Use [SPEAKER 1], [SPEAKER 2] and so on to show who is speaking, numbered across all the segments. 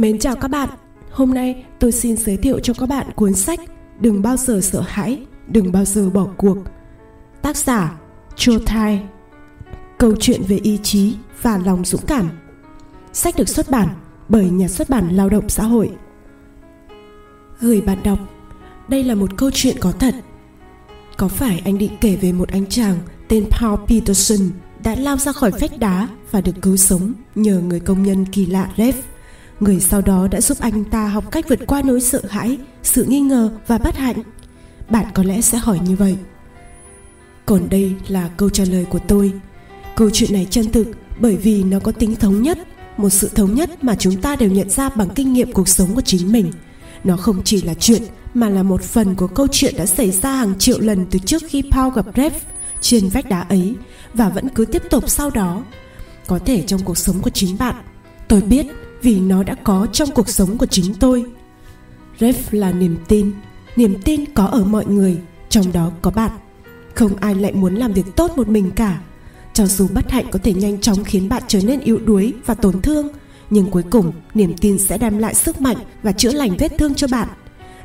[SPEAKER 1] Mến chào các bạn. Hôm nay tôi xin giới thiệu cho các bạn cuốn sách Đừng bao giờ sợ hãi, đừng bao giờ bỏ cuộc. Tác giả Cho Thai. Câu chuyện về ý chí và lòng dũng cảm. Sách được xuất bản bởi nhà xuất bản Lao động Xã hội. Gửi bạn đọc, đây là một câu chuyện có thật. Có phải anh định kể về một anh chàng tên Paul Peterson đã lao ra khỏi vách đá và được cứu sống nhờ người công nhân kỳ lạ Rev người sau đó đã giúp anh ta học cách vượt qua nỗi sợ hãi, sự nghi ngờ và bất hạnh. Bạn có lẽ sẽ hỏi như vậy. Còn đây là câu trả lời của tôi. Câu chuyện này chân thực bởi vì nó có tính thống nhất, một sự thống nhất mà chúng ta đều nhận ra bằng kinh nghiệm cuộc sống của chính mình. Nó không chỉ là chuyện, mà là một phần của câu chuyện đã xảy ra hàng triệu lần từ trước khi Paul gặp Rev trên vách đá ấy và vẫn cứ tiếp tục sau đó. Có thể trong cuộc sống của chính bạn, tôi biết vì nó đã có trong cuộc sống của chính tôi. Ref là niềm tin niềm tin có ở mọi người, trong đó có bạn. Không ai lại muốn làm việc tốt một mình cả. Cho dù bất hạnh có thể nhanh chóng khiến bạn trở nên yếu đuối và tổn thương, nhưng cuối cùng, niềm tin sẽ đem lại sức mạnh và chữa lành vết thương cho bạn.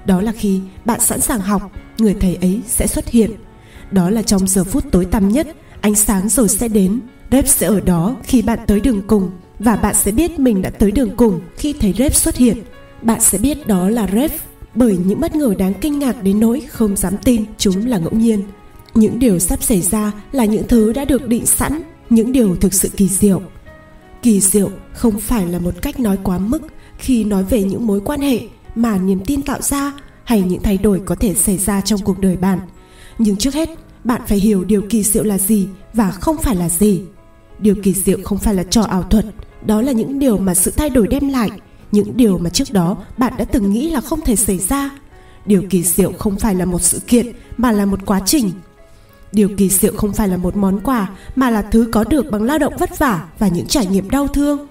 [SPEAKER 1] Đó là khi bạn sẵn sàng học, người thầy ấy sẽ xuất hiện. Đó là trong giờ phút tối tăm nhất, ánh sáng rồi sẽ đến. Rep sẽ ở đó khi bạn tới đường cùng và bạn sẽ biết mình đã tới đường cùng khi thấy rep xuất hiện. Bạn sẽ biết đó là rep bởi những bất ngờ đáng kinh ngạc đến nỗi không dám tin chúng là ngẫu nhiên. Những điều sắp xảy ra là những thứ đã được định sẵn, những điều thực sự kỳ diệu. Kỳ diệu không phải là một cách nói quá mức khi nói về những mối quan hệ mà niềm tin tạo ra hay những thay đổi có thể xảy ra trong cuộc đời bạn. Nhưng trước hết, bạn phải hiểu điều kỳ diệu là gì và không phải là gì. Điều kỳ diệu không phải là trò ảo thuật đó là những điều mà sự thay đổi đem lại, những điều mà trước đó bạn đã từng nghĩ là không thể xảy ra. Điều kỳ diệu không phải là một sự kiện, mà là một quá trình. Điều kỳ diệu không phải là một món quà, mà là thứ có được bằng lao động vất vả và những trải nghiệm đau thương.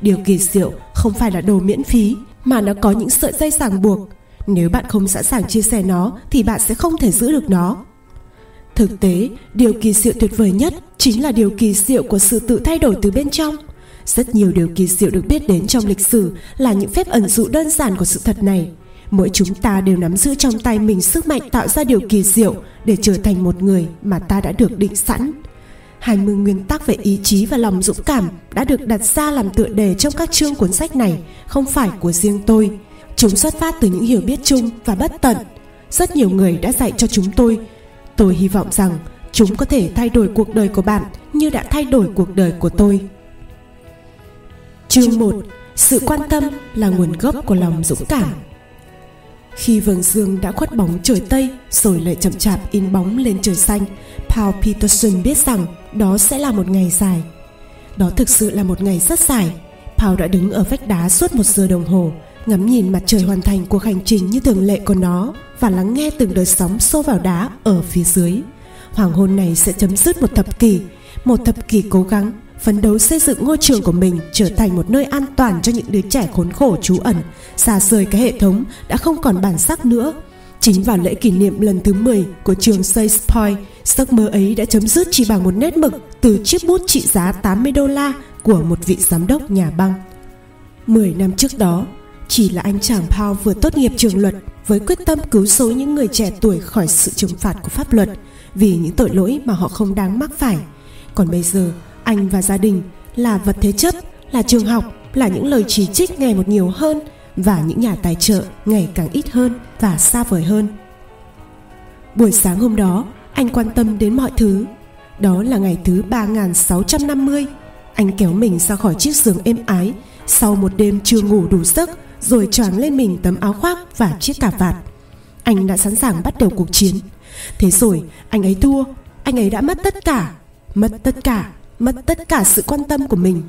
[SPEAKER 1] Điều kỳ diệu không phải là đồ miễn phí, mà nó có những sợi dây ràng buộc. Nếu bạn không sẵn sàng chia sẻ nó, thì bạn sẽ không thể giữ được nó. Thực tế, điều kỳ diệu tuyệt vời nhất chính là điều kỳ diệu của sự tự thay đổi từ bên trong rất nhiều điều kỳ diệu được biết đến trong lịch sử là những phép ẩn dụ đơn giản của sự thật này. Mỗi chúng ta đều nắm giữ trong tay mình sức mạnh tạo ra điều kỳ diệu để trở thành một người mà ta đã được định sẵn. 20 nguyên tắc về ý chí và lòng dũng cảm đã được đặt ra làm tựa đề trong các chương cuốn sách này, không phải của riêng tôi. Chúng xuất phát từ những hiểu biết chung và bất tận. Rất nhiều người đã dạy cho chúng tôi tôi hy vọng rằng chúng có thể thay đổi cuộc đời của bạn như đã thay đổi cuộc đời của tôi. Chương 1 Sự quan tâm là nguồn gốc của lòng dũng cảm. Khi vầng dương đã khuất bóng trời Tây Rồi lại chậm chạp in bóng lên trời xanh, Paul Peterson biết rằng đó sẽ là một ngày dài. Đó thực sự là một ngày rất dài. Paul đã đứng ở vách đá suốt một giờ đồng hồ, Ngắm nhìn mặt trời hoàn thành cuộc hành trình như thường lệ của nó Và lắng nghe từng đợt sóng xô vào đá ở phía dưới. Hoàng hôn này sẽ chấm dứt một thập kỷ, Một thập kỷ cố gắng phấn đấu xây dựng ngôi trường của mình trở thành một nơi an toàn cho những đứa trẻ khốn khổ trú ẩn, xa rời cái hệ thống đã không còn bản sắc nữa. Chính vào lễ kỷ niệm lần thứ 10 của trường say Point, giấc mơ ấy đã chấm dứt chỉ bằng một nét mực từ chiếc bút trị giá 80 đô la của một vị giám đốc nhà băng. 10 năm trước đó, chỉ là anh chàng Paul vừa tốt nghiệp trường luật với quyết tâm cứu số những người trẻ tuổi khỏi sự trừng phạt của pháp luật vì những tội lỗi mà họ không đáng mắc phải. Còn bây giờ, anh và gia đình là vật thế chấp, là trường học, là những lời chỉ trích ngày một nhiều hơn và những nhà tài trợ ngày càng ít hơn và xa vời hơn. Buổi sáng hôm đó, anh quan tâm đến mọi thứ. Đó là ngày thứ 3650 anh kéo mình ra khỏi chiếc giường êm ái sau một đêm chưa ngủ đủ giấc rồi choàng lên mình tấm áo khoác và chiếc cà vạt. Anh đã sẵn sàng bắt đầu cuộc chiến. Thế rồi, anh ấy thua. Anh ấy đã mất tất cả, mất tất cả mất tất cả sự quan tâm của mình.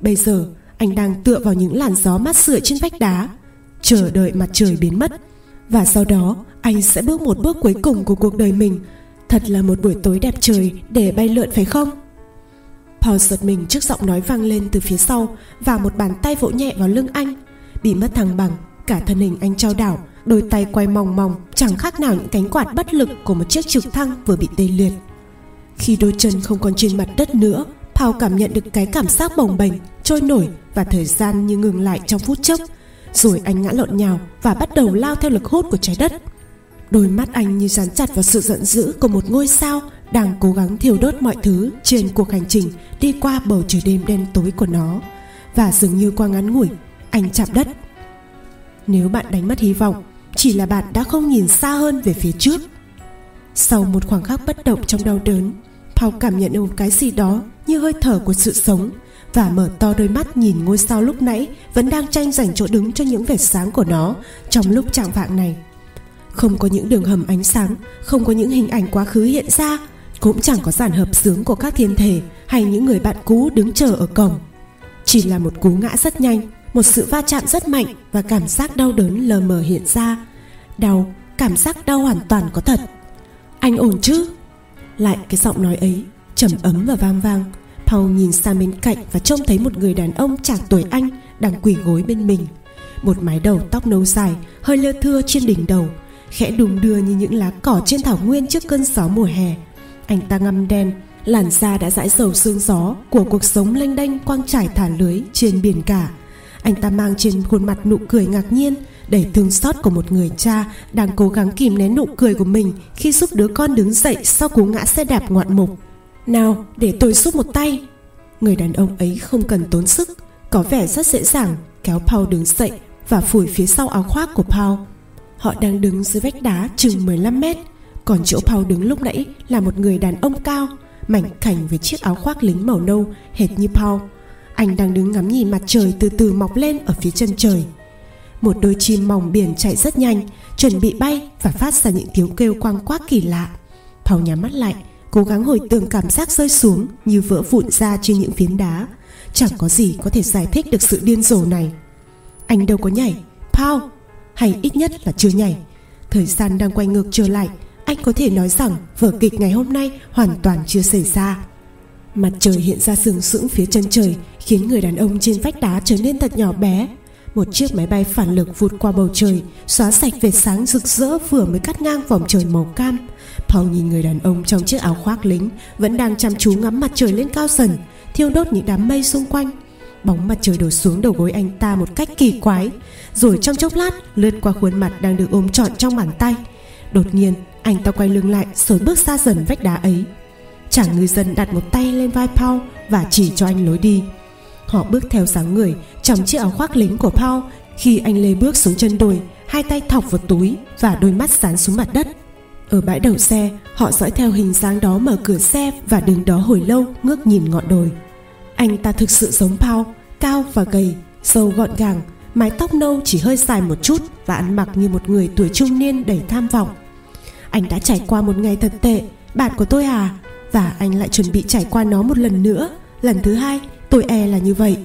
[SPEAKER 1] Bây giờ, anh đang tựa vào những làn gió mát sưởi trên vách đá, chờ đợi mặt trời biến mất. Và sau đó, anh sẽ bước một bước cuối cùng của cuộc đời mình. Thật là một buổi tối đẹp trời để bay lượn phải không? Paul giật mình trước giọng nói vang lên từ phía sau và một bàn tay vỗ nhẹ vào lưng anh. Bị mất thăng bằng, cả thân hình anh trao đảo, đôi tay quay mòng mòng, chẳng khác nào những cánh quạt bất lực của một chiếc trực thăng vừa bị tê liệt khi đôi chân không còn trên mặt đất nữa Paul cảm nhận được cái cảm giác bồng bềnh, trôi nổi và thời gian như ngừng lại trong phút chốc. Rồi anh ngã lộn nhào và bắt đầu lao theo lực hút của trái đất. Đôi mắt anh như dán chặt vào sự giận dữ của một ngôi sao đang cố gắng thiêu đốt mọi thứ trên cuộc hành trình đi qua bầu trời đêm đen tối của nó. Và dường như qua ngắn ngủi, anh chạm đất. Nếu bạn đánh mất hy vọng, chỉ là bạn đã không nhìn xa hơn về phía trước sau một khoảng khắc bất động trong đau đớn Paul cảm nhận được một cái gì đó như hơi thở của sự sống và mở to đôi mắt nhìn ngôi sao lúc nãy vẫn đang tranh giành chỗ đứng cho những vệt sáng của nó trong lúc trạng vạng này. Không có những đường hầm ánh sáng, không có những hình ảnh quá khứ hiện ra, cũng chẳng có giản hợp sướng của các thiên thể hay những người bạn cũ đứng chờ ở cổng. Chỉ là một cú ngã rất nhanh, một sự va chạm rất mạnh và cảm giác đau đớn lờ mờ hiện ra. Đau, cảm giác đau hoàn toàn có thật. Anh ổn chứ? Lại cái giọng nói ấy, trầm ấm và vang vang Paul nhìn sang bên cạnh và trông thấy một người đàn ông chạc tuổi anh đang quỳ gối bên mình. Một mái đầu tóc nâu dài, hơi lơ thưa trên đỉnh đầu, khẽ đùng đưa như những lá cỏ trên thảo nguyên trước cơn gió mùa hè. Anh ta ngăm đen, làn da đã dãi dầu sương gió của cuộc sống lênh đênh quang trải thả lưới trên biển cả. Anh ta mang trên khuôn mặt nụ cười ngạc nhiên, đầy thương xót của một người cha, đang cố gắng kìm nén nụ cười của mình khi giúp đứa con đứng dậy sau cú ngã xe đạp ngoạn mục. Nào, để tôi giúp một tay. Người đàn ông ấy không cần tốn sức, Có vẻ rất dễ dàng, Kéo Paul đứng dậy Và phủi phía sau áo khoác của Paul. Họ đang đứng dưới vách đá chừng 15 mét, Còn chỗ Paul đứng lúc nãy Là một người đàn ông cao, Mảnh khảnh với chiếc áo khoác lính màu nâu, Hệt như Paul. Anh đang đứng ngắm nhìn mặt trời từ từ mọc lên Ở phía chân trời. Một đôi chim mỏng biển chạy rất nhanh, Chuẩn bị bay và phát ra những tiếng kêu quang quác kỳ lạ. Paul nhắm mắt lại, cố gắng hồi tưởng cảm giác rơi xuống như vỡ vụn ra trên những phiến đá. Chẳng có gì có thể giải thích được sự điên rồ này. Anh đâu có nhảy, Paul, hay ít nhất là chưa nhảy. Thời gian đang quay ngược trở lại, anh có thể nói rằng vở kịch ngày hôm nay hoàn toàn chưa xảy ra. Mặt trời hiện ra sừng sững phía chân trời, khiến người đàn ông trên vách đá trở nên thật nhỏ bé một chiếc máy bay phản lực vụt qua bầu trời, xóa sạch vệt sáng rực rỡ vừa mới cắt ngang vòng trời màu cam. Paul nhìn người đàn ông trong chiếc áo khoác lính, vẫn đang chăm chú ngắm mặt trời lên cao dần, thiêu đốt những đám mây xung quanh. Bóng mặt trời đổ xuống đầu gối anh ta một cách kỳ quái, rồi trong chốc lát lướt qua khuôn mặt đang được ôm trọn trong bàn tay. Đột nhiên, anh ta quay lưng lại rồi bước xa dần vách đá ấy. Chàng ngư dân đặt một tay lên vai Paul và chỉ cho anh lối đi họ bước theo dáng người trong chiếc áo khoác lính của Paul khi anh lê bước xuống chân đồi hai tay thọc vào túi và đôi mắt dán xuống mặt đất ở bãi đầu xe, họ dõi theo hình dáng đó mở cửa xe và đứng đó hồi lâu ngước nhìn ngọn đồi. Anh ta thực sự giống Paul, cao và gầy, sâu gọn gàng, mái tóc nâu chỉ hơi dài một chút và ăn mặc như một người tuổi trung niên đầy tham vọng. Anh đã trải qua một ngày thật tệ, bạn của tôi à, và anh lại chuẩn bị trải qua nó một lần nữa. Lần thứ hai, tôi e là như vậy.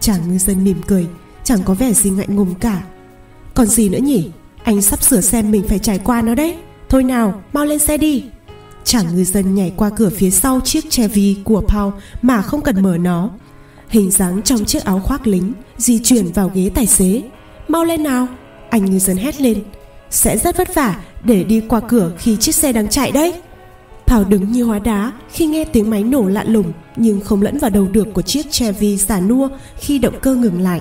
[SPEAKER 1] Chàng ngư dân mỉm cười, chẳng có vẻ gì ngại ngùng cả. Còn gì nữa nhỉ? Anh sắp sửa xem mình phải trải qua nó đấy. Thôi nào, mau lên xe đi. Chàng ngư dân nhảy qua cửa phía sau chiếc Chevy của Paul mà không cần mở nó. Hình dáng trong chiếc áo khoác lính di chuyển vào ghế tài xế. Mau lên nào, anh ngư dân hét lên. Sẽ rất vất vả để đi qua cửa khi chiếc xe đang chạy đấy. Paul đứng như hóa đá khi nghe tiếng máy nổ lạ lùng nhưng không lẫn vào đầu được của chiếc Chevy giả nua khi động cơ ngừng lại.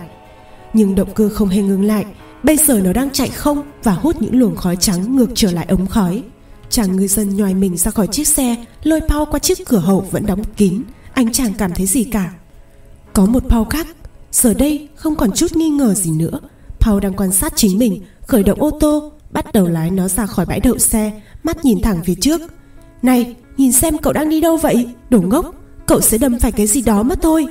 [SPEAKER 1] Nhưng động cơ không hề ngừng lại Bây giờ nó đang chạy không và hút những luồng khói trắng ngược trở lại ống khói. Chàng ngư dân nhòi mình ra khỏi chiếc xe, lôi Paul qua chiếc cửa hậu vẫn đóng kín. Anh chàng cảm thấy gì cả. Có một Paul khác, giờ đây không còn chút nghi ngờ gì nữa. Paul đang quan sát chính mình, khởi động ô tô, bắt đầu lái nó ra khỏi bãi đậu xe, mắt nhìn thẳng phía trước. Này, nhìn xem cậu đang đi đâu vậy? Đồ ngốc, cậu sẽ đâm phải cái gì đó mất thôi.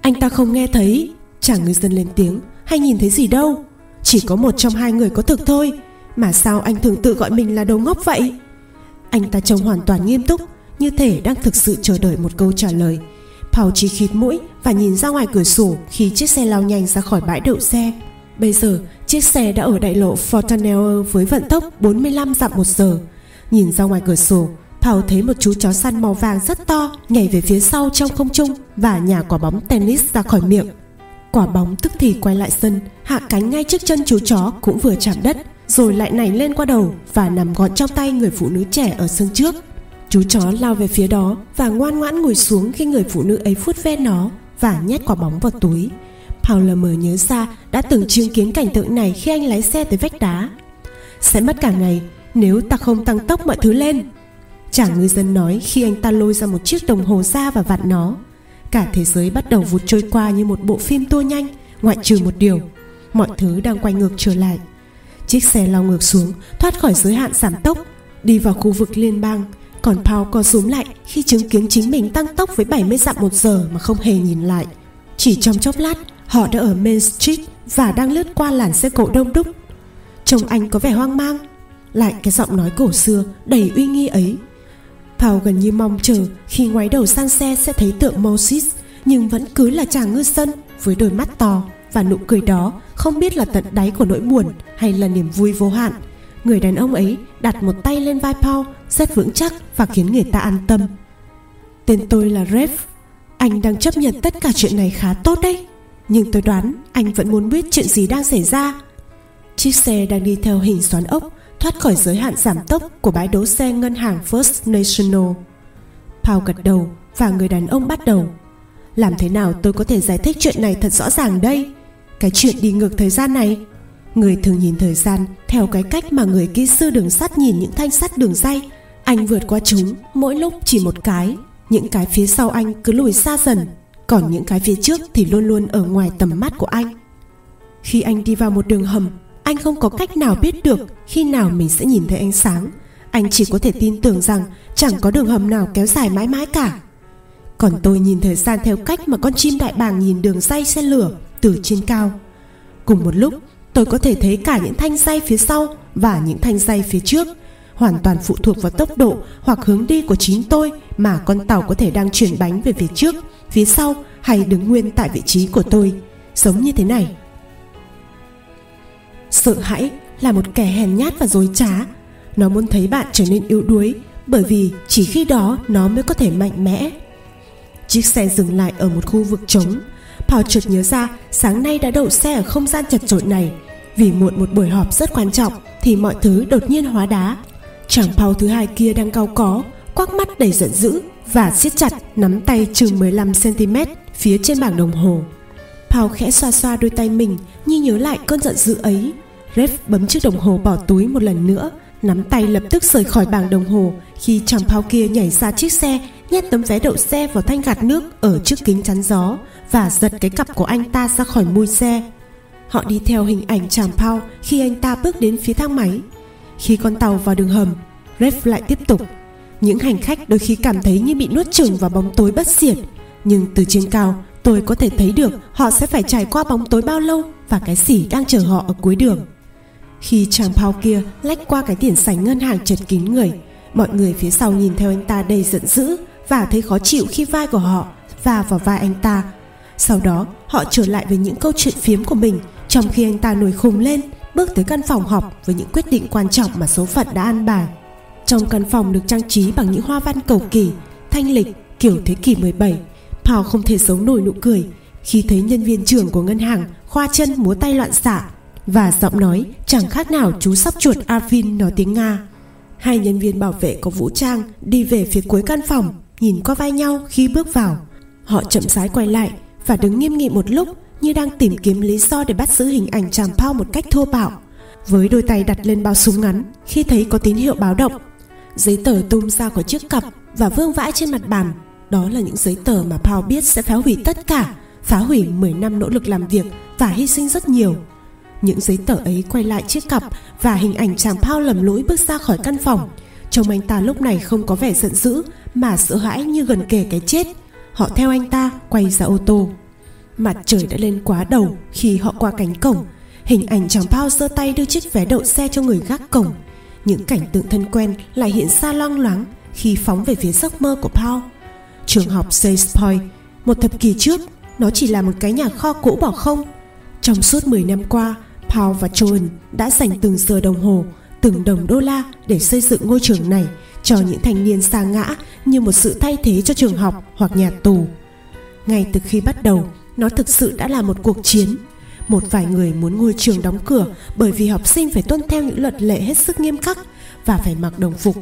[SPEAKER 1] Anh ta không nghe thấy. Chàng ngư dân lên tiếng, hay nhìn thấy gì đâu. Chỉ có một trong hai người có thực thôi Mà sao anh thường tự gọi mình là đầu ngốc vậy Anh ta trông hoàn toàn nghiêm túc Như thể đang thực sự chờ đợi một câu trả lời Paul chỉ khịt mũi và nhìn ra ngoài cửa sổ khi chiếc xe lao nhanh ra khỏi bãi đậu xe. Bây giờ, chiếc xe đã ở đại lộ Fortanel với vận tốc 45 dặm một giờ. Nhìn ra ngoài cửa sổ, Paul thấy một chú chó săn màu vàng rất to, nhảy về phía sau trong không trung và nhả quả bóng tennis ra khỏi miệng. Quả bóng tức thì quay lại sân, Hạ cánh ngay trước chân chú chó cũng vừa chạm đất, Rồi lại nảy lên qua đầu Và nằm gọn trong tay người phụ nữ trẻ ở sân trước Chú chó lao về phía đó Và ngoan ngoãn ngồi xuống khi người phụ nữ ấy phút ve nó và nhét quả bóng vào túi. Paul lờ mờ nhớ ra đã từng chứng kiến cảnh tượng này khi anh lái xe tới vách đá. Sẽ mất cả ngày, nếu ta không tăng tốc mọi thứ lên. Chàng ngư dân nói khi anh ta lôi ra một chiếc đồng hồ ra và vặn nó. Cả thế giới bắt đầu vụt trôi qua như một bộ phim tua nhanh, ngoại trừ một điều. Mọi thứ đang quay ngược trở lại. Chiếc xe lao ngược xuống, thoát khỏi giới hạn giảm tốc, đi vào khu vực liên bang. Còn Paul co rúm lại khi chứng kiến chính mình tăng tốc với 70 dặm một giờ mà không hề nhìn lại. Chỉ trong chốc lát, họ đã ở Main Street và đang lướt qua làn xe cộ đông đúc. Trông anh có vẻ hoang mang, lại cái giọng nói cổ xưa đầy uy nghi ấy. Paul gần như mong chờ khi ngoái đầu sang xe sẽ thấy tượng Moses, nhưng vẫn cứ là chàng ngư dân với đôi mắt to và nụ cười đó không biết là tận đáy của nỗi buồn hay là niềm vui vô hạn. Người đàn ông ấy đặt một tay lên vai Paul rất vững chắc và khiến người ta an tâm. Tên tôi là Rev. Anh đang chấp nhận tất cả chuyện này khá tốt đấy. Nhưng tôi đoán anh vẫn muốn biết chuyện gì đang xảy ra. Chiếc xe đang đi theo hình xoắn ốc thoát khỏi giới hạn giảm tốc của bãi đỗ xe ngân hàng First National. Paul gật đầu và người đàn ông bắt đầu. Làm thế nào tôi có thể giải thích chuyện này thật rõ ràng đây? Cái chuyện đi ngược thời gian này Người thường nhìn thời gian theo cái cách mà người kỹ sư đường sắt nhìn những thanh sắt đường dây. Anh vượt qua chúng mỗi lúc chỉ một cái. Những cái phía sau anh cứ lùi xa dần, còn những cái phía trước thì luôn luôn ở ngoài tầm mắt của anh. Khi anh đi vào một đường hầm, anh không có cách nào biết được khi nào mình sẽ nhìn thấy ánh sáng. Anh chỉ có thể tin tưởng rằng chẳng có đường hầm nào kéo dài mãi mãi cả. Còn tôi nhìn thời gian theo cách mà con chim đại bàng nhìn đường dây xe lửa từ trên cao. Cùng một lúc, tôi có thể thấy cả những thanh dây phía sau và những thanh dây phía trước hoàn toàn phụ thuộc vào tốc độ hoặc hướng đi của chính tôi mà con tàu có thể đang chuyển bánh về phía trước phía sau hay đứng nguyên tại vị trí của tôi giống như thế này sợ hãi là một kẻ hèn nhát và dối trá. Nó muốn thấy bạn trở nên yếu đuối, bởi vì chỉ khi đó nó mới có thể mạnh mẽ. Chiếc xe dừng lại ở một khu vực trống. Paul chợt nhớ ra sáng nay đã đậu xe ở không gian chật chội này. Vì muộn một buổi họp rất quan trọng thì mọi thứ đột nhiên hóa đá. Chàng Paul thứ hai kia đang cau có, quắc mắt đầy giận dữ và siết chặt, nắm tay chừng 15 cm phía trên bảng đồng hồ. Paul khẽ xoa xoa đôi tay mình như nhớ lại cơn giận dữ ấy Rev bấm chiếc đồng hồ bỏ túi một lần nữa nắm tay lập tức rời khỏi bảng đồng hồ khi chàng Paul kia nhảy ra chiếc xe nhét tấm vé đậu xe vào thanh gạt nước ở trước kính chắn gió và giật cái cặp của anh ta ra khỏi mui xe. Họ đi theo hình ảnh chàng Paul khi anh ta bước đến phía thang máy. Khi con tàu vào đường hầm, Rev lại tiếp tục. Những hành khách đôi khi cảm thấy như bị nuốt chửng vào bóng tối bất diệt, nhưng từ trên cao tôi có thể thấy được họ sẽ phải trải qua bóng tối bao lâu và cái gì đang chờ họ ở cuối đường. Khi chàng Paul kia lách qua cái tiền sảnh ngân hàng chật kín người, mọi người phía sau nhìn theo anh ta đầy giận dữ và thấy khó chịu khi vai của họ va vào vai anh ta sau đó họ trở lại với những câu chuyện phiếm của mình trong khi anh ta nổi khùng lên bước tới căn phòng họp với những quyết định quan trọng mà số phận đã an bài. Trong căn phòng được trang trí bằng những hoa văn cầu kỳ, thanh lịch, kiểu thế kỷ 17. Paul không thể giấu nổi nụ cười khi thấy nhân viên trưởng của ngân hàng khoa chân múa tay loạn xạ và giọng nói chẳng khác nào chú sắp chuột Arvin nói tiếng Nga. Hai nhân viên bảo vệ có vũ trang đi về phía cuối căn phòng, nhìn qua vai nhau khi bước vào. Họ chậm rãi quay lại và đứng nghiêm nghị một lúc như đang tìm kiếm lý do để bắt giữ hình ảnh chàng Paul một cách thô bạo. Với đôi tay đặt lên bao súng ngắn khi thấy có tín hiệu báo động, giấy tờ tung ra khỏi chiếc cặp và vương vãi trên mặt bàn. Đó là những giấy tờ mà Paul biết sẽ phá hủy tất cả, phá hủy 10 năm nỗ lực làm việc và hy sinh rất nhiều. Những giấy tờ ấy quay lại chiếc cặp và hình ảnh chàng Paul lầm lũi bước ra khỏi căn phòng. Trông anh ta lúc này không có vẻ giận dữ mà sợ hãi như gần kề cái chết. Họ theo anh ta quay ra ô tô. Mặt trời đã lên quá đầu khi họ qua cánh cổng. Hình ảnh chàng Paul giơ tay đưa chiếc vé đậu xe cho người gác cổng. Những cảnh tượng thân quen lại hiện ra loang loáng Khi phóng về phía giấc mơ của Paul. Trường học Says Point Một thập kỷ trước Nó chỉ là một cái nhà kho cũ bỏ không Trong suốt 10 năm qua Paul và Joan đã dành từng giờ đồng hồ Từng đồng đô la để xây dựng ngôi trường này cho những thanh niên xa ngã như một sự thay thế cho trường học hoặc nhà tù. Ngay từ khi bắt đầu, nó thực sự đã là một cuộc chiến. Một vài người muốn ngôi trường đóng cửa bởi vì học sinh phải tuân theo những luật lệ hết sức nghiêm khắc và phải mặc đồng phục.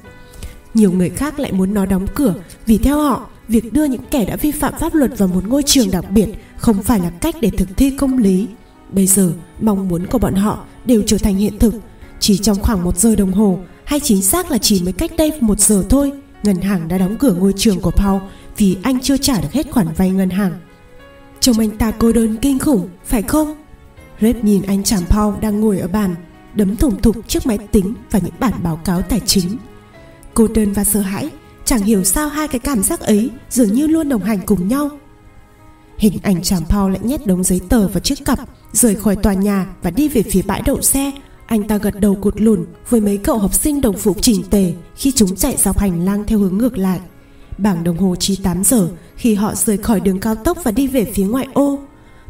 [SPEAKER 1] Nhiều người khác lại muốn nó đóng cửa vì theo họ, việc đưa những kẻ đã vi phạm pháp luật vào một ngôi trường đặc biệt không phải là cách để thực thi công lý. Bây giờ, mong muốn của bọn họ đều trở thành hiện thực. Chỉ trong khoảng một giờ đồng hồ, hay chính xác là chỉ mới cách đây một giờ thôi, ngân hàng đã đóng cửa ngôi trường của Paul vì anh chưa trả được hết khoản vay ngân hàng. Trông anh ta cô đơn kinh khủng, phải không? Red nhìn anh chàng Paul đang ngồi ở bàn, đấm thủng thục trước máy tính và những bản báo cáo tài chính. Cô đơn và sợ hãi, chẳng hiểu sao hai cái cảm giác ấy dường như luôn đồng hành cùng nhau. Hình ảnh chàng Paul lại nhét đống giấy tờ vào chiếc cặp, rời khỏi tòa nhà và đi về phía bãi đậu xe. Anh ta gật đầu cụt lùn với mấy cậu học sinh đồng phục chỉnh tề khi chúng chạy dọc hành lang theo hướng ngược lại. Bảng đồng hồ chỉ 8 giờ khi họ rời khỏi đường cao tốc và đi về phía ngoại ô.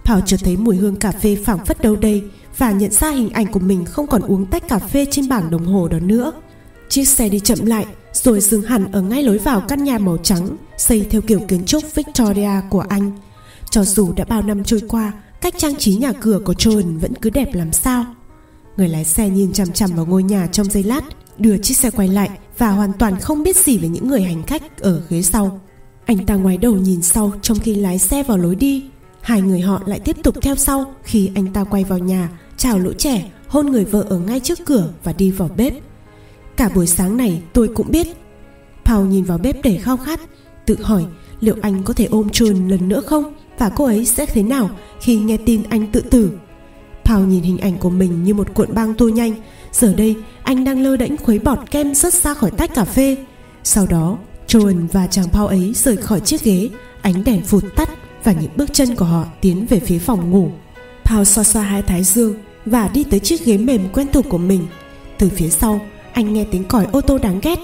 [SPEAKER 1] Paul chợt thấy mùi hương cà phê phảng phất đâu đây và nhận ra hình ảnh của mình không còn uống tách cà phê trên bảng đồng hồ đó nữa. Chiếc xe đi chậm lại rồi dừng hẳn ở ngay lối vào căn nhà màu trắng xây theo kiểu kiến trúc Victoria của Anh. Cho dù đã bao năm trôi qua, cách trang trí nhà cửa của Joan vẫn cứ đẹp làm sao. Người lái xe nhìn chằm chằm vào ngôi nhà trong giây lát, đưa chiếc xe quay lại và hoàn toàn không biết gì về những người hành khách ở ghế sau. Anh ta ngoái đầu nhìn sau trong khi lái xe vào lối đi. Hai người họ lại tiếp tục theo sau khi anh ta quay vào nhà, chào lũ trẻ, hôn người vợ ở ngay trước cửa và đi vào bếp. Cả buổi sáng này tôi cũng biết. Paul nhìn vào bếp để khao khát, tự hỏi liệu anh có thể ôm Chun lần nữa không và cô ấy sẽ thế nào khi nghe tin anh tự tử. Paul nhìn hình ảnh của mình như một cuộn băng tua nhanh. Giờ đây anh đang lơ đễnh khuấy bọt kem rất xa khỏi tách cà phê. Sau đó Joan và chàng Paul ấy rời khỏi chiếc ghế, ánh đèn phụt tắt và những bước chân của họ tiến về phía phòng ngủ. Paul xoa xoa hai thái dương và đi tới chiếc ghế mềm quen thuộc của mình. Từ phía sau, anh nghe tiếng còi ô tô đáng ghét,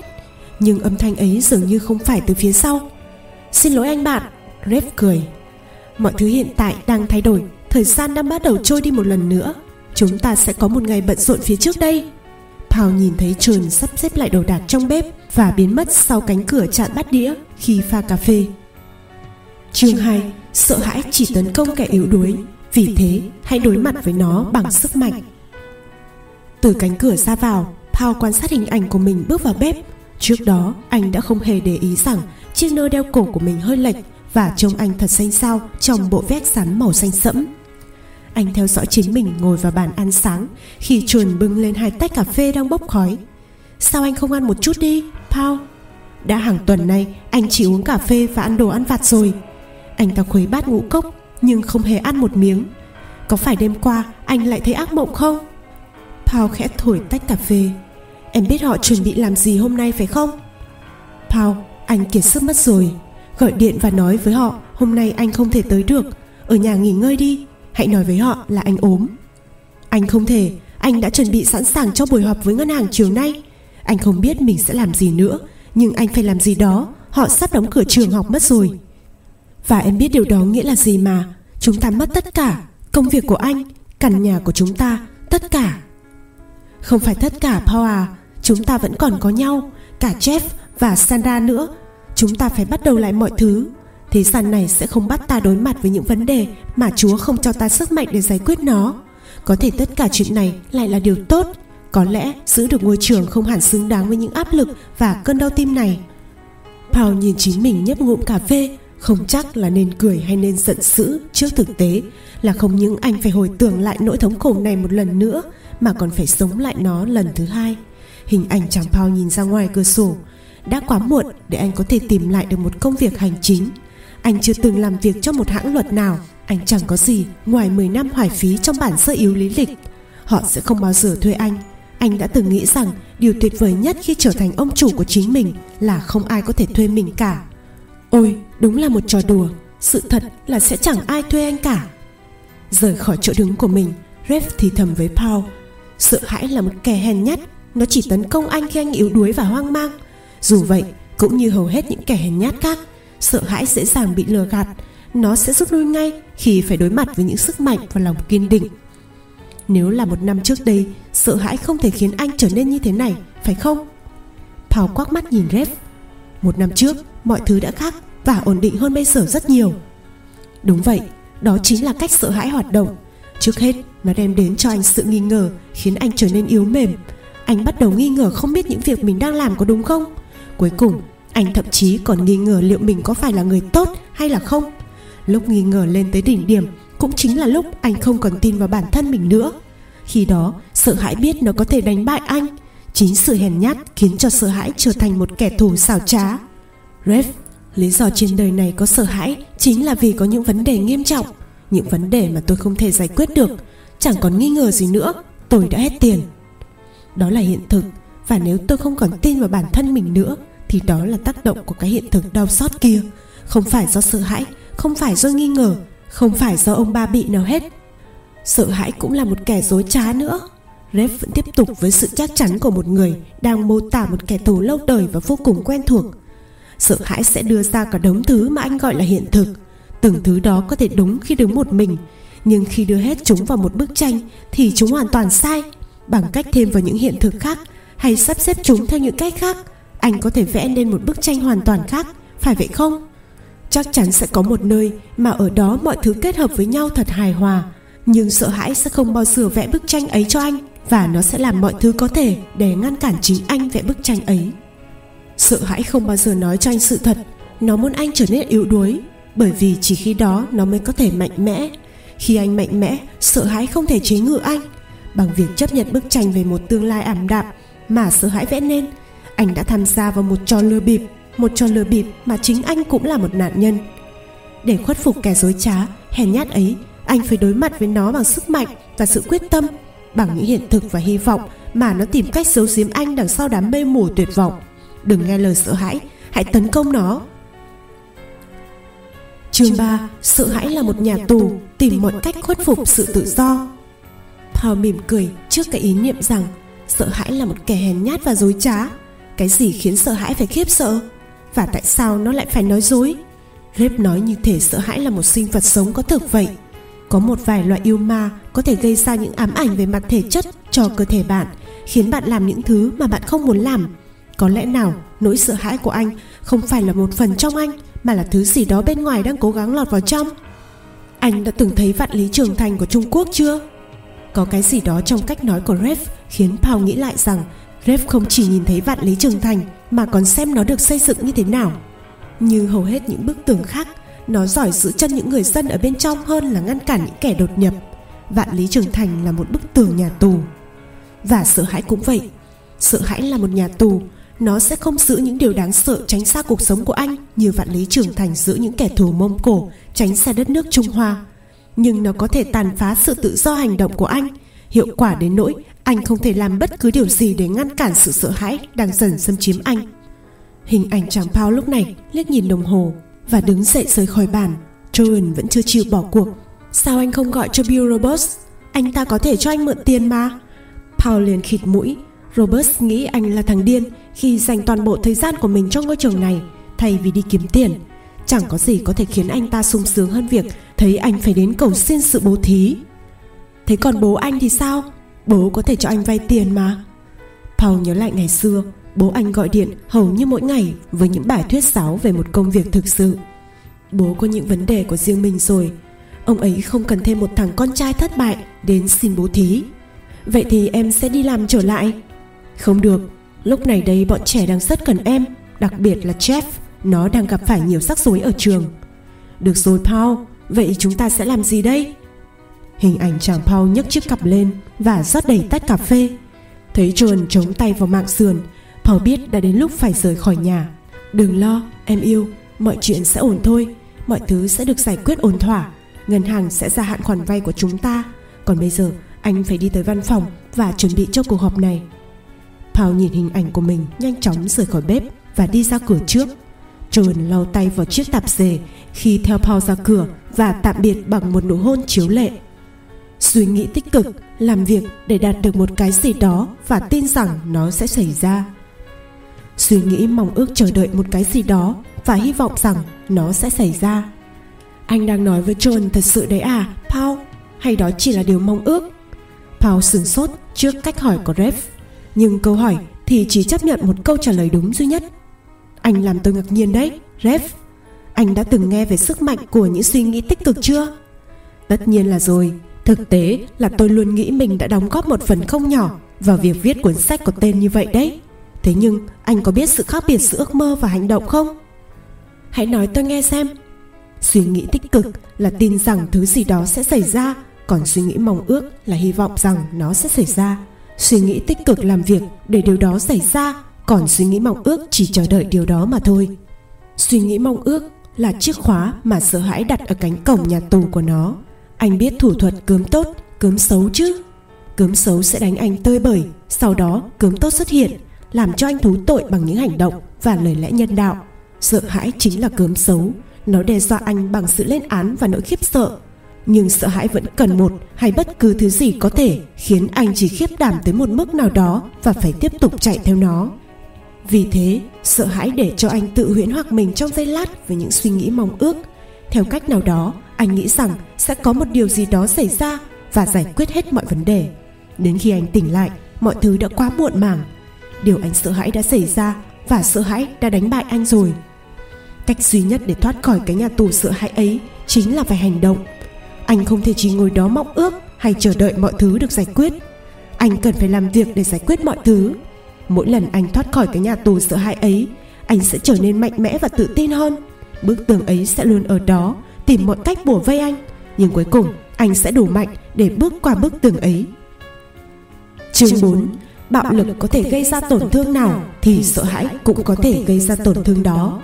[SPEAKER 1] nhưng âm thanh ấy dường như không phải từ phía sau. Xin lỗi anh bạn, Rev cười. Mọi thứ hiện tại đang thay đổi, thời gian đang bắt đầu trôi đi một lần nữa. Chúng ta sẽ có một ngày bận rộn phía trước đây. Paul nhìn thấy Trần sắp xếp lại đồ đạc trong bếp và biến mất sau cánh cửa chặn bát đĩa khi pha cà phê. Chương 2 Sợ hãi chỉ tấn công kẻ yếu đuối Vì thế hãy đối mặt với nó bằng sức mạnh Từ cánh cửa ra vào Paul quan sát hình ảnh của mình bước vào bếp. Trước đó, anh đã không hề để ý rằng Chiếc nơ đeo cổ của mình hơi lệch Và trông anh thật xanh xao Trong bộ vest sắn màu xanh sẫm. Anh theo dõi chính mình ngồi vào bàn ăn sáng Khi chuồn bưng lên hai tách cà phê đang bốc khói. Sao anh không ăn một chút đi Paul Đã hàng tuần nay, anh chỉ uống cà phê và ăn đồ ăn vặt rồi. Anh ta khuấy bát ngũ cốc, Nhưng không hề ăn một miếng. Có phải đêm qua anh lại thấy ác mộng không? Paul khẽ thổi tách cà phê. Em biết họ chuẩn bị làm gì hôm nay phải không? Paul Anh kiệt sức mất rồi. Gọi điện và nói với họ, Hôm nay anh không thể tới được. Ở nhà nghỉ ngơi đi. Hãy nói với họ là anh ốm. Anh không thể. Anh đã chuẩn bị sẵn sàng cho buổi họp với ngân hàng chiều nay. Anh không biết mình sẽ làm gì nữa, Nhưng anh phải làm gì đó. Họ sắp đóng cửa trường học mất rồi. Và em biết điều đó nghĩa là gì mà. Chúng ta mất tất cả. Công việc của anh, Căn nhà của chúng ta, Tất cả. Không phải tất cả Paul à. Chúng ta vẫn còn có nhau, Cả Jeff và Sandra nữa. Chúng ta phải bắt đầu lại mọi thứ. Thế gian này sẽ không bắt ta đối mặt với những vấn đề Mà Chúa không cho ta sức mạnh để giải quyết nó. Có thể tất cả chuyện này lại là điều tốt. Có lẽ giữ được ngôi trường không hẳn xứng đáng với những áp lực và cơn đau tim này. Paul nhìn chính mình nhấp ngụm cà phê, Không chắc là nên cười hay nên giận dữ. Trước thực tế Là không những anh phải hồi tưởng lại nỗi thống khổ này một lần nữa, Mà còn phải sống lại nó lần thứ hai. Hình ảnh chàng Paul nhìn ra ngoài cửa sổ. Đã quá muộn để anh có thể tìm lại được một công việc hành chính. Anh chưa từng làm việc cho một hãng luật nào. Anh chẳng có gì ngoài 10 năm hoài phí trong bản sơ yếu lý lịch. Họ sẽ không bao giờ thuê anh. Anh đã từng nghĩ rằng điều tuyệt vời nhất khi trở thành ông chủ của chính mình Là không ai có thể thuê mình cả. Ôi, đúng là một trò đùa. Sự thật là sẽ chẳng ai thuê anh cả. Rời khỏi chỗ đứng của mình Rev thì thầm với Paul. Sợ hãi là một kẻ hèn nhát nó chỉ tấn công anh khi anh yếu đuối và hoang mang. Dù vậy, cũng như hầu hết những kẻ hèn nhát khác, Sợ hãi dễ dàng bị lừa gạt, Nó sẽ rút lui ngay khi phải đối mặt với những sức mạnh và lòng kiên định. Nếu là một năm trước đây, Sợ hãi không thể khiến anh trở nên như thế này, Phải không? Paul quắc mắt nhìn Rev Một năm trước, mọi thứ đã khác Và ổn định hơn bây giờ rất nhiều. Đúng vậy, Đó chính là cách sợ hãi hoạt động. Trước hết, nó đem đến cho anh sự nghi ngờ, Khiến anh trở nên yếu mềm anh bắt đầu nghi ngờ không biết những việc mình đang làm có đúng không? Cuối cùng Anh thậm chí còn nghi ngờ liệu mình có phải là người tốt hay là không. Lúc nghi ngờ lên tới đỉnh điểm Cũng chính là lúc anh không còn tin vào bản thân mình nữa. Khi đó sợ hãi biết nó có thể đánh bại anh. Chính sự hèn nhát khiến cho sợ hãi trở thành một kẻ thù xảo trá. Rev, lý do trên đời này có sợ hãi Chính là vì có những vấn đề nghiêm trọng. Những vấn đề mà tôi không thể giải quyết được. Chẳng còn nghi ngờ gì nữa. Tôi đã hết tiền. Đó là hiện thực Và nếu tôi không còn tin vào bản thân mình nữa Thì đó là tác động của cái hiện thực đau xót kia Không phải do sợ hãi Không phải do nghi ngờ Không phải do ông ba bị nào hết Sợ hãi cũng là một kẻ dối trá nữa Rev vẫn tiếp tục với sự chắc chắn của một người đang mô tả một kẻ thù lâu đời và vô cùng quen thuộc. Sợ hãi sẽ đưa ra cả đống thứ mà anh gọi là hiện thực. Từng thứ đó có thể đúng khi đứng một mình, nhưng khi đưa hết chúng vào một bức tranh thì chúng hoàn toàn sai. Bằng cách thêm vào những hiện thực khác hay sắp xếp chúng theo những cách khác, anh có thể vẽ nên một bức tranh hoàn toàn khác, phải vậy không? Chắc chắn sẽ có một nơi mà ở đó mọi thứ kết hợp với nhau thật hài hòa, nhưng sợ hãi sẽ không bao giờ vẽ bức tranh ấy cho anh và nó sẽ làm mọi thứ có thể để ngăn cản chính anh vẽ bức tranh ấy. Sợ hãi không bao giờ nói cho anh sự thật nó muốn anh trở nên yếu đuối bởi vì chỉ khi đó nó mới có thể mạnh mẽ. Khi anh mạnh mẽ sợ hãi không thể chế ngự anh bằng việc chấp nhận bức tranh về một tương lai ảm đạm mà sợ hãi vẽ nên, anh đã tham gia vào một trò lừa bịp, một trò lừa bịp mà chính anh cũng là một nạn nhân. Để khuất phục kẻ dối trá, hèn nhát ấy, anh phải đối mặt với nó bằng sức mạnh và sự quyết tâm, bằng những hiện thực và hy vọng mà nó tìm cách giấu giếm anh đằng sau đám mê mù tuyệt vọng. Đừng nghe lời sợ hãi, hãy tấn công nó. Chương 3 sợ hãi là một nhà tù, tìm mọi cách khuất phục sự tự do. Paul mỉm cười trước cái ý niệm rằng sợ hãi là một kẻ hèn nhát và dối trá cái gì khiến sợ hãi phải khiếp sợ và tại sao nó lại phải nói dối Rip nói như thể sợ hãi là một sinh vật sống có thực vậy có một vài loại yêu ma có thể gây ra những ám ảnh về mặt thể chất cho cơ thể bạn, khiến bạn làm những thứ mà bạn không muốn làm. Có lẽ nào nỗi sợ hãi của anh không phải là một phần trong anh mà là thứ gì đó bên ngoài đang cố gắng lọt vào trong? Anh đã từng thấy vạn lý trường thành của Trung Quốc chưa? Có cái gì đó trong cách nói của Rev khiến Paul nghĩ lại rằng Rev không chỉ nhìn thấy vạn lý trường thành mà còn xem nó được xây dựng như thế nào. Như hầu hết những bức tường khác, nó giỏi giữ chân những người dân ở bên trong hơn là ngăn cản những kẻ đột nhập. Vạn Lý Trường Thành là một bức tường nhà tù. Và sợ hãi cũng vậy. Sợ hãi là một nhà tù. Nó sẽ không giữ những điều đáng sợ tránh xa cuộc sống của anh Như Vạn Lý Trường Thành giữ những kẻ thù Mông Cổ Tránh xa đất nước Trung Hoa. Nhưng nó có thể tàn phá sự tự do hành động của anh Hiệu quả đến nỗi, anh không thể làm bất cứ điều gì để ngăn cản sự sợ hãi đang dần xâm chiếm anh Hình ảnh chàng Paul lúc này liếc nhìn đồng hồ và đứng dậy rời khỏi bàn. Joan vẫn chưa chịu bỏ cuộc. Sao anh không gọi cho Bill Roberts? Anh ta có thể cho anh mượn tiền mà. Paul liền khịt mũi. Roberts nghĩ anh là thằng điên khi dành toàn bộ thời gian của mình cho ngôi trường này thay vì đi kiếm tiền. Chẳng có gì có thể khiến anh ta sung sướng hơn việc thấy anh phải đến cầu xin sự bố thí. Thế còn bố anh thì sao? Bố có thể cho anh vay tiền mà. Paul nhớ lại ngày xưa Bố anh gọi điện hầu như mỗi ngày với những bài thuyết giáo về một công việc thực sự. Bố có những vấn đề của riêng mình rồi. Ông ấy không cần thêm một thằng con trai thất bại đến xin bố thí. Vậy thì em sẽ đi làm trở lại. Không được, lúc này đây bọn trẻ đang rất cần em, đặc biệt là Jeff, nó đang gặp phải nhiều rắc rối ở trường. Được rồi Paul, vậy chúng ta sẽ làm gì đây? Hình ảnh chàng Paul nhấc chiếc cặp lên và rót đầy tách cà phê. Thấy John chống tay vào mạng sườn Paul biết đã đến lúc phải rời khỏi nhà. Đừng lo, em yêu Mọi chuyện sẽ ổn thôi. Mọi thứ sẽ được giải quyết ổn thỏa. Ngân hàng sẽ gia hạn khoản vay của chúng ta. Còn bây giờ anh phải đi tới văn phòng Và chuẩn bị cho cuộc họp này. Paul nhìn hình ảnh của mình Nhanh chóng rời khỏi bếp Và đi ra cửa trước. John lau tay vào chiếc tạp dề, Khi theo Paul ra cửa Và tạm biệt bằng một nụ hôn chiếu lệ. Suy nghĩ tích cực, Làm việc để đạt được một cái gì đó Và tin rằng nó sẽ xảy ra. Suy nghĩ mong ước chờ đợi một cái gì đó và hy vọng rằng nó sẽ xảy ra. Anh đang nói với john thật sự đấy à paul? Hay đó chỉ là điều mong ước? Paul sửng sốt trước cách hỏi của rev nhưng câu hỏi thì chỉ chấp nhận một câu trả lời đúng duy nhất anh làm tôi ngạc nhiên đấy rev anh đã từng nghe về sức mạnh của những suy nghĩ tích cực chưa? Tất nhiên là rồi. Thực tế là tôi luôn nghĩ mình đã đóng góp một phần không nhỏ vào việc viết cuốn sách có tên như vậy đấy. Thế nhưng, anh có biết sự khác biệt giữa ước mơ và hành động không? Hãy nói tôi nghe xem. Suy nghĩ tích cực là tin rằng thứ gì đó sẽ xảy ra, Còn suy nghĩ mong ước là hy vọng rằng nó sẽ xảy ra. Suy nghĩ tích cực làm việc để điều đó xảy ra. Còn suy nghĩ mong ước chỉ chờ đợi điều đó mà thôi. Suy nghĩ mong ước là chiếc khóa mà sợ hãi đặt ở cánh cổng nhà tù của nó. Anh biết thủ thuật cướm tốt, cướm xấu chứ? Cướm xấu sẽ đánh anh tơi bời Sau đó cướm tốt xuất hiện Làm cho anh thú tội bằng những hành động Và lời lẽ nhân đạo. Sợ hãi chính là cướm xấu Nó đe dọa anh bằng sự lên án và nỗi khiếp sợ. Nhưng sợ hãi vẫn cần một Hay bất cứ thứ gì có thể Khiến anh chỉ khiếp đảm tới một mức nào đó Và phải tiếp tục chạy theo nó. Vì thế, sợ hãi để cho anh tự huyễn hoặc mình trong giây lát Với những suy nghĩ mong ước. Theo cách nào đó, anh nghĩ rằng sẽ có một điều gì đó xảy ra Và giải quyết hết mọi vấn đề. Đến khi anh tỉnh lại, Mọi thứ đã quá muộn màng. Điều anh sợ hãi đã xảy ra Và sợ hãi đã đánh bại anh rồi. Cách duy nhất để thoát khỏi cái nhà tù sợ hãi ấy Chính là phải hành động. Anh không thể chỉ ngồi đó mong ước Hay chờ đợi mọi thứ được giải quyết. Anh cần phải làm việc để giải quyết mọi thứ. Mỗi lần anh thoát khỏi cái nhà tù sợ hãi ấy Anh sẽ trở nên mạnh mẽ và tự tin hơn. Bức tường ấy sẽ luôn ở đó Tìm mọi cách bủa vây anh. Nhưng cuối cùng anh sẽ đủ mạnh để bước qua bức tường ấy. Chương 4 Bạo lực có thể gây ra tổn thương nào Thì sợ hãi cũng có thể gây ra tổn thương đó.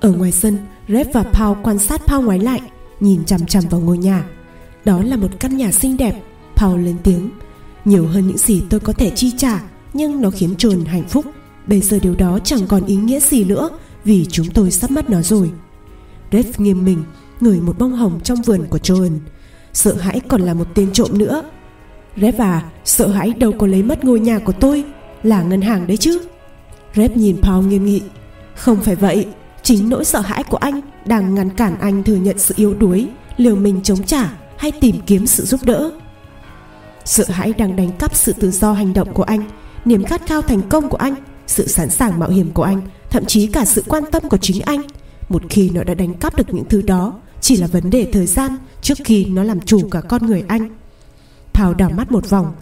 [SPEAKER 1] Ở ngoài sân Red và Paul quan sát Paul ngoái lại Nhìn chằm chằm vào ngôi nhà. Đó là một căn nhà xinh đẹp. Paul lên tiếng Nhiều hơn những gì tôi có thể chi trả nhưng nó khiến John hạnh phúc. Bây giờ điều đó chẳng còn ý nghĩa gì nữa, Vì chúng tôi sắp mất nó rồi. Red nghiêm mình, Ngửi một bông hồng trong vườn của Joan Sợ hãi còn là một tên trộm nữa. Rep à Sợ hãi đâu có lấy mất ngôi nhà của tôi, Là ngân hàng đấy chứ. Rep nhìn Paul nghiêm nghị. Không phải vậy, Chính nỗi sợ hãi của anh Đang ngăn cản anh thừa nhận sự yếu đuối, Liều mình chống trả Hay tìm kiếm sự giúp đỡ. Sợ hãi đang đánh cắp sự tự do hành động của anh Niềm khát khao thành công của anh, Sự sẵn sàng mạo hiểm của anh, Thậm chí cả sự quan tâm của chính anh. Một khi nó đã đánh cắp được những thứ đó, Chỉ là vấn đề thời gian Trước khi nó làm chủ cả con người anh. Thảo đảo mắt một vòng.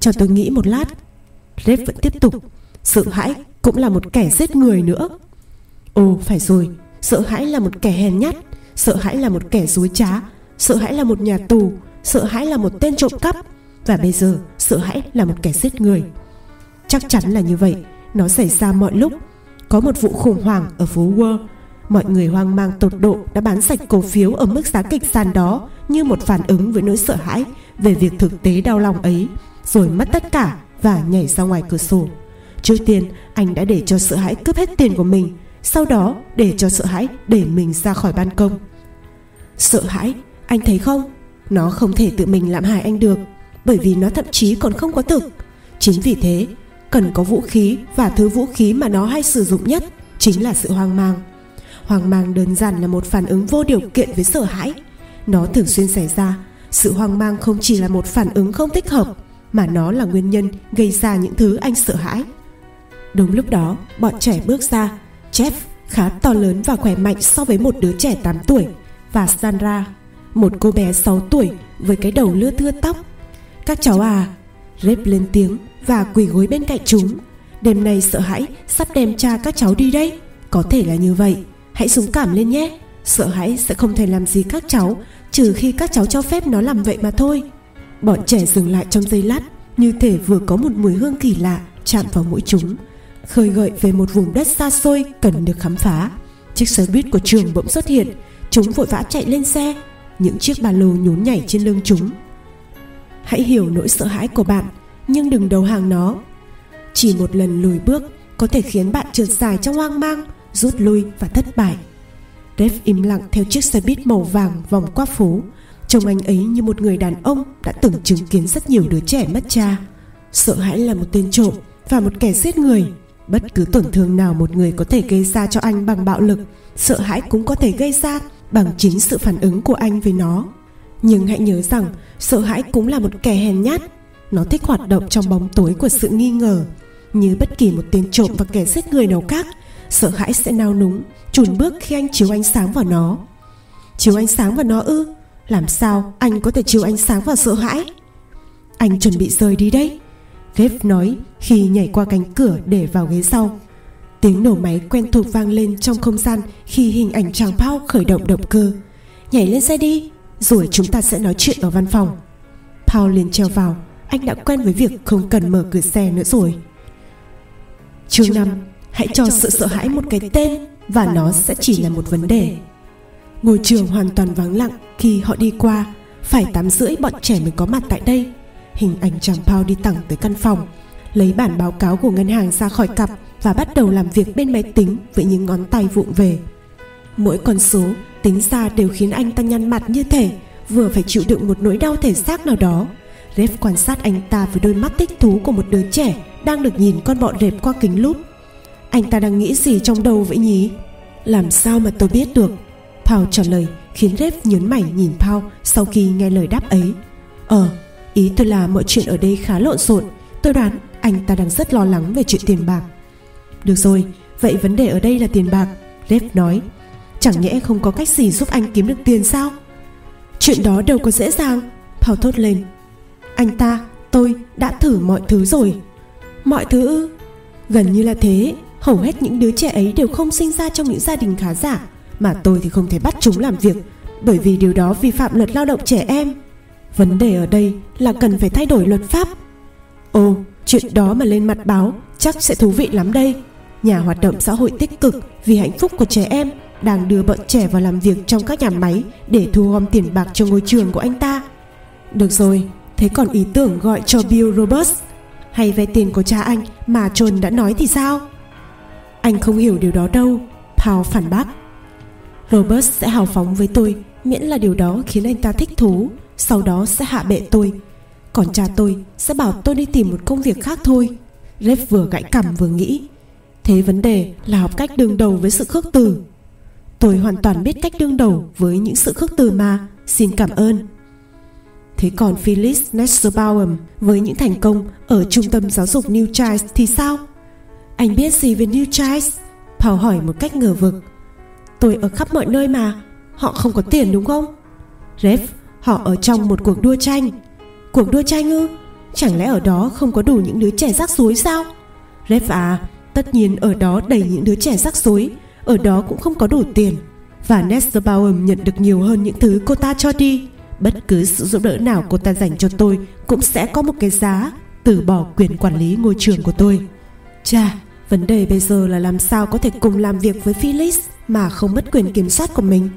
[SPEAKER 1] Cho tôi nghĩ một lát. Rếp vẫn tiếp tục. Sợ hãi cũng là một kẻ giết người nữa. Ồ, phải rồi. Sợ hãi là một kẻ hèn nhát. Sợ hãi là một kẻ dối trá. Sợ hãi là một nhà tù. Sợ hãi là một tên trộm cắp. Và bây giờ, sợ hãi là một kẻ giết người. Chắc chắn là như vậy Nó xảy ra mọi lúc Có một vụ khủng hoảng ở phố Wall Mọi người hoang mang tột độ đã bán sạch cổ phiếu ở mức giá kịch sàn đó như một phản ứng với nỗi sợ hãi về việc thực tế đau lòng ấy, rồi mất tất cả và nhảy ra ngoài cửa sổ. Trước tiên, anh đã để cho sợ hãi cướp hết tiền của mình, sau đó để cho sợ hãi để mình ra khỏi ban công. Sợ hãi, anh thấy không? Nó không thể tự mình làm hại anh được, bởi vì nó thậm chí còn không có thực. Chính vì thế, cần có vũ khí và thứ vũ khí mà nó hay sử dụng nhất chính là sự hoang mang. Hoang mang đơn giản là một phản ứng vô điều kiện với sợ hãi. Nó thường xuyên xảy ra. Sự hoang mang không chỉ là một phản ứng không thích hợp, mà nó là nguyên nhân gây ra những thứ anh sợ hãi. Đúng lúc đó, bọn trẻ bước ra. Jeff khá to lớn và khỏe mạnh so với một đứa trẻ 8 tuổi và sandra, một cô bé 6 tuổi với cái đầu lưa thưa tóc. Các cháu à rếp lên tiếng và quỳ gối bên cạnh chúng. Đêm nay sợ hãi, sắp đem cha các cháu đi đây. Có thể là như vậy. Hãy dũng cảm lên nhé. Sợ hãi sẽ không thể làm gì các cháu, Trừ khi các cháu cho phép nó làm vậy mà thôi. Bọn trẻ dừng lại trong giây lát, Như thể vừa có một mùi hương kỳ lạ Chạm vào mũi chúng, Khơi gợi về một vùng đất xa xôi Cần được khám phá. Chiếc xe buýt của trường bỗng xuất hiện. Chúng vội vã chạy lên xe. Những chiếc ba lô nhún nhảy trên lưng chúng. Hãy hiểu nỗi sợ hãi của bạn, Nhưng đừng đầu hàng nó. Chỉ một lần lùi bước Có thể khiến bạn trượt dài trong hoang mang, rút lui và thất bại. Dave im lặng theo chiếc xe buýt màu vàng vòng qua phố. Trông anh ấy như một người đàn ông đã từng chứng kiến rất nhiều đứa trẻ mất cha. Sợ hãi là một tên trộm và một kẻ giết người. Bất cứ tổn thương nào một người có thể gây ra cho anh bằng bạo lực, Sợ hãi cũng có thể gây ra bằng chính sự phản ứng của anh với nó. Nhưng hãy nhớ rằng sợ hãi cũng là một kẻ hèn nhát. Nó thích hoạt động trong bóng tối của sự nghi ngờ Như bất kỳ một tên trộm và kẻ giết người nào khác. Sợ hãi sẽ nao núng chùn bước khi anh chiếu ánh sáng vào nó. Chiếu ánh sáng vào nó ư? Làm sao anh có thể chiếu ánh sáng vào sợ hãi? Anh chuẩn bị rời đi đấy. Gabe nói khi nhảy qua cánh cửa để vào ghế sau. Tiếng nổ máy quen thuộc vang lên trong không gian khi hình ảnh chàng Paul khởi động động cơ. Nhảy lên xe đi, rồi chúng ta sẽ nói chuyện ở văn phòng. Paul liền treo vào, anh đã quen với việc không cần mở cửa xe nữa rồi. Chương 5 Hãy cho sự sợ hãi một cái tên và nó sẽ chỉ là một vấn đề. Ngôi trường hoàn toàn vắng lặng khi họ đi qua, phải tám rưỡi bọn trẻ mới có mặt tại đây. Hình ảnh chàng Paul đi thẳng tới căn phòng, lấy bản báo cáo của ngân hàng ra khỏi cặp và bắt đầu làm việc bên máy tính với những ngón tay vụng về. Mỗi con số tính ra đều khiến anh ta nhăn mặt như thể vừa phải chịu đựng một nỗi đau thể xác nào đó. Ref quan sát anh ta với đôi mắt thích thú của một đứa trẻ đang được nhìn con bọ rệp qua kính lúp. Anh ta đang nghĩ gì trong đầu vậy nhỉ? Làm sao mà tôi biết được? Paul trả lời khiến Ref nhớn mày nhìn Paul sau khi nghe lời đáp ấy. Ờ, ý tôi là mọi chuyện ở đây khá lộn xộn. Tôi đoán anh ta đang rất lo lắng về chuyện tiền bạc. Được rồi, vậy vấn đề ở đây là tiền bạc, Ref nói. Chẳng nhẽ không có cách gì giúp anh kiếm được tiền sao? Chuyện đó đâu có dễ dàng, thảo thốt lên. Anh ta, tôi đã thử mọi thứ rồi. Mọi thứ? Gần như là thế, hầu hết những đứa trẻ ấy đều không sinh ra trong những gia đình khá giả, mà tôi thì không thể bắt chúng làm việc, bởi vì điều đó vi phạm luật lao động trẻ em. Vấn đề ở đây là cần phải thay đổi luật pháp. Ồ, chuyện đó mà lên mặt báo chắc sẽ thú vị lắm đây. Nhà hoạt động xã hội tích cực vì hạnh phúc của trẻ em đang đưa bọn trẻ vào làm việc trong các nhà máy để thu gom tiền bạc cho ngôi trường của anh ta. Được rồi, thế còn ý tưởng gọi cho Bill Roberts hay vay tiền của cha anh mà John đã nói thì sao? Anh không hiểu điều đó đâu, Paul phản bác. Roberts sẽ hào phóng với tôi miễn là điều đó khiến anh ta thích thú, sau đó sẽ hạ bệ tôi. Còn cha tôi sẽ bảo tôi đi tìm một công việc khác thôi. Rep vừa gãy cằm vừa nghĩ. Thế vấn đề là học cách đương đầu với sự khước từ. Tôi hoàn toàn biết cách đương đầu với những sự khước từ mà. Xin cảm ơn. Thế còn Phyllis Nesselbaum với những thành công ở trung tâm giáo dục New Child thì sao? Anh biết gì về New Child? Paul hỏi một cách ngờ vực. Tôi ở khắp mọi nơi mà. Họ không có tiền đúng không? Rev, họ ở trong một cuộc đua tranh. Cuộc đua tranh ư? Chẳng lẽ ở đó không có đủ những đứa trẻ rắc rối sao? Rev à, tất nhiên ở đó đầy những đứa trẻ rắc rối. Ở đó cũng không có đủ tiền. Và Nesselbaum nhận được nhiều hơn những thứ cô ta cho đi. Bất cứ sự giúp đỡ nào cô ta dành cho tôi Cũng sẽ có một cái giá Từ bỏ quyền quản lý ngôi trường của tôi. Chà, vấn đề bây giờ là làm sao có thể cùng làm việc với Phyllis Mà không mất quyền kiểm soát của mình?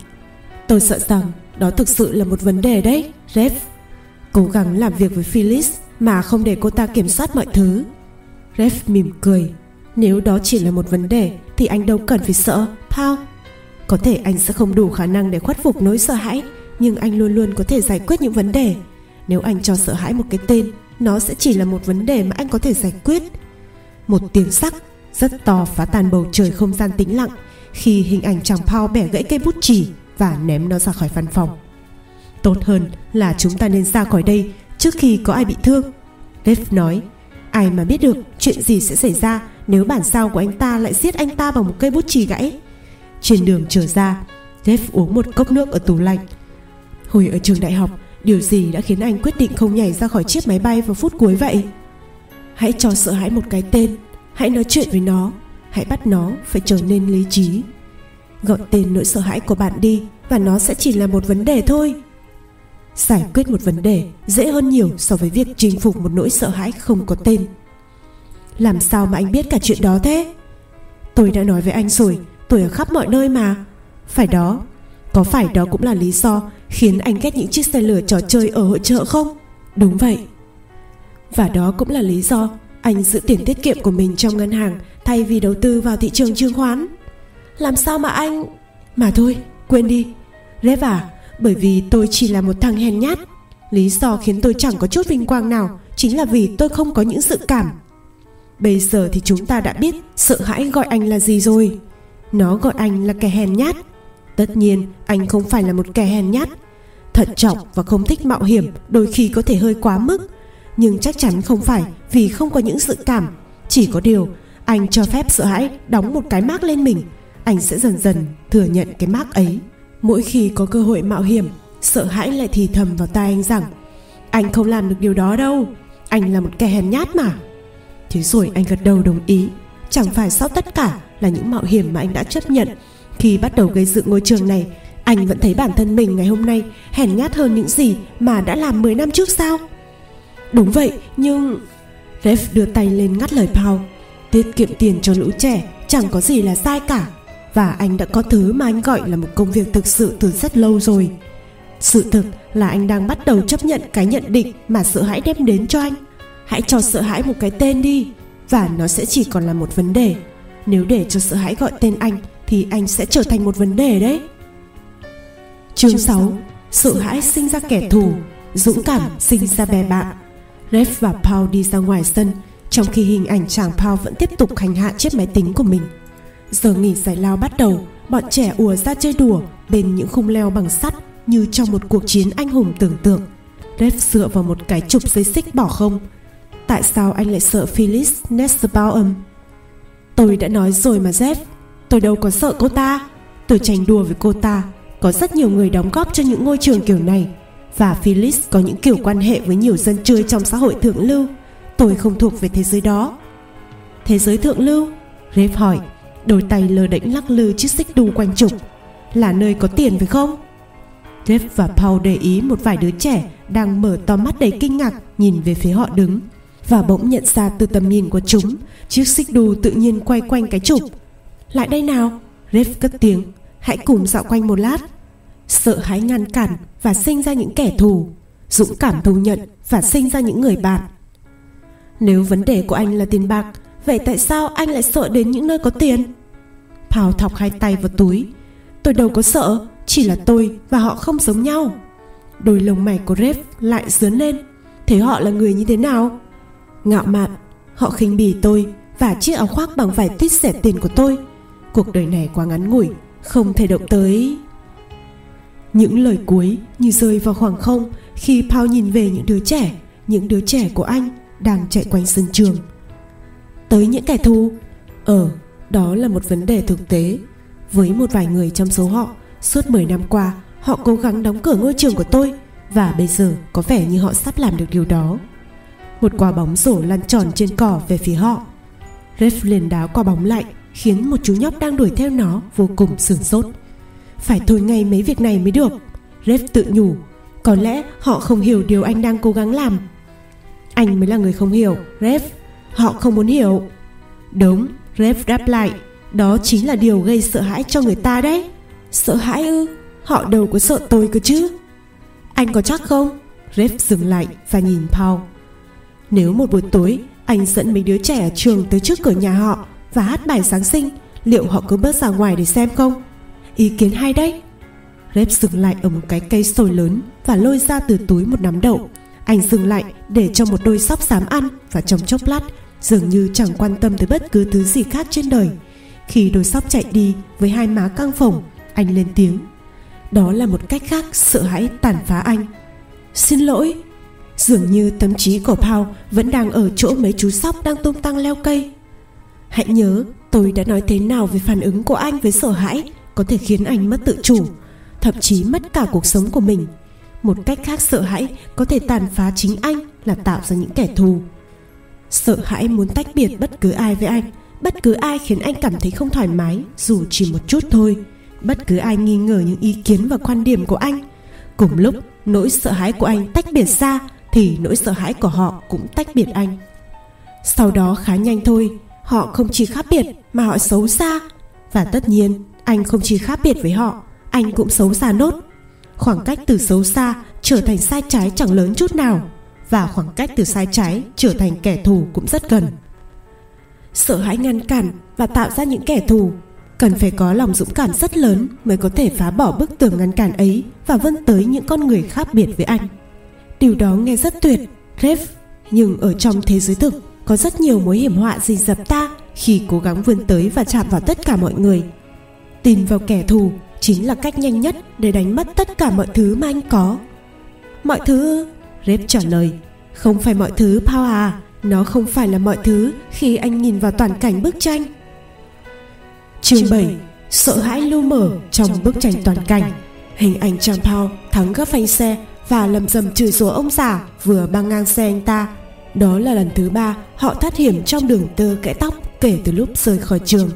[SPEAKER 1] Tôi sợ rằng đó thực sự là một vấn đề đấy Rev Cố gắng làm việc với Phyllis Mà không để cô ta kiểm soát mọi thứ. Rev mỉm cười. Nếu đó chỉ là một vấn đề, Thì anh đâu cần phải sợ, Paul. Có thể anh sẽ không đủ khả năng để khuất phục nỗi sợ hãi, nhưng anh luôn luôn có thể giải quyết những vấn đề. Nếu anh cho sợ hãi một cái tên, nó sẽ chỉ là một vấn đề mà anh có thể giải quyết. Một tiếng sắc rất to phá tan bầu trời không gian tĩnh lặng, khi hình ảnh chàng Paul bẻ gãy cây bút chì và ném nó ra khỏi văn phòng. Tốt hơn là chúng ta nên ra khỏi đây trước khi có ai bị thương, Dave nói ai mà biết được chuyện gì sẽ xảy ra nếu bản sao của anh ta lại giết anh ta bằng một cây bút chì gãy trên đường trở ra Jeff uống một cốc nước ở tủ lạnh Hồi ở trường đại học, điều gì đã khiến anh quyết định không nhảy ra khỏi chiếc máy bay vào phút cuối vậy? Hãy cho sợ hãi một cái tên, hãy nói chuyện với nó, hãy bắt nó phải trở nên lý trí. Gọi tên nỗi sợ hãi của bạn đi và nó sẽ chỉ là một vấn đề thôi. Giải quyết một vấn đề dễ hơn nhiều so với việc chinh phục một nỗi sợ hãi không có tên. Làm sao mà anh biết cả chuyện đó thế? Tôi đã nói với anh rồi, tôi ở khắp mọi nơi mà. Phải đó, có phải đó cũng là lý do khiến anh ghét những chiếc xe lửa trò chơi ở hội chợ không? Đúng vậy. Và đó cũng là lý do anh giữ tiền tiết kiệm của mình trong ngân hàng thay vì đầu tư vào thị trường chứng khoán. Làm sao mà anh... Mà thôi, quên đi. Rép à, bởi vì tôi chỉ là một thằng hèn nhát. Lý do khiến tôi chẳng có chút vinh quang nào chính là vì tôi không có những sự cảm. Bây giờ thì chúng ta đã biết sợ hãi gọi anh là gì rồi. Nó gọi anh là kẻ hèn nhát Tất nhiên, anh không phải là một kẻ hèn nhát Thận trọng và không thích mạo hiểm Đôi khi có thể hơi quá mức Nhưng chắc chắn không phải Vì không có những sự cảm Chỉ có điều, anh cho phép sợ hãi Đóng một cái mác lên mình Anh sẽ dần dần thừa nhận cái mác ấy Mỗi khi có cơ hội mạo hiểm, Sợ hãi lại thì thầm vào tai anh rằng, Anh không làm được điều đó đâu, Anh là một kẻ hèn nhát mà. Thế rồi anh gật đầu đồng ý. Chẳng phải sau tất cả là những mạo hiểm mà anh đã chấp nhận, Khi bắt đầu gây dựng ngôi trường này, Anh vẫn thấy bản thân mình ngày hôm nay Hèn nhát hơn những gì mà đã làm 10 năm trước sao? Đúng vậy, nhưng Rev đưa tay lên ngắt lời Paul. Tiết kiệm tiền cho lũ trẻ, Chẳng có gì là sai cả. Và anh đã có thứ mà anh gọi là một công việc thực sự từ rất lâu rồi. Sự thực là anh đang bắt đầu chấp nhận cái nhận định mà sợ hãi đem đến cho anh. Hãy cho sợ hãi một cái tên đi Và nó sẽ chỉ còn là một vấn đề. Nếu để cho sợ hãi gọi tên anh Thì anh sẽ trở thành một vấn đề đấy. Chương 6 Sợ hãi sinh ra kẻ thù Dũng cảm sinh ra bè bạn. Rev và Paul đi ra ngoài sân Trong khi hình ảnh chàng Paul vẫn tiếp tục hành hạ chiếc máy tính của mình Giờ nghỉ giải lao bắt đầu, Bọn trẻ ùa ra chơi đùa, Bên những khung leo bằng sắt Như trong một cuộc chiến anh hùng tưởng tượng. Rev dựa vào một cái chụp dây xích bỏ không. Tại sao anh lại sợ Phyllis Nesbaum? Tôi đã nói rồi mà Jeff Tôi đâu có sợ cô ta. Tôi tranh đùa với cô ta. Có rất nhiều người đóng góp cho những ngôi trường kiểu này. Và Phyllis có những kiểu quan hệ với nhiều dân chơi trong xã hội thượng lưu. Tôi không thuộc về thế giới đó. Thế giới thượng lưu? Rev hỏi. Đôi tay lơ đễnh lắc lư chiếc xích đu quanh trục. Là nơi có tiền phải không? Jeff và Paul để ý một vài đứa trẻ Đang mở to mắt đầy kinh ngạc Nhìn về phía họ đứng và bỗng nhận ra từ tầm nhìn của chúng, chiếc xích đu tự nhiên quay quanh cái trục. Lại đây nào. Ref cất tiếng. Hãy cùng dạo quanh một lát. Sợ hãi ngăn cản và sinh ra những kẻ thù, dũng cảm thu nhận và sinh ra những người bạn. Nếu vấn đề của anh là tiền bạc, vậy tại sao anh lại sợ đến những nơi có tiền? Paul thọc hai tay vào túi. Tôi đâu có sợ, chỉ là tôi và họ không giống nhau. Đôi lông mày của Ref lại dướn lên. Thế họ là người như thế nào? Ngạo mạn, họ khinh bỉ tôi và chiếc áo khoác bằng vải tít rẻ tiền của tôi. Cuộc đời này quá ngắn ngủi, không thể động tới. Những lời cuối như rơi vào khoảng không khi Paul nhìn về những đứa trẻ, những đứa trẻ của anh đang chạy quanh sân trường. Tới những kẻ thù, ở đó là một vấn đề thực tế. Với một vài người trong số họ, suốt 10 năm qua, họ cố gắng đóng cửa ngôi trường của tôi, và bây giờ có vẻ như họ sắp làm được điều đó. Một quả bóng rổ lăn tròn trên cỏ về phía họ. Ref liền đá quả bóng lại, khiến một chú nhóc đang đuổi theo nó vô cùng sửng sốt. Phải thôi ngay mấy việc này mới được, Ref tự nhủ. Có lẽ họ không hiểu điều anh đang cố gắng làm. Anh mới là người không hiểu, Ref. Họ không muốn hiểu. Đúng. Rev đáp lại đó chính là điều gây sợ hãi cho người ta đấy sợ hãi ư họ đâu có sợ tôi cơ chứ anh có chắc không Rev dừng lại và nhìn Paul nếu một buổi tối anh dẫn mấy đứa trẻ ở trường tới trước cửa nhà họ và hát bài Giáng sinh, liệu họ có bước ra ngoài để xem không? Ý kiến hay đấy. Rep dừng lại ở một cái cây sồi lớn và lôi ra từ túi một nắm đậu. Anh dừng lại để cho một đôi sóc dám ăn và trong chốc lát dường như chẳng quan tâm tới bất cứ thứ gì khác trên đời. Khi đôi sóc chạy đi với hai má căng phồng, anh lên tiếng. Đó là một cách khác sợ hãi tàn phá anh. Xin lỗi, Dường như tâm trí của Paul vẫn đang ở chỗ mấy chú sóc đang tung tăng leo cây Hãy nhớ tôi đã nói thế nào về phản ứng của anh với sợ hãi Có thể khiến anh mất tự chủ Thậm chí mất cả cuộc sống của mình Một cách khác sợ hãi có thể tàn phá chính anh là tạo ra những kẻ thù Sợ hãi muốn tách biệt bất cứ ai với anh. Bất cứ ai khiến anh cảm thấy không thoải mái, Dù chỉ một chút thôi. Bất cứ ai nghi ngờ những ý kiến và quan điểm của anh. Cùng lúc, nỗi sợ hãi của anh tách biệt ra, thì nỗi sợ hãi của họ cũng tách biệt anh. Sau đó khá nhanh thôi, họ không chỉ khác biệt mà họ xấu xa. Và tất nhiên, anh không chỉ khác biệt với họ, anh cũng xấu xa nốt. Khoảng cách từ xấu xa trở thành sai trái chẳng lớn chút nào và khoảng cách từ sai trái trở thành kẻ thù cũng rất gần sợ hãi ngăn cản và tạo ra những kẻ thù cần phải có lòng dũng cảm rất lớn mới có thể phá bỏ bức tường ngăn cản ấy và vươn tới những con người khác biệt với anh Điều đó nghe rất tuyệt, Rev. Nhưng ở trong thế giới thực có rất nhiều mối hiểm họa rình dập ta khi cố gắng vươn tới và chạm vào tất cả mọi người. Tin vào kẻ thù chính là cách nhanh nhất để đánh mất tất cả mọi thứ mà anh có. Mọi thứ Rep trả lời. Không phải mọi thứ Paul à, nó không phải là mọi thứ khi anh nhìn vào toàn cảnh bức tranh. Chương 7 Sợ hãi lưu mở trong bức tranh toàn cảnh Hình ảnh trang Paul thắng gấp phanh xe và lầm rầm chửi rủa ông già vừa băng ngang xe anh ta Đó là lần thứ ba họ thoát hiểm trong đường tơ kẽ tóc kể từ lúc rời khỏi trường.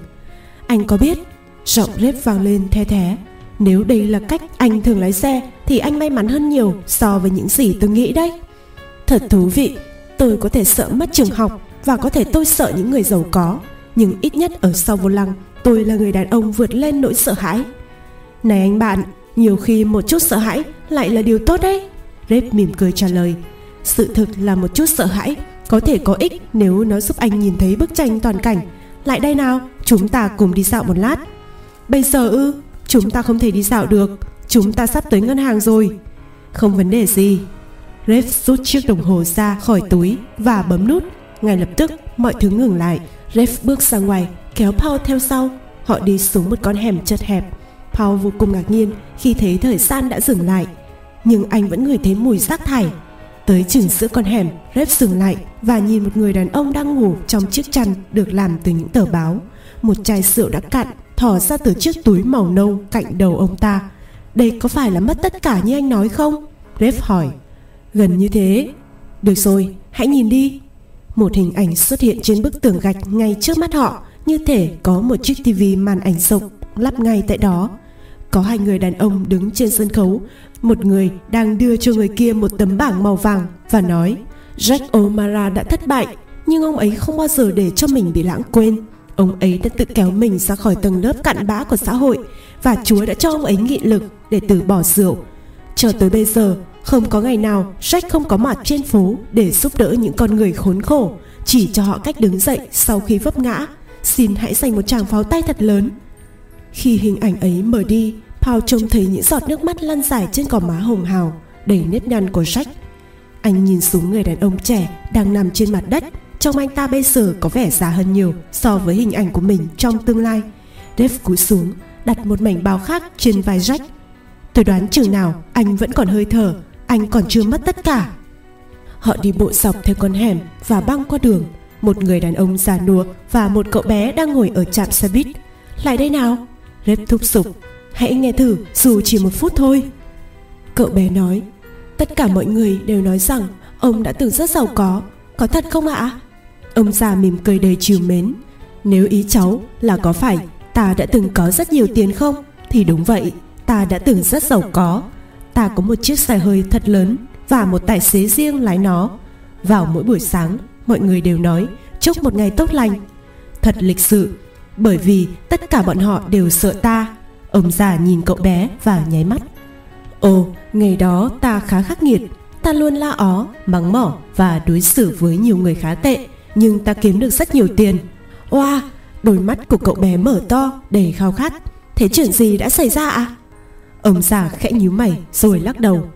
[SPEAKER 1] Anh có biết? Giọng rếp vang lên the thé. Nếu đây là cách anh thường lái xe thì anh may mắn hơn nhiều so với những gì tôi nghĩ đấy. Thật thú vị, tôi có thể sợ mất trường học và có thể tôi sợ những người giàu có, nhưng ít nhất ở sau vô lăng tôi là người đàn ông vượt lên nỗi sợ hãi. Này anh bạn, nhiều khi một chút sợ hãi lại là điều tốt đấy. Rep mỉm cười trả lời. Sự thực là một chút sợ hãi có thể có ích nếu nó giúp anh nhìn thấy bức tranh toàn cảnh. Lại đây nào, chúng ta cùng đi dạo một lát. Bây giờ ư, chúng ta không thể đi dạo được, chúng ta sắp tới ngân hàng rồi. Không vấn đề gì. Rev rút chiếc đồng hồ ra khỏi túi và bấm nút. Ngay lập tức, mọi thứ ngừng lại. Rev bước ra ngoài, kéo Paul theo sau. Họ đi xuống một con hẻm chật hẹp. Paul vô cùng ngạc nhiên khi thấy thời gian đã dừng lại. Nhưng anh vẫn ngửi thấy mùi rác thải Tới chừng giữa con hẻm, Rev dừng lại và nhìn một người đàn ông đang ngủ trong chiếc chăn được làm từ những tờ báo. Một chai rượu đã cạn thò ra từ chiếc túi màu nâu cạnh đầu ông ta. Đây có phải là mất tất cả như anh nói không? Rev hỏi. Gần như thế. Được rồi, hãy nhìn đi. Một hình ảnh xuất hiện trên bức tường gạch ngay trước mắt họ, như thể có một chiếc tivi màn ảnh rộng lắp ngay tại đó. Có hai người đàn ông đứng trên sân khấu một người đang đưa cho người kia một tấm bảng màu vàng và nói Jack O'Mara đã thất bại nhưng ông ấy không bao giờ để cho mình bị lãng quên ông ấy đã tự kéo mình ra khỏi tầng lớp cặn bã của xã hội và Chúa đã cho ông ấy nghị lực để từ bỏ rượu. Cho tới bây giờ, không có ngày nào Jack không có mặt trên phố để giúp đỡ những con người khốn khổ, chỉ cho họ cách đứng dậy sau khi vấp ngã. Xin hãy dành một tràng pháo tay thật lớn. Khi hình ảnh ấy mở đi, Paul trông thấy những giọt nước mắt lăn dài trên gò má hồng hào, đầy nếp nhăn của Jack. Anh nhìn xuống người đàn ông trẻ đang nằm trên mặt đất. Trông anh ta bây giờ có vẻ già hơn nhiều so với hình ảnh của mình trong tương lai. Dave cúi xuống, đặt một mảnh bao khác trên vai Jack. Tôi đoán chừng nào, anh vẫn còn hơi thở, Anh còn chưa mất tất cả. Họ đi bộ dọc theo con hẻm và băng qua đường. Một người đàn ông già nua và một cậu bé đang ngồi ở trạm xe buýt. Lại đây nào. Rep thúc sục. Hãy nghe thử, dù chỉ một phút thôi. Cậu bé nói. Tất cả mọi người đều nói rằng Ông đã từng rất giàu có. Có thật không ạ? Ông già mỉm cười đầy trìu mến. Nếu ý cháu là có phải Ta đã từng có rất nhiều tiền không? Thì đúng vậy Ta đã từng rất giàu có. Ta có một chiếc xe hơi thật lớn Và một tài xế riêng lái nó. Vào mỗi buổi sáng Mọi người đều nói Chúc một ngày tốt lành. Thật lịch sự Bởi vì tất cả bọn họ đều sợ ta. Ông già nhìn cậu bé và nháy mắt. Ồ, ngày đó ta khá khắc nghiệt. Ta luôn la ó, mắng mỏ và đối xử với nhiều người khá tệ. Nhưng ta kiếm được rất nhiều tiền. Wow, đôi mắt của cậu bé mở to, đầy khao khát. Thế chuyện gì đã xảy ra ạ? À? Ông già khẽ nhíu mày rồi lắc đầu.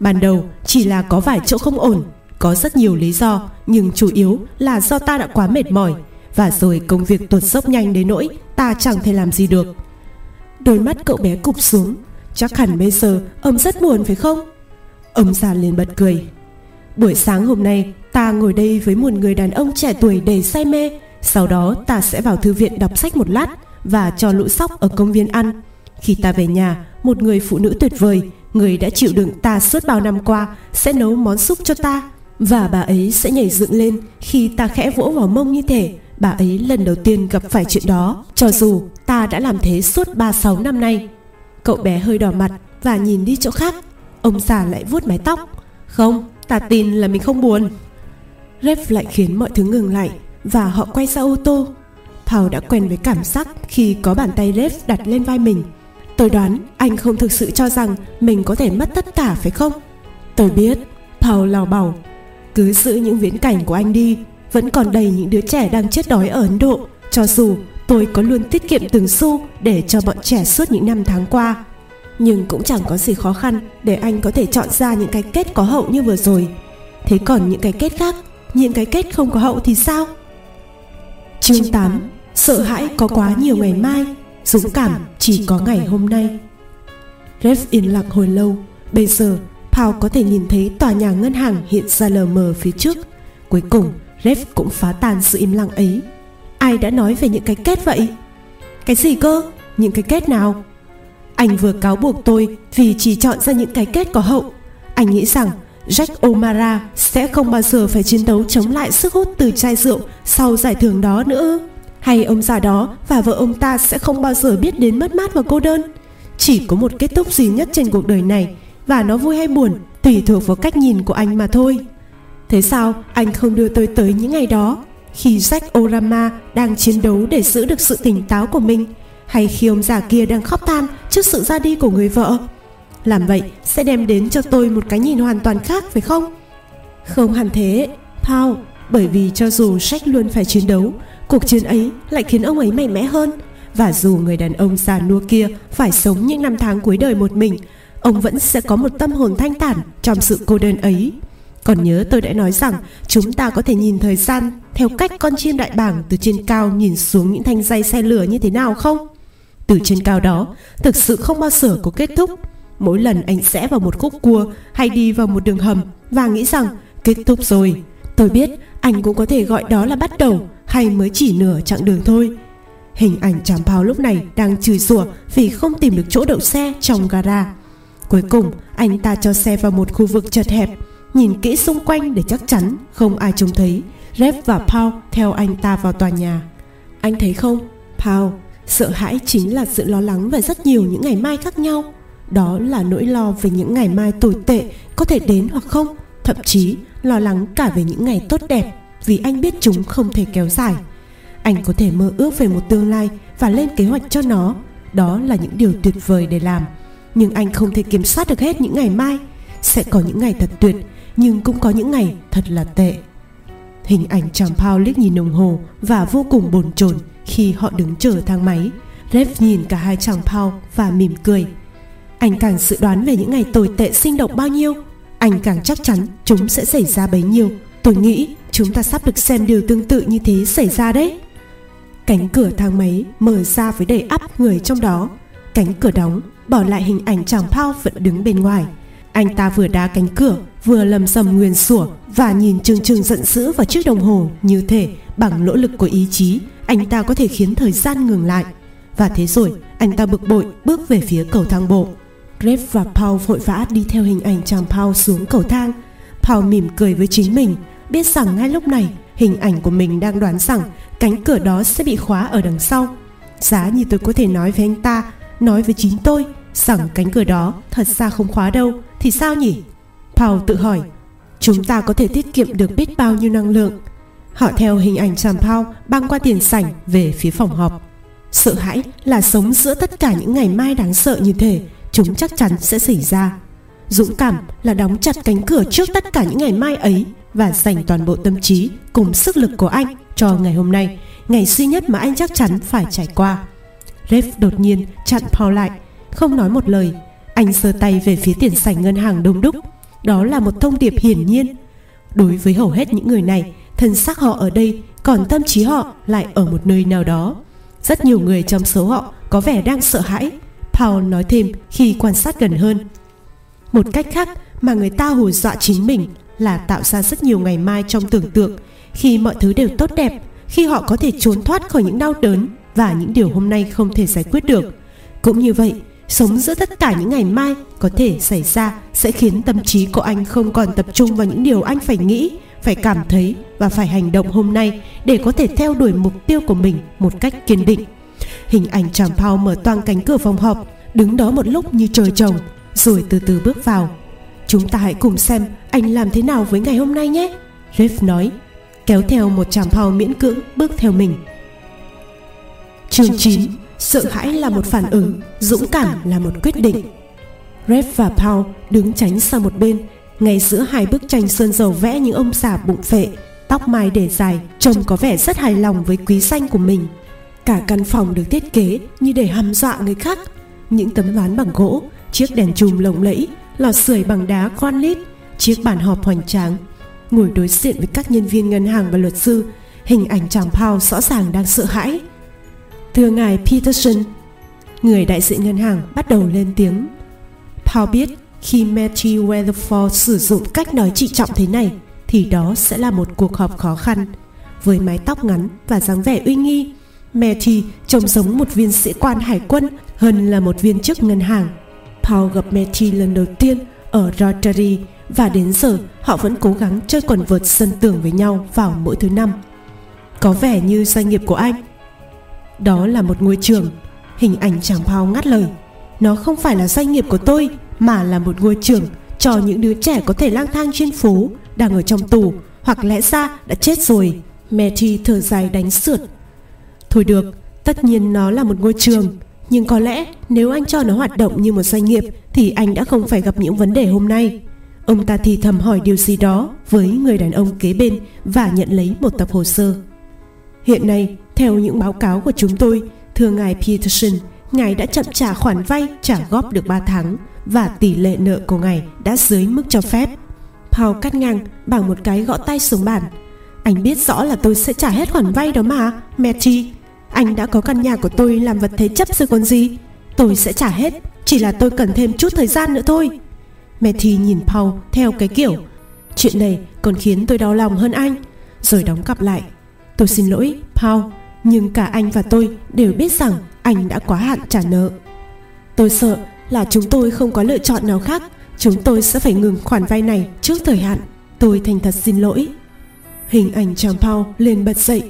[SPEAKER 1] Ban đầu chỉ là có vài chỗ không ổn Có rất nhiều lý do Nhưng chủ yếu là do ta đã quá mệt mỏi. Và rồi công việc tuột dốc nhanh đến nỗi Ta chẳng thể làm gì được. Đôi mắt cậu bé cụp xuống. Chắc hẳn bây giờ ông rất buồn phải không? Ông già liền bật cười. Buổi sáng hôm nay ta ngồi đây với một người đàn ông trẻ tuổi đầy say mê. Sau đó ta sẽ vào thư viện đọc sách một lát Và cho lũ sóc ở công viên ăn. Khi ta về nhà Một người phụ nữ tuyệt vời Người đã chịu đựng ta suốt bao năm qua Sẽ nấu món súp cho ta. Và bà ấy sẽ nhảy dựng lên Khi ta khẽ vỗ vào mông như thể Bà ấy lần đầu tiên gặp phải chuyện đó. Cho dù ta đã làm thế suốt 36 năm nay Cậu bé hơi đỏ mặt và nhìn đi chỗ khác. Ông già lại vuốt mái tóc. Không, ta tin là mình không buồn. Rep lại khiến mọi thứ ngừng lại Và họ quay sang ô tô. Paul đã quen với cảm giác khi có bàn tay Rep đặt lên vai mình. Tôi đoán anh không thực sự cho rằng mình có thể mất tất cả phải không? Tôi biết, Paul lào bảo Cứ giữ những viễn cảnh của anh đi Vẫn còn đầy những đứa trẻ đang chết đói ở Ấn Độ. Cho dù Tôi có luôn tiết kiệm từng xu để cho bọn trẻ suốt những năm tháng qua nhưng cũng chẳng có gì khó khăn để anh có thể chọn ra những cái kết có hậu như vừa rồi. Thế còn những cái kết khác, những cái kết không có hậu thì sao? Chương 8 Sợ hãi có quá nhiều ngày mai Dũng cảm chỉ có ngày hôm nay. Rev yên lặng hồi lâu. Bây giờ Paul có thể nhìn thấy tòa nhà ngân hàng hiện ra lờ mờ phía trước. Cuối cùng Rev cũng phá tan sự im lặng ấy. Ai đã nói về những cái kết vậy? Cái gì cơ? Những cái kết nào anh vừa cáo buộc tôi Vì chỉ chọn ra những cái kết có hậu Anh nghĩ rằng Jack O'Mara sẽ không bao giờ phải chiến đấu chống lại sức hút từ chai rượu sau giải thưởng đó nữa. Hay ông già đó và vợ ông ta sẽ không bao giờ biết đến mất mát và cô đơn. Chỉ có một kết thúc duy nhất trên cuộc đời này và nó vui hay buồn tùy thuộc vào cách nhìn của anh mà thôi. Thế sao anh không đưa tôi tới những ngày đó khi Jack Orama đang chiến đấu để giữ được sự tỉnh táo của mình hay khi ông già kia đang khóc than trước sự ra đi của người vợ? Làm vậy sẽ đem đến cho tôi một cái nhìn hoàn toàn khác phải không? Không hẳn thế, Paul, bởi vì cho dù sách luôn phải chiến đấu, cuộc chiến ấy lại khiến ông ấy mạnh mẽ hơn. Và dù người đàn ông già nua kia phải sống những năm tháng cuối đời một mình, ông vẫn sẽ có một tâm hồn thanh thản trong sự cô đơn ấy. Còn nhớ tôi đã nói rằng chúng ta có thể nhìn thời gian theo cách con chim đại bàng từ trên cao nhìn xuống những thanh dây xe lửa như thế nào không? Từ trên cao đó, thực sự không bao giờ có kết thúc. Mỗi lần anh sẽ vào một khúc cua hay đi vào một đường hầm và nghĩ rằng kết thúc rồi. Tôi biết anh cũng có thể gọi đó là bắt đầu hay mới chỉ nửa chặng đường thôi. Hình ảnh chàng pao lúc này đang chửi rủa vì không tìm được chỗ đậu xe trong gara. Cuối cùng, anh ta cho xe vào một khu vực chật hẹp, nhìn kỹ xung quanh để chắc chắn không ai trông thấy. Rep và Paul theo anh ta vào tòa nhà. Anh thấy không, Paul, sợ hãi chính là sự lo lắng về rất nhiều những ngày mai khác nhau. Đó là nỗi lo về những ngày mai tồi tệ có thể đến hoặc không, thậm chí lo lắng cả về những ngày tốt đẹp vì anh biết chúng không thể kéo dài. Anh có thể mơ ước về một tương lai và lên kế hoạch cho nó. Đó là những điều tuyệt vời để làm. Nhưng anh không thể kiểm soát được hết những ngày mai. Sẽ có những ngày thật tuyệt, nhưng cũng có những ngày thật là tệ. Hình ảnh chàng Paul liếc nhìn đồng hồ và vô cùng bồn chồn khi họ đứng chờ thang máy. Rev nhìn cả hai chàng Paul và mỉm cười. Anh càng dự đoán về những ngày tồi tệ sinh động bao nhiêu, anh càng chắc chắn chúng sẽ xảy ra bấy nhiêu. Tôi nghĩ chúng ta sắp được xem điều tương tự như thế xảy ra đấy. Cánh cửa thang máy mở ra với đầy ắp người trong đó. Cánh cửa đóng, bỏ lại hình ảnh chàng Paul vẫn đứng bên ngoài. Anh ta vừa đá cánh cửa, vừa lầm sầm nguyền sủa và nhìn trừng trừng giận dữ vào chiếc đồng hồ như thể bằng nỗ lực của ý chí, anh ta có thể khiến thời gian ngừng lại. Và thế rồi, anh ta bực bội bước về phía cầu thang bộ. Greg và Paul vội vã đi theo hình ảnh chàng Paul xuống cầu thang. Paul mỉm cười với chính mình, biết rằng ngay lúc này hình ảnh của mình đang đoán rằng cánh cửa đó sẽ bị khóa ở đằng sau. Giá như tôi có thể nói với anh ta, nói với chính tôi rằng cánh cửa đó thật ra không khóa đâu, thì sao nhỉ? Paul tự hỏi, chúng ta có thể tiết kiệm được biết bao nhiêu năng lượng. Họ theo hình ảnh chàng Paul băng qua tiền sảnh về phía phòng họp. Sợ hãi là sống giữa tất cả những ngày mai đáng sợ như thế chúng chắc chắn sẽ xảy ra. Dũng cảm là đóng chặt cánh cửa trước tất cả những ngày mai ấy và dành toàn bộ tâm trí cùng sức lực của anh cho ngày hôm nay, ngày duy nhất mà anh chắc chắn phải trải qua. Rev đột nhiên chặn Paul lại, không nói một lời. Anh giơ tay về phía tiền sảnh ngân hàng đông đúc. Đó là một thông điệp hiển nhiên. Đối với hầu hết những người này, thân xác họ ở đây, còn tâm trí họ lại ở một nơi nào đó. Rất nhiều người trong số họ có vẻ đang sợ hãi Paul nói thêm khi quan sát gần hơn. Một cách khác mà người ta hù dọa chính mình là tạo ra rất nhiều ngày mai trong tưởng tượng khi mọi thứ đều tốt đẹp, khi họ có thể trốn thoát khỏi những đau đớn và những điều hôm nay không thể giải quyết được. Cũng như vậy, sống giữa tất cả những ngày mai có thể xảy ra sẽ khiến tâm trí của anh không còn tập trung vào những điều anh phải nghĩ, phải cảm thấy và phải hành động hôm nay để có thể theo đuổi mục tiêu của mình một cách kiên định. Hình ảnh chàng Pao mở toang cánh cửa phòng họp, đứng đó một lúc như trời trồng, rồi từ từ bước vào. Chúng ta hãy cùng xem anh làm thế nào với ngày hôm nay nhé. Rev nói, kéo theo một chàng Pao miễn cưỡng bước theo mình. Chương 9 Sợ hãi là một phản ứng, dũng cảm là một quyết định. Rev và Paul đứng tránh sang một bên, ngay giữa hai bức tranh sơn dầu vẽ những ông già bụng phệ, tóc mai để dài, trông có vẻ rất hài lòng với quý danh của mình. Cả căn phòng được thiết kế như để hăm dọa người khác. Những tấm ván bằng gỗ, chiếc đèn chùm lộng lẫy, lò sưởi bằng đá granite, chiếc bàn họp hoành tráng. Ngồi đối diện với các nhân viên ngân hàng và luật sư, hình ảnh chàng Paul rõ ràng đang sợ hãi. Thưa ngài Peterson, người đại diện ngân hàng bắt đầu lên tiếng. Paul biết khi Matthew Weatherford sử dụng cách nói trị trọng thế này thì đó sẽ là một cuộc họp khó khăn. Với mái tóc ngắn và dáng vẻ uy nghi, Matthew trông giống một viên sĩ quan hải quân hơn là một viên chức ngân hàng. Paul gặp Matthew lần đầu tiên ở Rotary và đến giờ họ vẫn cố gắng chơi quần vợt sân tường với nhau vào mỗi thứ năm. Có vẻ như doanh nghiệp của anh. Đó là một ngôi trường. Hình ảnh chàng Paul ngắt lời. Nó không phải là doanh nghiệp của tôi mà là một ngôi trường cho những đứa trẻ có thể lang thang trên phố, đang ở trong tù hoặc lẽ ra đã chết rồi. Matty thở dài đánh sượt. Thôi được, tất nhiên nó là một ngôi trường, nhưng có lẽ nếu anh cho nó hoạt động như một doanh nghiệp thì anh đã không phải gặp những vấn đề hôm nay. Ông ta thì thầm hỏi điều gì đó với người đàn ông kế bên và nhận lấy một tập hồ sơ. Hiện nay, theo những báo cáo của chúng tôi, thưa ngài Peterson, ngài đã chậm trả khoản vay trả góp được 3 tháng và tỷ lệ nợ của ngài đã dưới mức cho phép. Paul cắt ngang bằng một cái gõ tay xuống bàn. Anh biết rõ là tôi sẽ trả hết khoản vay đó mà, Matty. Anh đã có căn nhà của tôi làm vật thế chấp rồi còn gì. Tôi sẽ trả hết, chỉ là tôi cần thêm chút thời gian nữa thôi. Matty nhìn Paul theo cái kiểu Chuyện này còn khiến tôi đau lòng hơn anh Rồi đóng cặp lại Tôi xin lỗi Paul nhưng cả anh và tôi đều biết rằng Anh đã quá hạn trả nợ. Tôi sợ là chúng tôi không có lựa chọn nào khác. Chúng tôi sẽ phải ngừng khoản vay này trước thời hạn. Tôi thành thật xin lỗi. Hình ảnh chàng Paul liền bật dậy.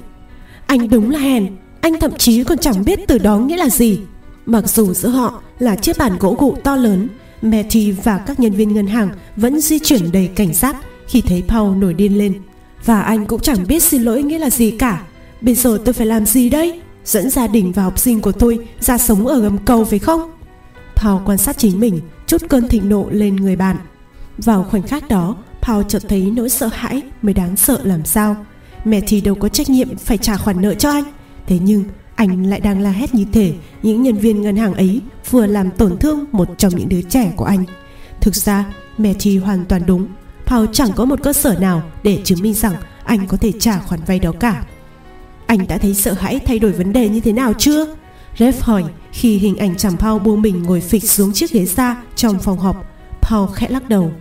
[SPEAKER 1] Anh đúng là hèn. Anh thậm chí còn chẳng biết từ đó nghĩa là gì. Mặc dù giữa họ là chiếc bàn gỗ gụ to lớn Matty và các nhân viên ngân hàng vẫn di chuyển đầy cảnh giác khi thấy Paul nổi điên lên. Và anh cũng chẳng biết xin lỗi nghĩa là gì cả. Bây giờ tôi phải làm gì đây? Dẫn gia đình và học sinh của tôi ra sống ở gầm cầu phải không? Paul quan sát chính mình, chút cơn thịnh nộ lên người bạn. Vào khoảnh khắc đó, Paul chợt thấy nỗi sợ hãi mới đáng sợ làm sao. Mẹ thì đâu có trách nhiệm phải trả khoản nợ cho anh. Thế nhưng anh lại đang la hét như thể những nhân viên ngân hàng ấy vừa làm tổn thương một trong những đứa trẻ của anh. Thực ra, mẹ thì hoàn toàn đúng. Paul chẳng có một cơ sở nào để chứng minh rằng anh có thể trả khoản vay đó cả. Anh đã thấy sợ hãi thay đổi vấn đề như thế nào chưa? Rev hỏi khi hình ảnh chàng Paul buông mình ngồi phịch xuống chiếc ghế xa trong phòng họp. Paul khẽ lắc đầu.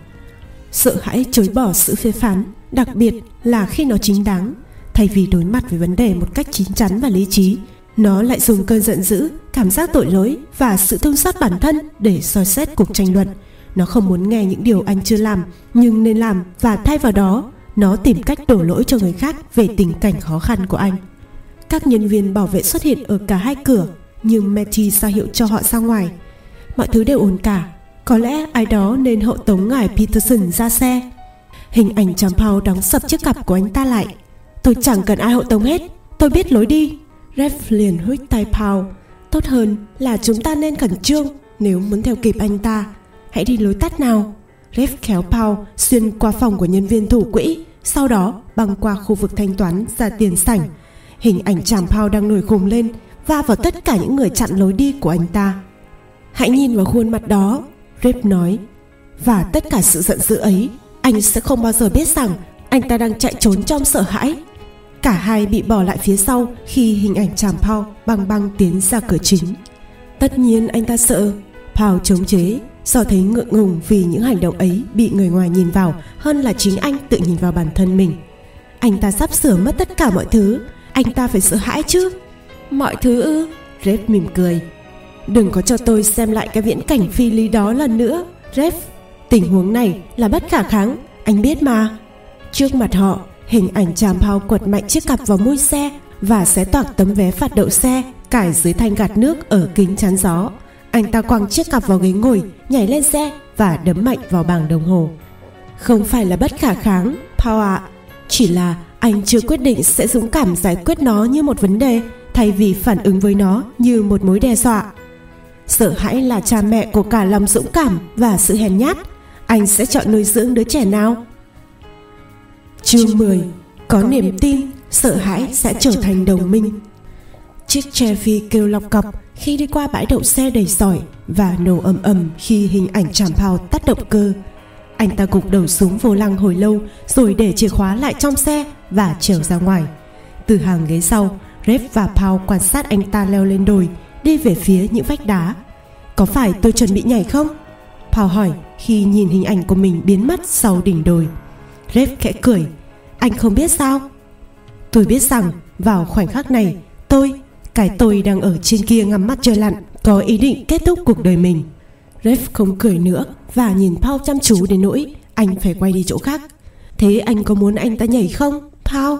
[SPEAKER 1] Sợ hãi chối bỏ sự phê phán, đặc biệt là khi nó chính đáng. Thay vì đối mặt với vấn đề một cách chín chắn và lý trí, nó lại dùng cơn giận dữ, cảm giác tội lỗi và sự thương xót bản thân để soi xét cuộc tranh luận. Nó không muốn nghe những điều anh chưa làm nhưng nên làm và thay vào đó, nó tìm cách đổ lỗi cho người khác về tình cảnh khó khăn của anh. Các nhân viên bảo vệ xuất hiện ở cả hai cửa, nhưng Matty ra hiệu cho họ ra ngoài. Mọi thứ đều ổn cả. Có lẽ ai đó nên hộ tống ngài Peterson ra xe. Hình ảnh chàng Paul đóng sập chiếc cặp của anh ta lại. Tôi chẳng cần ai hộ tống hết. Tôi biết lối đi. Rev liền huých tay Paul Tốt hơn là chúng ta nên khẩn trương Nếu muốn theo kịp anh ta Hãy đi lối tắt nào Rev kéo Paul xuyên qua phòng của nhân viên thủ quỹ, Sau đó băng qua khu vực thanh toán ra tiền sảnh Hình ảnh chàng Paul đang nổi khùng lên Va vào tất cả những người chặn lối đi của anh ta Hãy nhìn vào khuôn mặt đó rip nói Và tất cả sự giận dữ ấy Anh sẽ không bao giờ biết rằng Anh ta đang chạy trốn trong sợ hãi Cả hai bị bỏ lại phía sau khi hình ảnh chàng Paul băng băng tiến ra cửa chính. Tất nhiên anh ta sợ. Paul chống chế, do thấy ngượng ngùng vì những hành động ấy bị người ngoài nhìn vào hơn là chính anh tự nhìn vào bản thân mình. Anh ta sắp sửa mất tất cả mọi thứ, anh ta phải sợ hãi chứ. Mọi thứ ư? Red mỉm cười. Đừng có cho tôi xem lại cái viễn cảnh phi lý đó lần nữa, ref. Tình huống này là bất khả kháng, anh biết mà. Trước mặt họ Hình ảnh chàm Paul quật mạnh chiếc cặp vào mui xe và xé toạc tấm vé phạt đậu xe cải dưới thanh gạt nước ở kính chắn gió. Anh ta quăng chiếc cặp vào ghế ngồi, nhảy lên xe và đấm mạnh vào bảng đồng hồ. Không phải là bất khả kháng, Paul ạ. Chỉ là anh chưa quyết định sẽ dũng cảm giải quyết nó như một vấn đề thay vì phản ứng với nó như một mối đe dọa. Sợ hãi là cha mẹ của cả lòng dũng cảm và sự hèn nhát. Anh sẽ chọn nuôi dưỡng đứa trẻ nào? Chương 10 Có niềm tin, sợ hãi sẽ trở thành đồng minh Chiếc Chevy kêu lọc cọc khi đi qua bãi đậu xe đầy sỏi và nổ ầm ầm khi hình ảnh chạm phao tắt động cơ. Anh ta gục đầu xuống vô lăng hồi lâu rồi để chìa khóa lại trong xe và trèo ra ngoài. Từ hàng ghế sau, rep và Paul quan sát anh ta leo lên đồi, đi về phía những vách đá. Có phải tôi chuẩn bị nhảy không? Paul hỏi khi nhìn hình ảnh của mình biến mất sau đỉnh đồi. rep khẽ cười Anh không biết sao Tôi biết rằng vào khoảnh khắc này Tôi, cái tôi đang ở trên kia ngắm mắt trời lặn Có ý định kết thúc cuộc đời mình Rev không cười nữa Và nhìn Paul chăm chú đến nỗi Anh phải quay đi chỗ khác. Thế anh có muốn anh ta nhảy không Paul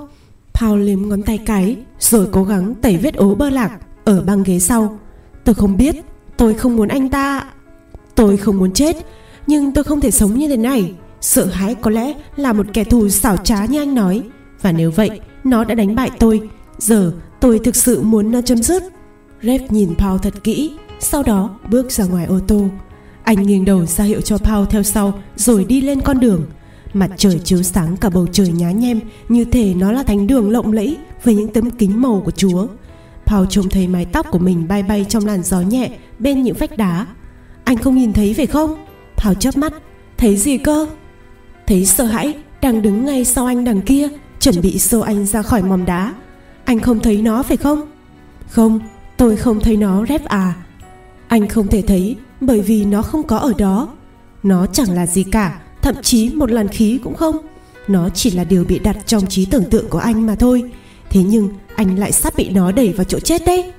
[SPEAKER 1] Paul liếm ngón tay cái, Rồi cố gắng tẩy vết ố bơ lạc Ở băng ghế sau. Tôi không biết, Tôi không muốn anh ta. Tôi không muốn chết, Nhưng tôi không thể sống như thế này. Sợ hãi có lẽ là một kẻ thù xảo trá như anh nói. Và nếu vậy, Nó đã đánh bại tôi. Giờ tôi thực sự muốn nó chấm dứt. Rev nhìn Paul thật kỹ, Sau đó bước ra ngoài ô tô. Anh nghiêng đầu ra hiệu cho Paul theo sau, Rồi đi lên con đường. Mặt trời chiếu sáng cả bầu trời nhá nhem, Như thể nó là thánh đường lộng lẫy Với những tấm kính màu của Chúa. Paul trông thấy mái tóc của mình bay bay trong làn gió nhẹ Bên những vách đá. Anh không nhìn thấy phải không? Paul chớp mắt. Thấy gì cơ? Thấy sợ hãi, đang đứng ngay sau anh đằng kia, Chuẩn bị xô anh ra khỏi mỏm đá. Anh không thấy nó phải không? Không, tôi không thấy nó rép à. Anh không thể thấy bởi vì nó không có ở đó. Nó chẳng là gì cả, Thậm chí một làn khí cũng không. Nó chỉ là điều bị đặt trong trí tưởng tượng của anh mà thôi. Thế nhưng anh lại sắp bị nó đẩy vào chỗ chết đấy.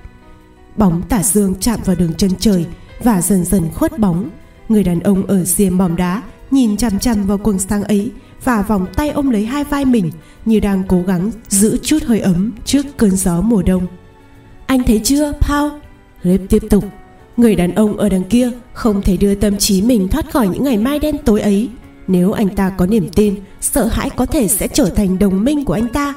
[SPEAKER 1] Bóng tả dương chạm vào đường chân trời Và dần dần khuất bóng. Người đàn ông ở rìa mỏm đá Nhìn chằm chằm vào quần sáng ấy Và vòng tay ôm lấy hai vai mình Như đang cố gắng giữ chút hơi ấm Trước cơn gió mùa đông. Anh thấy chưa, Paul? Rip tiếp tục. Người đàn ông ở đằng kia Không thể đưa tâm trí mình thoát khỏi những ngày mai đen tối ấy Nếu anh ta có niềm tin, Sợ hãi có thể sẽ trở thành đồng minh của anh ta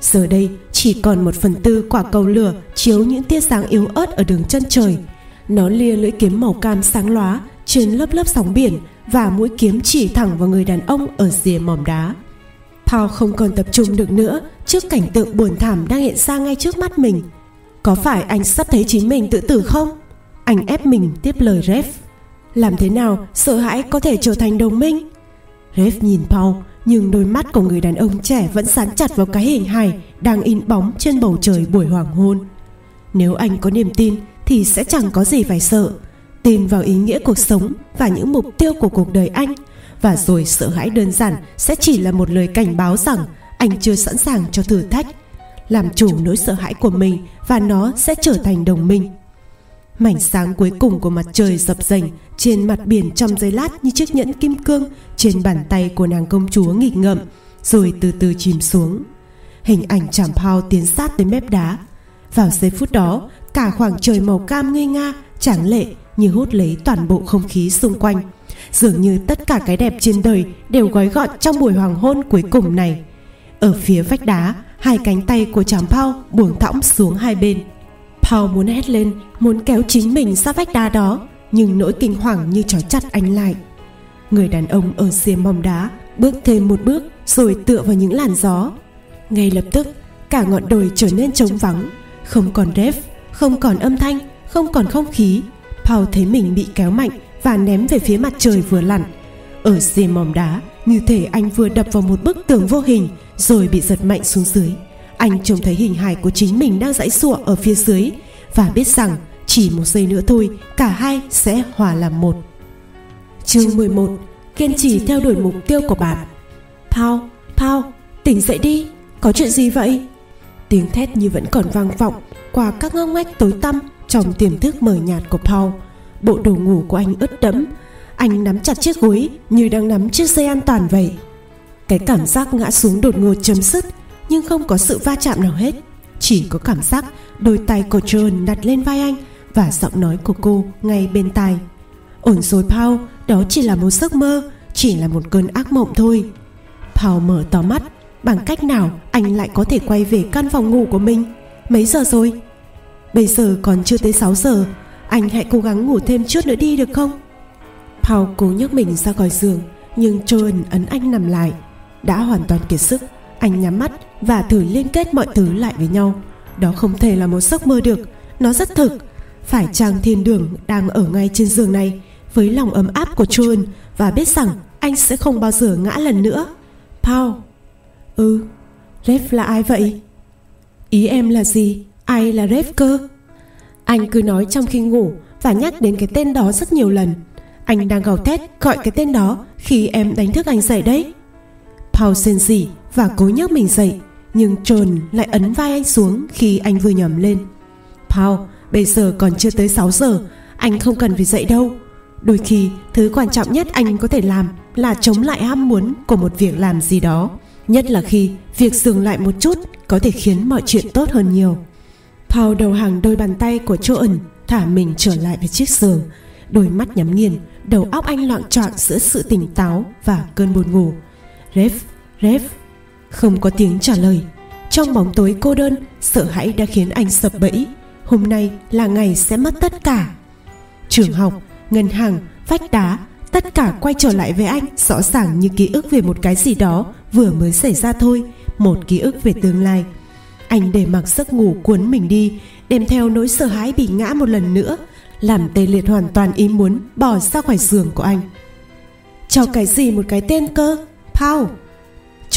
[SPEAKER 1] Giờ đây, chỉ còn một phần tư quả cầu lửa chiếu những tia sáng yếu ớt ở đường chân trời. Nó lia lưỡi kiếm màu cam sáng lóa trên lớp lớp sóng biển và mũi kiếm chỉ thẳng vào người đàn ông ở rìa mỏm đá. Paul không còn tập trung được nữa trước cảnh tượng buồn thảm đang hiện ra ngay trước mắt mình. Có phải anh sắp thấy chính mình tự tử không? Anh ép mình tiếp lời Rev. Làm thế nào sợ hãi có thể trở thành đồng minh? Rev nhìn Paul, nhưng đôi mắt của người đàn ông trẻ vẫn sán chặt vào cái hình hài đang in bóng trên bầu trời buổi hoàng hôn. Nếu anh có niềm tin thì sẽ chẳng có gì phải sợ. Tin vào ý nghĩa cuộc sống và những mục tiêu của cuộc đời anh và rồi sợ hãi đơn giản sẽ chỉ là một lời cảnh báo rằng anh chưa sẵn sàng cho thử thách làm chủ nỗi sợ hãi của mình và nó sẽ trở thành đồng minh Mảnh sáng cuối cùng của mặt trời dập dềnh trên mặt biển trong giây lát như chiếc nhẫn kim cương trên bàn tay của nàng công chúa nghịch ngợm, rồi từ từ chìm xuống. Hình ảnh chảm phao tiến sát tới mép đá. Vào giây phút đó, cả khoảng trời màu cam ngây nga, tráng lệ như hút lấy toàn bộ không khí xung quanh. Dường như tất cả cái đẹp trên đời đều gói gọn trong buổi hoàng hôn cuối cùng này. Ở phía vách đá, hai cánh tay của chảm phao buông thõng xuống hai bên Paul muốn hét lên, Muốn kéo chính mình ra vách đá đó, Nhưng nỗi kinh hoàng như trói chặt anh lại. Người đàn ông ở rìa mỏm đá Bước thêm một bước Rồi tựa vào những làn gió. Ngay lập tức, cả ngọn đồi trở nên trống vắng, Không còn ref Không còn âm thanh, Không còn không khí. Paul thấy mình bị kéo mạnh Và ném về phía mặt trời vừa lặn. Ở rìa mỏm đá, Như thể anh vừa đập vào một bức tường vô hình Rồi bị giật mạnh xuống dưới anh trông thấy hình hài của chính mình đang dãy sụa ở phía dưới và biết rằng chỉ một giây nữa thôi cả hai sẽ hòa làm một. Chương 11 Kiên trì theo đuổi mục tiêu của bạn Paul, Paul, tỉnh dậy đi Có chuyện gì vậy? Tiếng thét như vẫn còn vang vọng Qua các ngóc ngách tối tăm Trong tiềm thức mờ nhạt của Paul Bộ đồ ngủ của anh ướt đẫm Anh nắm chặt chiếc gối Như đang nắm chiếc dây an toàn vậy Cái cảm giác ngã xuống đột ngột chấm dứt nhưng không có sự va chạm nào hết. Chỉ có cảm giác đôi tay của John đặt lên vai anh và giọng nói của cô ngay bên tai. Ổn rồi, Paul, đó chỉ là một giấc mơ, chỉ là một cơn ác mộng thôi. Paul mở to mắt, bằng cách nào anh lại có thể quay về căn phòng ngủ của mình? Mấy giờ rồi? Bây giờ còn chưa tới 6 giờ, anh hãy cố gắng ngủ thêm chút nữa đi được không? Paul cố nhấc mình ra khỏi giường, nhưng John ấn anh nằm lại. Đã hoàn toàn kiệt sức, anh nhắm mắt và thử liên kết mọi thứ lại với nhau. Đó không thể là một giấc mơ được. Nó rất thực. Phải chăng thiên đường đang ở ngay trên giường này, với lòng ấm áp của John và biết rằng anh sẽ không bao giờ ngã lần nữa? Paul Ừ. Rev là ai vậy? Ý em là gì? Ai là Rev cơ? Anh cứ nói trong khi ngủ Và nhắc đến cái tên đó rất nhiều lần. Anh đang gào thét gọi cái tên đó Khi em đánh thức anh dậy đấy. Paul xin gì và cố nhấc mình dậy nhưng John lại ấn vai anh xuống khi anh vừa nhầm lên. Paul bây giờ còn chưa tới 6 giờ anh không cần phải dậy đâu. Đôi khi thứ quan trọng nhất anh có thể làm là chống lại ham muốn của một việc làm gì đó nhất là khi việc dừng lại một chút có thể khiến mọi chuyện tốt hơn nhiều. Paul đầu hàng đôi bàn tay của Joan thả mình trở lại với chiếc giường. Đôi mắt nhắm nghiền đầu óc anh loạn trọn giữa sự tỉnh táo và cơn buồn ngủ. Rev, Rev, không có tiếng trả lời. Trong bóng tối cô đơn, sợ hãi đã khiến anh sập bẫy. Hôm nay là ngày sẽ mất tất cả. Trường học, ngân hàng, vách đá, tất cả quay trở lại với anh rõ ràng như ký ức về một cái gì đó vừa mới xảy ra thôi, một ký ức về tương lai. Anh để mặc giấc ngủ cuốn mình đi, đem theo nỗi sợ hãi bị ngã một lần nữa, làm tê liệt hoàn toàn ý muốn bỏ ra khỏi giường của anh. Cho cái gì một cái tên cơ? Paul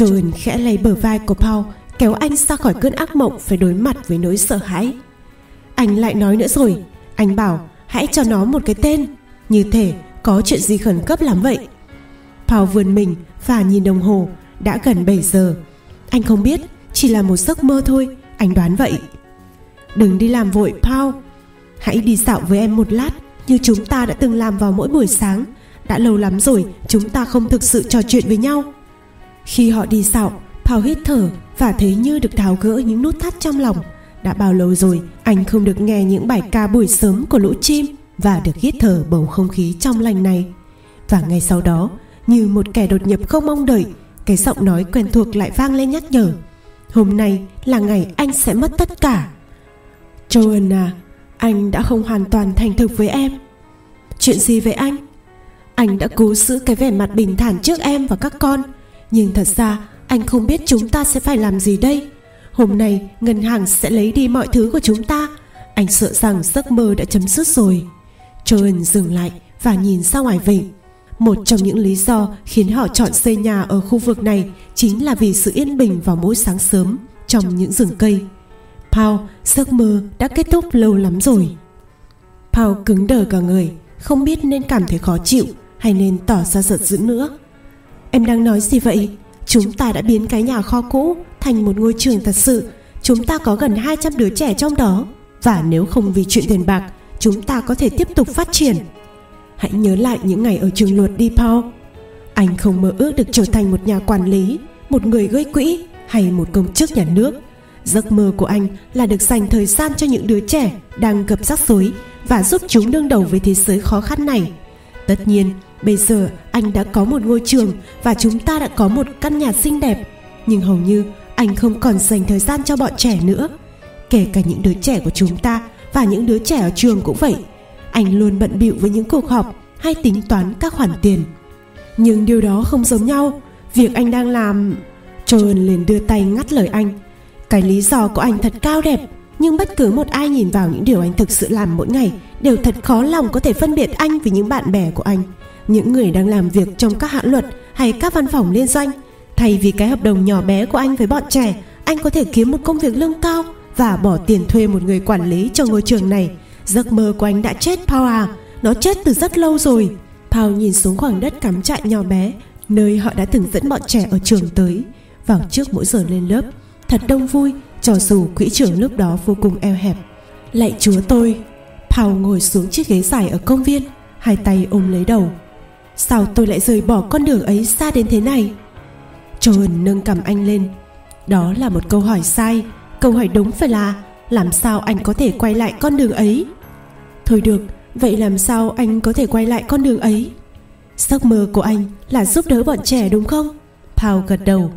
[SPEAKER 1] Joan khẽ lấy bờ vai của Paul, kéo anh ra khỏi cơn ác mộng phải đối mặt với nỗi sợ hãi. Anh lại nói nữa rồi, anh bảo, hãy cho nó một cái tên, như thể có chuyện gì khẩn cấp lắm vậy. Paul vươn mình và nhìn đồng hồ, đã gần 7 giờ. Anh không biết, chỉ là một giấc mơ thôi, anh đoán vậy. Đừng đi làm vội, Paul. Hãy đi dạo với em một lát, như chúng ta đã từng làm vào mỗi buổi sáng. Đã lâu lắm rồi, chúng ta không thực sự trò chuyện với nhau khi họ đi dạo, Paul hít thở và thấy như được tháo gỡ những nút thắt trong lòng. Đã bao lâu rồi, anh không được nghe những bài ca buổi sớm của lũ chim và được hít thở bầu không khí trong lành này. Và ngay sau đó, như một kẻ đột nhập không mong đợi, cái giọng nói quen thuộc lại vang lên nhắc nhở. Hôm nay là ngày anh sẽ mất tất cả. Joan à anh đã không hoàn toàn thành thực với em. Chuyện gì với anh? Anh đã cố giữ cái vẻ mặt bình thản trước em và các con nhưng thật ra anh không biết chúng ta sẽ phải làm gì đây. Hôm nay ngân hàng sẽ lấy đi mọi thứ của chúng ta. Anh sợ rằng giấc mơ đã chấm dứt rồi. Joan dừng lại và nhìn ra ngoài vịnh. Một trong những lý do khiến họ chọn xây nhà ở khu vực này chính là vì sự yên bình vào mỗi sáng sớm trong những rừng cây. Paul, giấc mơ đã kết thúc lâu lắm rồi. Paul cứng đờ cả người, không biết nên cảm thấy khó chịu hay nên tỏ ra giận dữ nữa. Em đang nói gì vậy? Chúng ta đã biến cái nhà kho cũ thành một ngôi trường thật sự. Chúng ta có gần 200 đứa trẻ trong đó. Và nếu không vì chuyện tiền bạc, chúng ta có thể tiếp tục phát triển. Hãy nhớ lại những ngày ở trường luật đi Paul. Anh không mơ ước được trở thành một nhà quản lý, một người gây quỹ hay một công chức nhà nước Giấc mơ của anh là được dành thời gian cho những đứa trẻ đang gặp rắc rối và giúp chúng đương đầu với thế giới khó khăn này. Tất nhiên, bây giờ anh đã có một ngôi trường và chúng ta đã có một căn nhà xinh đẹp, nhưng hầu như anh không còn dành thời gian cho bọn trẻ nữa. Kể cả những đứa trẻ của chúng ta và những đứa trẻ ở trường cũng vậy. Anh luôn bận bịu với những cuộc họp hay tính toán các khoản tiền. Nhưng điều đó không giống nhau. Việc anh đang làm... Joan liền đưa tay ngắt lời anh cái lý do của anh thật cao đẹp nhưng bất cứ một ai nhìn vào những điều anh thực sự làm mỗi ngày đều thật khó lòng có thể phân biệt anh với những bạn bè của anh. Những người đang làm việc trong các hãng luật hay các văn phòng liên doanh, thay vì cái hợp đồng nhỏ bé của anh với bọn trẻ, anh có thể kiếm một công việc lương cao và bỏ tiền thuê một người quản lý cho ngôi trường này. Giấc mơ của anh đã chết, Paul à. Nó chết từ rất lâu rồi. Paul nhìn xuống khoảng đất cắm trại nhỏ bé, nơi họ đã từng dẫn bọn trẻ ở trường tới. Vào trước mỗi giờ lên lớp, thật đông vui cho dù quỹ trưởng lúc đó vô cùng eo hẹp, lạy chúa tôi, Paul ngồi xuống chiếc ghế dài ở công viên, hai tay ôm lấy đầu. Sao tôi lại rời bỏ con đường ấy xa đến thế này? Joan nâng cầm anh lên. Đó là một câu hỏi sai. Câu hỏi đúng phải là, làm sao anh có thể quay lại con đường ấy? Thôi được, vậy làm sao anh có thể quay lại con đường ấy? Giấc mơ của anh là giúp đỡ bọn trẻ đúng không? Paul gật đầu.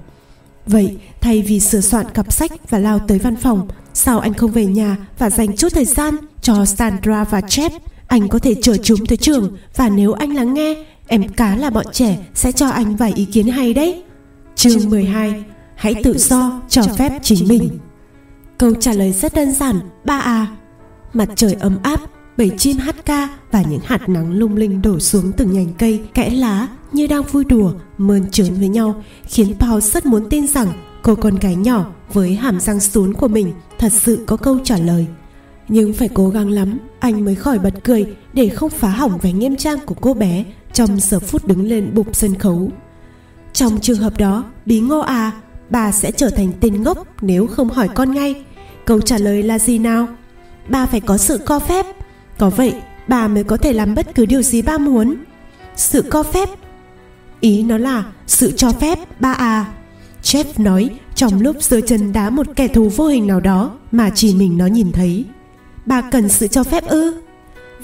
[SPEAKER 1] Vậy, thay vì sửa soạn cặp sách và lao tới văn phòng, Sao anh không về nhà và dành chút thời gian cho Sandra và Chep? Anh có thể chở chúng tới trường Và nếu anh lắng nghe, Em cá là bọn trẻ sẽ cho anh vài ý kiến hay đấy. Chương 12 Hãy tự do cho phép chính mình. Câu trả lời rất đơn giản, ba a. Mặt trời ấm áp bầy chim hát ca và những hạt nắng lung linh đổ xuống từng nhành cây, kẽ lá như đang vui đùa, mơn trớn với nhau, khiến Paul rất muốn tin rằng cô con gái nhỏ với hàm răng sún của mình thật sự có câu trả lời. Nhưng phải cố gắng lắm, anh mới khỏi bật cười để không phá hỏng vẻ nghiêm trang của cô bé trong giờ phút đứng lên bục sân khấu. Trong trường hợp đó, bí ngô à bà sẽ trở thành tên ngốc nếu không hỏi con ngay. Câu trả lời là gì nào? Bà phải có sự co phép có vậy, bà mới có thể làm bất cứ điều gì ba muốn. Sự co phép. Ý nó là sự cho phép ba à. Jeff nói, trong lúc giơ chân đá một kẻ thù vô hình nào đó mà chỉ mình nó nhìn thấy. Bà cần sự cho phép ư?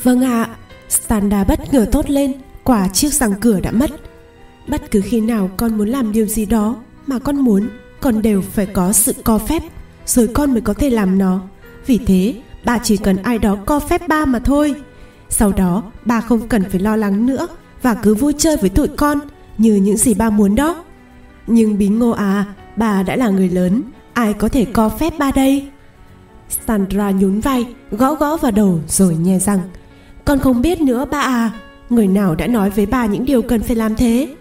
[SPEAKER 1] Vâng ạ. À. standa bất ngờ tốt lên, quả chiếc răng cửa đã mất. Bất cứ khi nào con muốn làm điều gì đó mà con muốn, con đều phải có sự co phép, rồi con mới có thể làm nó. Vì thế bà chỉ cần ai đó co phép ba mà thôi. Sau đó bà không cần phải lo lắng nữa và cứ vui chơi với tụi con, như những gì ba muốn đó. Nhưng bí ngô à bà đã là người lớn, ai có thể co phép ba đây? Sandra nhún vai, gõ gõ vào đầu rồi nhè rằng, con không biết nữa ba à người nào đã nói với bà những điều cần phải làm thế?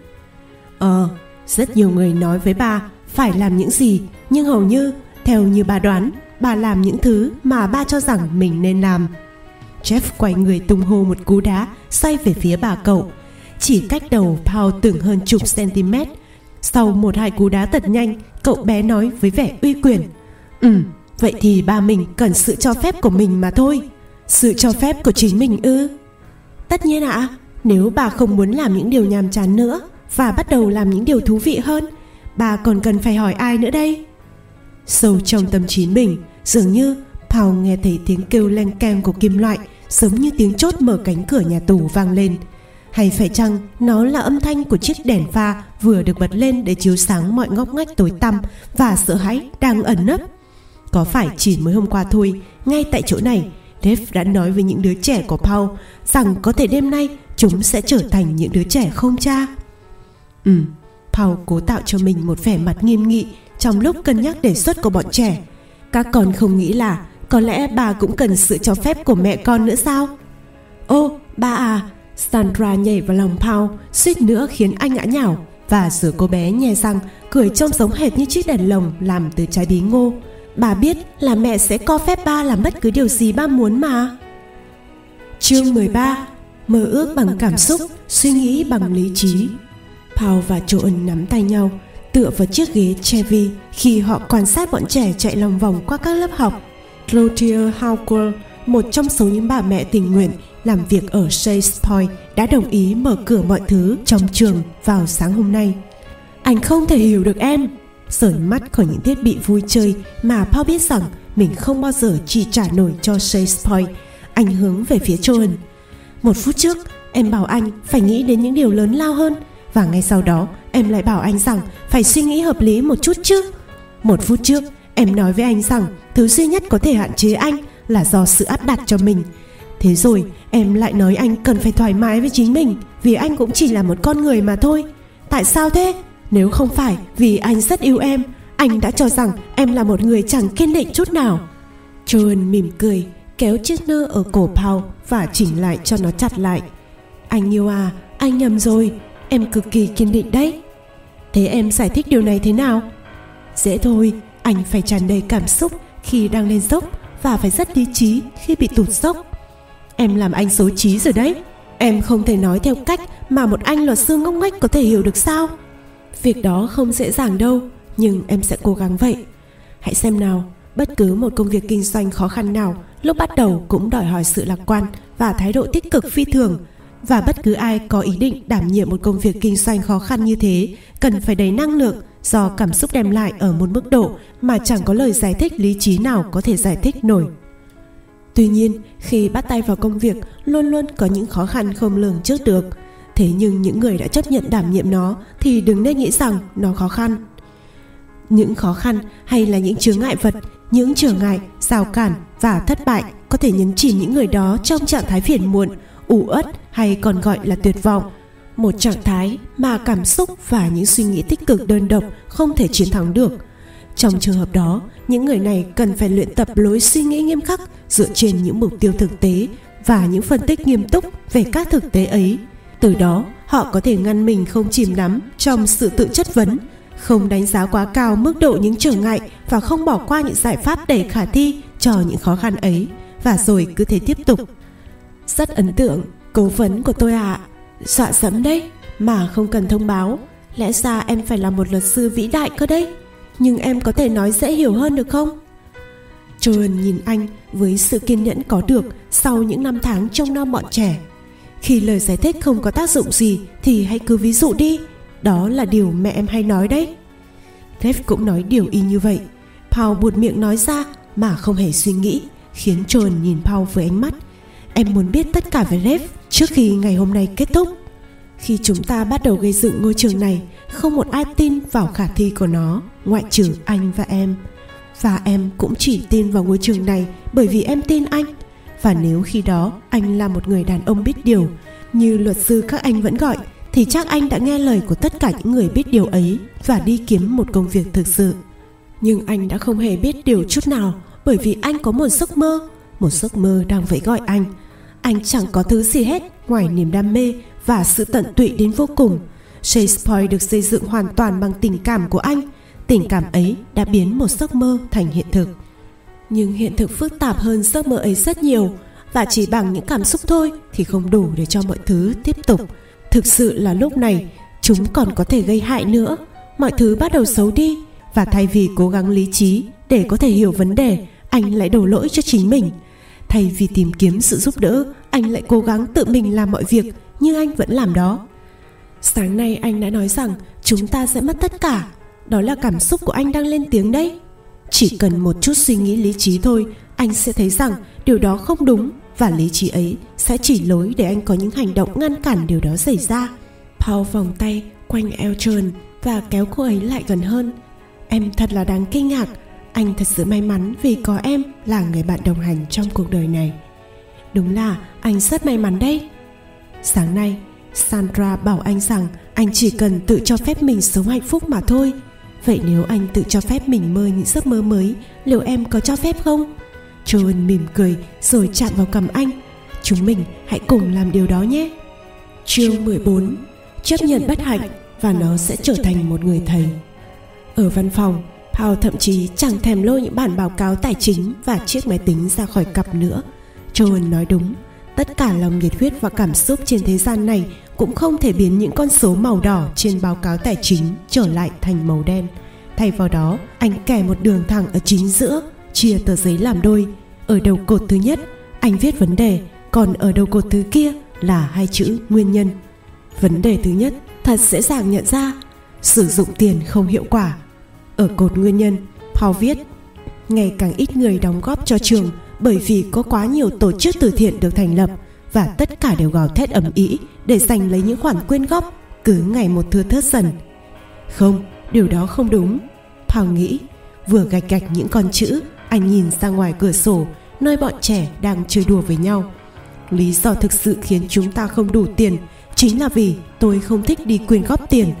[SPEAKER 1] Ờ rất nhiều người nói với bà phải làm những gì, nhưng hầu như, theo như bà đoán bà làm những thứ mà ba cho rằng mình nên làm. Jeff quay người tung hô một cú đá xoay về phía bà cậu. Chỉ cách đầu Paul tưởng hơn chục cm sau một hai cú đá thật nhanh cậu bé nói với vẻ uy quyền. Ừ vậy thì ba mình cần sự cho phép của mình mà thôi. Sự cho phép của chính mình ư? Tất nhiên ạ. À, nếu bà không muốn làm những điều nhàm chán nữa và bắt đầu làm những điều thú vị hơn bà còn cần phải hỏi ai nữa đây? Sâu trong tâm trí mình, dường như Paul nghe thấy tiếng kêu leng keng của kim loại, giống như tiếng chốt mở cánh cửa nhà tù vang lên. Hay phải chăng nó là âm thanh của chiếc đèn pha vừa được bật lên để chiếu sáng mọi ngóc ngách tối tăm và sợ hãi đang ẩn nấp? Có phải chỉ mới hôm qua thôi, ngay tại chỗ này, Dave đã nói với những đứa trẻ của Paul rằng có thể đêm nay chúng sẽ trở thành những đứa trẻ không cha? Ừ Paul cố tạo cho mình một vẻ mặt nghiêm nghị trong lúc cân nhắc đề xuất của bọn trẻ, các con không nghĩ là có lẽ bà cũng cần sự cho phép của mẹ con nữa sao? Ô, ba à Sandra nhảy vào lòng Paul, suýt nữa khiến anh ngã nhào. Và giữa cô bé nhè răng, cười trông giống hệt như chiếc đèn lồng làm từ trái bí ngô. Bà biết là mẹ sẽ co phép ba làm bất cứ điều gì ba muốn mà. Chương 13 mơ ước bằng cảm xúc, suy nghĩ bằng lý trí. Paul và Joan nắm tay nhau tựa vào chiếc ghế Chevy khi họ quan sát bọn trẻ chạy lòng vòng qua các lớp học. Clotilde Howell, một trong số những bà mẹ tình nguyện làm việc ở Chase Point, đã đồng ý mở cửa mọi thứ trong trường vào sáng hôm nay. Anh không thể hiểu được em. Sởn mắt khỏi những thiết bị vui chơi mà Paul biết rằng mình không bao giờ chi trả nổi cho Chase Point. Anh hướng về phía Joan. Một phút trước, em bảo anh phải nghĩ đến những điều lớn lao hơn và ngay sau đó, em lại bảo anh rằng phải suy nghĩ hợp lý một chút chứ. Một phút trước, em nói với anh rằng thứ duy nhất có thể hạn chế anh là do sự áp đặt cho mình. Thế rồi, em lại nói anh cần phải thoải mái với chính mình vì anh cũng chỉ là một con người mà thôi. Tại sao thế? Nếu không phải vì anh rất yêu em, anh đã cho rằng em là một người chẳng kiên định chút nào. Joan mỉm cười, kéo chiếc nơ ở cổ Paul và chỉnh lại cho nó chặt lại. Anh yêu à anh nhầm rồi em cực kỳ kiên định đấy. Thế em giải thích điều này thế nào? Dễ thôi, anh phải tràn đầy cảm xúc khi đang lên dốc và phải rất lý trí khi bị tụt dốc. Em làm anh xấu trí rồi đấy. Em không thể nói theo cách mà một anh luật sư ngốc nghếch có thể hiểu được sao? Việc đó không dễ dàng đâu, nhưng em sẽ cố gắng vậy. Hãy xem nào, bất cứ một công việc kinh doanh khó khăn nào lúc bắt đầu cũng đòi hỏi sự lạc quan và thái độ tích cực phi thường và bất cứ ai có ý định đảm nhiệm một công việc kinh doanh khó khăn như thế, cần phải đầy năng lượng do cảm xúc đem lại ở một mức độ mà chẳng có lời giải thích lý trí nào có thể giải thích nổi. Tuy nhiên, khi bắt tay vào công việc, luôn luôn có những khó khăn không lường trước được. Thế nhưng những người đã chấp nhận đảm nhiệm nó thì đừng nên nghĩ rằng nó khó khăn. Những khó khăn hay là những chướng ngại vật, những trở ngại, rào cản và thất bại có thể nhấn chìm những người đó trong trạng thái phiền muộn ủ uất hay còn gọi là tuyệt vọng. Một trạng thái mà cảm xúc và những suy nghĩ tích cực đơn độc không thể chiến thắng được. Trong trường hợp đó, những người này cần phải luyện tập lối suy nghĩ nghiêm khắc dựa trên những mục tiêu thực tế và những phân tích nghiêm túc về các thực tế ấy. Từ đó, họ có thể ngăn mình không chìm đắm trong sự tự chất vấn, không đánh giá quá cao mức độ những trở ngại và không bỏ qua những giải pháp để khả thi cho những khó khăn ấy. Và rồi cứ thế tiếp tục rất ấn tượng Cố vấn của tôi ạ à. Dọa dẫm đấy Mà không cần thông báo Lẽ ra em phải là một luật sư vĩ đại cơ đấy Nhưng em có thể nói dễ hiểu hơn được không Joan nhìn anh với sự kiên nhẫn có được sau những năm tháng trông non bọn trẻ. Khi lời giải thích không có tác dụng gì thì hãy cứ ví dụ đi. Đó là điều mẹ em hay nói đấy. Rev cũng nói điều y như vậy. Paul buột miệng nói ra mà không hề suy nghĩ, khiến Joan nhìn Paul với ánh mắt. Em muốn biết tất cả về Rev trước khi ngày hôm nay kết thúc. Khi chúng ta bắt đầu gây dựng ngôi trường này, không một ai tin vào khả thi của nó, ngoại trừ anh và em. Và em cũng chỉ tin vào ngôi trường này bởi vì em tin anh. Và nếu khi đó anh là một người đàn ông biết điều, như luật sư các anh vẫn gọi, thì chắc anh đã nghe lời của tất cả những người biết điều ấy và đi kiếm một công việc thực sự. Nhưng anh đã không hề biết điều chút nào bởi vì anh có một giấc mơ, một giấc mơ đang vẫy gọi anh. Anh chẳng có thứ gì hết ngoài niềm đam mê và sự tận tụy đến vô cùng. Shakespeare được xây dựng hoàn toàn bằng tình cảm của anh. Tình cảm ấy đã biến một giấc mơ thành hiện thực. Nhưng hiện thực phức tạp hơn giấc mơ ấy rất nhiều và chỉ bằng những cảm xúc thôi thì không đủ để cho mọi thứ tiếp tục. Thực sự là lúc này chúng còn có thể gây hại nữa. Mọi thứ bắt đầu xấu đi và thay vì cố gắng lý trí để có thể hiểu vấn đề, anh lại đổ lỗi cho chính mình. Thay vì tìm kiếm sự giúp đỡ, anh lại cố gắng tự mình làm mọi việc như anh vẫn làm đó. Sáng nay anh đã nói rằng chúng ta sẽ mất tất cả. Đó là cảm xúc của anh đang lên tiếng đấy. Chỉ cần một chút suy nghĩ lý trí thôi anh sẽ thấy rằng điều đó không đúng và lý trí ấy sẽ chỉ lối để anh có những hành động ngăn cản điều đó xảy ra. Paul vòng tay quanh eo trơn và kéo cô ấy lại gần hơn. Em thật là đáng kinh ngạc anh thật sự may mắn vì có em là người bạn đồng hành trong cuộc đời này đúng là anh rất may mắn đấy Sáng nay, Sandra bảo anh rằng anh chỉ cần tự cho phép mình sống hạnh phúc mà thôi. Vậy nếu anh tự cho phép mình mơ những giấc mơ mới, liệu em có cho phép không? Joan mỉm cười rồi chạm vào cầm anh. Chúng mình hãy cùng làm điều đó nhé. Chương 14 Chấp nhận bất hạnh và nó sẽ trở thành một người thầy. Ở văn phòng, Paul thậm chí chẳng thèm lôi những bản báo cáo tài chính và chiếc máy tính ra khỏi cặp nữa. Joan nói đúng, tất cả lòng nhiệt huyết và cảm xúc trên thế gian này cũng không thể biến những con số màu đỏ trên báo cáo tài chính trở lại thành màu đen. Thay vào đó anh kẻ một đường thẳng ở chính giữa chia tờ giấy làm đôi. Ở đầu cột thứ nhất anh viết vấn đề còn ở đầu cột thứ kia là hai chữ nguyên nhân. Vấn đề thứ nhất thật dễ dàng nhận ra sử dụng tiền không hiệu quả ở cột nguyên nhân Paul viết ngày càng ít người đóng góp cho trường bởi vì có quá nhiều tổ chức từ thiện được thành lập và tất cả đều gào thét ầm ĩ để giành lấy những khoản quyên góp cứ ngày một thưa thớt dần. Không, điều đó không đúng. Paul nghĩ, vừa gạch gạch những con chữ, anh nhìn ra ngoài cửa sổ nơi bọn trẻ đang chơi đùa với nhau. Lý do thực sự khiến chúng ta không đủ tiền chính là vì tôi không thích đi quyên góp tiền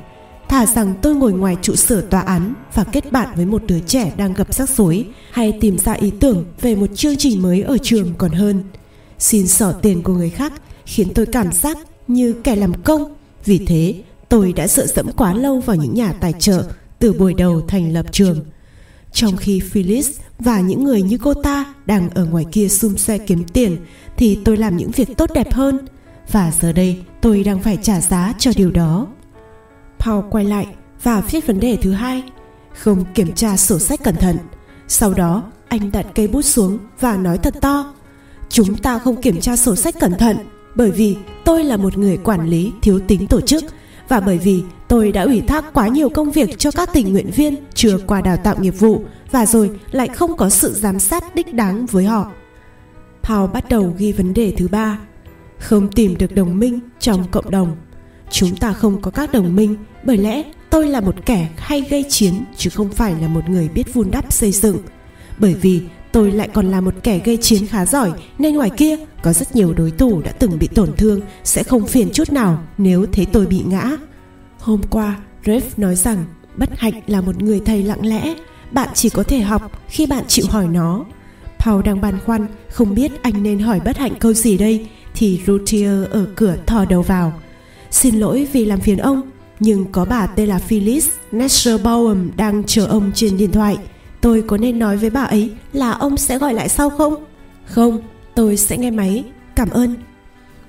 [SPEAKER 1] thà rằng tôi ngồi ngoài trụ sở tòa án và kết bạn với một đứa trẻ đang gặp rắc rối, hay tìm ra ý tưởng về một chương trình mới ở trường còn hơn. Xin xỏ tiền của người khác khiến tôi cảm giác như kẻ làm công. Vì thế, tôi đã sợ dẫm quá lâu vào những nhà tài trợ từ buổi đầu thành lập trường. Trong khi Phyllis và những người như cô ta đang ở ngoài kia xung xe kiếm tiền, thì tôi làm những việc tốt đẹp hơn. Và giờ đây, tôi đang phải trả giá cho điều đó. Paul quay lại và viết vấn đề thứ hai không kiểm tra sổ sách cẩn thận sau đó anh đặt cây bút xuống và nói thật to chúng ta không kiểm tra sổ sách cẩn thận bởi vì tôi là một người quản lý thiếu tính tổ chức và bởi vì tôi đã ủy thác quá nhiều công việc cho các tình nguyện viên chưa qua đào tạo nghiệp vụ và rồi lại không có sự giám sát đích đáng với họ. Paul bắt đầu ghi vấn đề thứ ba, không tìm được đồng minh trong cộng đồng. Chúng ta không có các đồng minh bởi lẽ tôi là một kẻ hay gây chiến chứ không phải là một người biết vun đắp xây dựng. Bởi vì tôi lại còn là một kẻ gây chiến khá giỏi nên ngoài kia có rất nhiều đối thủ đã từng bị tổn thương sẽ không phiền chút nào nếu thấy tôi bị ngã. Hôm qua, Rev nói rằng bất hạnh là một người thầy lặng lẽ, bạn chỉ có thể học khi bạn chịu hỏi nó. Paul đang băn khoăn, không biết anh nên hỏi bất hạnh câu gì đây, thì Rutier ở cửa thò đầu vào. Xin lỗi vì làm phiền ông, nhưng có bà tên là Phyllis Nesserbaum đang chờ ông trên điện thoại. Tôi có nên nói với bà ấy là ông sẽ gọi lại sau không? Không, tôi sẽ nghe máy. Cảm ơn.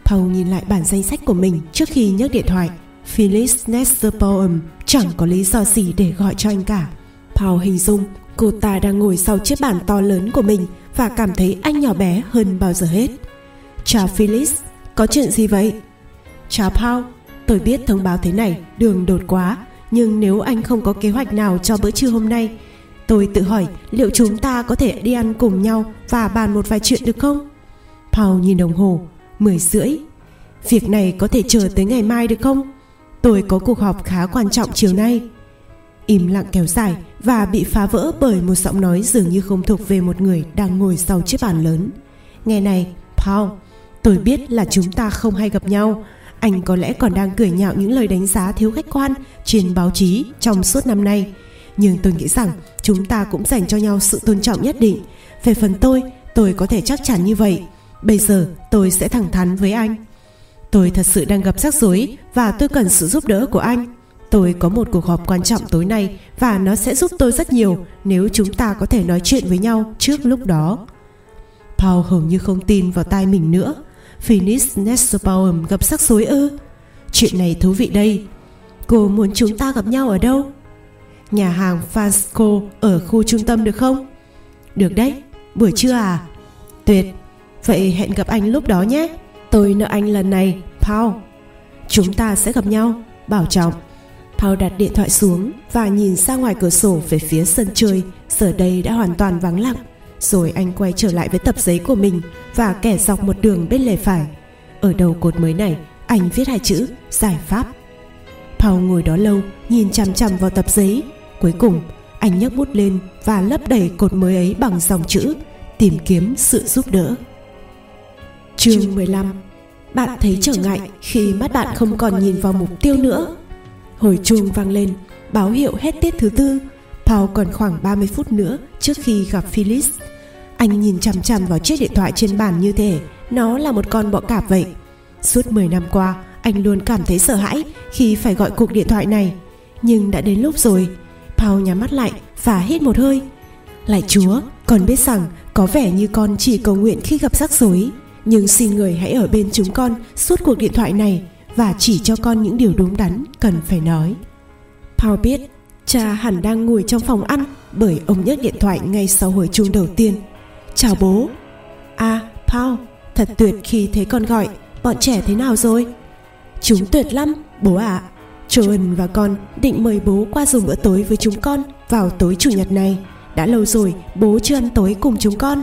[SPEAKER 1] Paul nhìn lại bản danh sách của mình trước khi nhấc điện thoại. Phyllis Nesserbaum chẳng có lý do gì để gọi cho anh cả. Paul hình dung Cô ta đang ngồi sau chiếc bàn to lớn của mình và cảm thấy anh nhỏ bé hơn bao giờ hết. Chào Phyllis, có chuyện gì vậy? Chào Paul, tôi biết thông báo thế này đường đột quá, nhưng nếu anh không có kế hoạch nào cho bữa trưa hôm nay, tôi tự hỏi liệu chúng ta có thể đi ăn cùng nhau và bàn một vài chuyện được không? Paul nhìn đồng hồ, 10 rưỡi. Việc này có thể chờ tới ngày mai được không? Tôi có cuộc họp khá quan trọng chiều nay. Im lặng kéo dài và bị phá vỡ bởi một giọng nói dường như không thuộc về một người đang ngồi sau chiếc bàn lớn. Nghe này, Paul, tôi biết là chúng ta không hay gặp nhau. Anh có lẽ còn đang cười nhạo những lời đánh giá thiếu khách quan trên báo chí trong suốt năm nay. Nhưng tôi nghĩ rằng chúng ta cũng dành cho nhau sự tôn trọng nhất định. Về phần tôi, tôi có thể chắc chắn như vậy. Bây giờ tôi sẽ thẳng thắn với anh. Tôi thật sự đang gặp rắc rối và tôi cần sự giúp đỡ của anh. Tôi có một cuộc họp quan trọng tối nay và nó sẽ giúp tôi rất nhiều nếu chúng ta có thể nói chuyện với nhau trước lúc đó. Paul hầu như không tin vào tai mình nữa. Phoenix Nesselbaum gặp sắc rối ư? Chuyện này thú vị đây. Cô muốn chúng ta gặp nhau ở đâu? Nhà hàng Fasco ở khu trung tâm được không? Được đấy, buổi trưa à? Tuyệt, vậy hẹn gặp anh lúc đó nhé. Tôi nợ anh lần này, Paul. Chúng ta sẽ gặp nhau, bảo trọng. Paul đặt điện thoại xuống và nhìn ra ngoài cửa sổ về phía sân chơi, giờ đây đã hoàn toàn vắng lặng. Rồi anh quay trở lại với tập giấy của mình và kẻ dọc một đường bên lề phải. Ở đầu cột mới này, anh viết hai chữ giải pháp. Paul ngồi đó lâu, nhìn chằm chằm vào tập giấy. Cuối cùng, anh nhấc bút lên và lấp đầy cột mới ấy bằng dòng chữ tìm kiếm sự giúp đỡ. Chương 15 Bạn thấy trở ngại khi mắt bạn không còn nhìn vào mục tiêu nữa Hồi chuông vang lên, báo hiệu hết tiết thứ tư. Paul còn khoảng 30 phút nữa trước khi gặp Phyllis. Anh nhìn chằm chằm vào chiếc điện thoại trên bàn như thể nó là một con bọ cạp vậy. Suốt 10 năm qua, anh luôn cảm thấy sợ hãi khi phải gọi cuộc điện thoại này. Nhưng đã đến lúc rồi. Paul nhắm mắt lại và hít một hơi. Lại Chúa, con biết rằng có vẻ như con chỉ cầu nguyện khi gặp rắc rối. Nhưng xin người hãy ở bên chúng con suốt cuộc điện thoại này và chỉ cho con những điều đúng đắn cần phải nói. Paul biết cha hẳn đang ngồi trong phòng ăn bởi ông nhấc điện thoại ngay sau hồi chuông đầu tiên. Chào bố. À, Paul, thật tuyệt khi thấy con gọi. Bọn trẻ thế nào rồi? Chúng tuyệt lắm, bố ạ. À. Joan và con định mời bố qua dùng bữa tối với chúng con vào tối chủ nhật này. Đã lâu rồi bố chưa ăn tối cùng chúng con.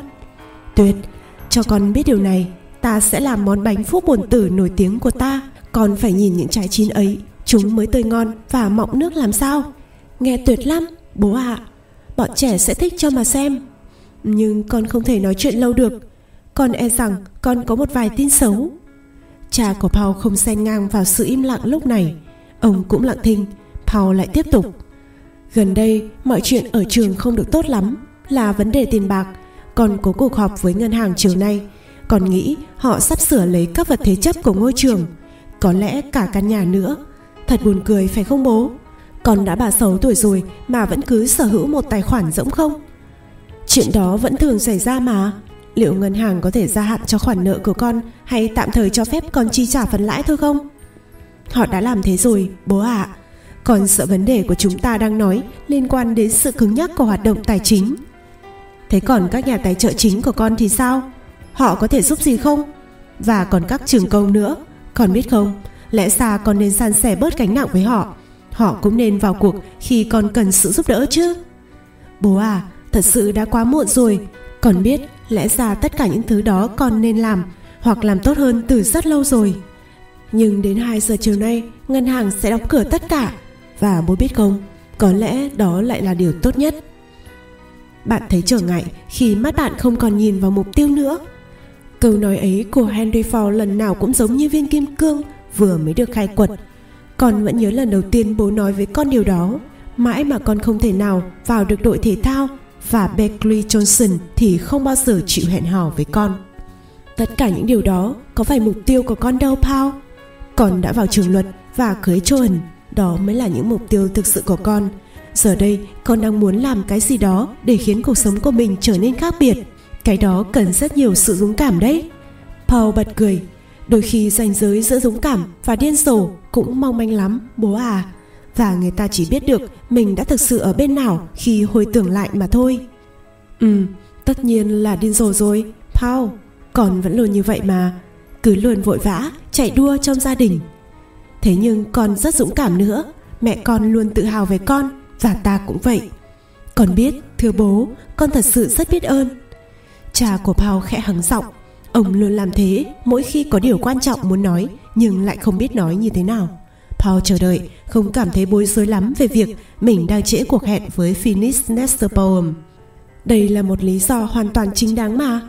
[SPEAKER 1] Tuyệt, cho con biết điều này, ta sẽ làm món bánh phúc bồn tử nổi tiếng của ta con phải nhìn những trái chín ấy Chúng mới tươi ngon và mọng nước làm sao Nghe tuyệt lắm, Bố ạ. À. Bọn trẻ sẽ thích cho mà xem. Nhưng con không thể nói chuyện lâu được. Con e rằng con có một vài tin xấu. Cha của Paul không xen ngang vào sự im lặng lúc này. Ông cũng lặng thinh, Paul lại tiếp tục. Gần đây, mọi chuyện ở trường không được tốt lắm, Là vấn đề tiền bạc. Con có cuộc họp với ngân hàng chiều nay. Con nghĩ họ sắp sửa lấy các vật thế chấp của ngôi trường. Có lẽ cả căn nhà nữa. Thật buồn cười, phải không bố? Con đã bà sáu tuổi rồi Mà vẫn cứ sở hữu một tài khoản rỗng không? Chuyện đó vẫn thường xảy ra mà. Liệu ngân hàng có thể gia hạn cho khoản nợ của con Hay tạm thời cho phép con chi trả phần lãi thôi không? Họ đã làm thế rồi bố ạ. À. Còn sợ vấn đề của chúng ta đang nói Liên quan đến sự cứng nhắc của hoạt động tài chính. Thế còn các nhà tài trợ chính của con thì sao? Họ có thể giúp gì không? Và còn các trường công nữa. Con biết không, lẽ ra con nên san sẻ bớt gánh nặng với họ. Họ cũng nên vào cuộc khi con cần sự giúp đỡ chứ. Bố à, thật sự đã quá muộn rồi. Con biết lẽ ra tất cả những thứ đó con nên làm hoặc làm tốt hơn từ rất lâu rồi. Nhưng đến 2 giờ chiều nay, ngân hàng sẽ đóng cửa tất cả. Và bố biết không, có lẽ đó lại là điều tốt nhất. Bạn thấy trở ngại khi mắt bạn không còn nhìn vào mục tiêu nữa Câu nói ấy của Henry Ford lần nào cũng giống như viên kim cương vừa mới được khai quật. Con vẫn nhớ lần đầu tiên bố nói với con điều đó. Mãi mà con không thể nào vào được đội thể thao và Beckley Johnson thì không bao giờ chịu hẹn hò với con. Tất cả những điều đó có phải mục tiêu của con đâu Paul? Con đã vào trường luật và cưới Joan, đó mới là những mục tiêu thực sự của con. Giờ đây con đang muốn làm cái gì đó để khiến cuộc sống của mình trở nên khác biệt cái đó cần rất nhiều sự dũng cảm đấy Paul bật cười Đôi khi ranh giới giữa dũng cảm và điên rồ cũng mong manh lắm, bố à. Và người ta chỉ biết được mình đã thực sự ở bên nào khi hồi tưởng lại mà thôi. Ừ tất nhiên là điên rồ rồi, Paul. Còn vẫn luôn như vậy mà. Cứ luôn vội vã, chạy đua trong gia đình. Thế nhưng con rất dũng cảm nữa. Mẹ con luôn tự hào về con, và ta cũng vậy. Con biết, thưa bố, con thật sự rất biết ơn. Cha của Paul khẽ hắng giọng ông luôn làm thế mỗi khi có điều quan trọng muốn nói nhưng lại không biết nói như thế nào Paul chờ đợi không cảm thấy bối rối lắm về việc mình đang trễ cuộc hẹn với Phoenix Nestorbaum. Đây là một lý do hoàn toàn chính đáng mà.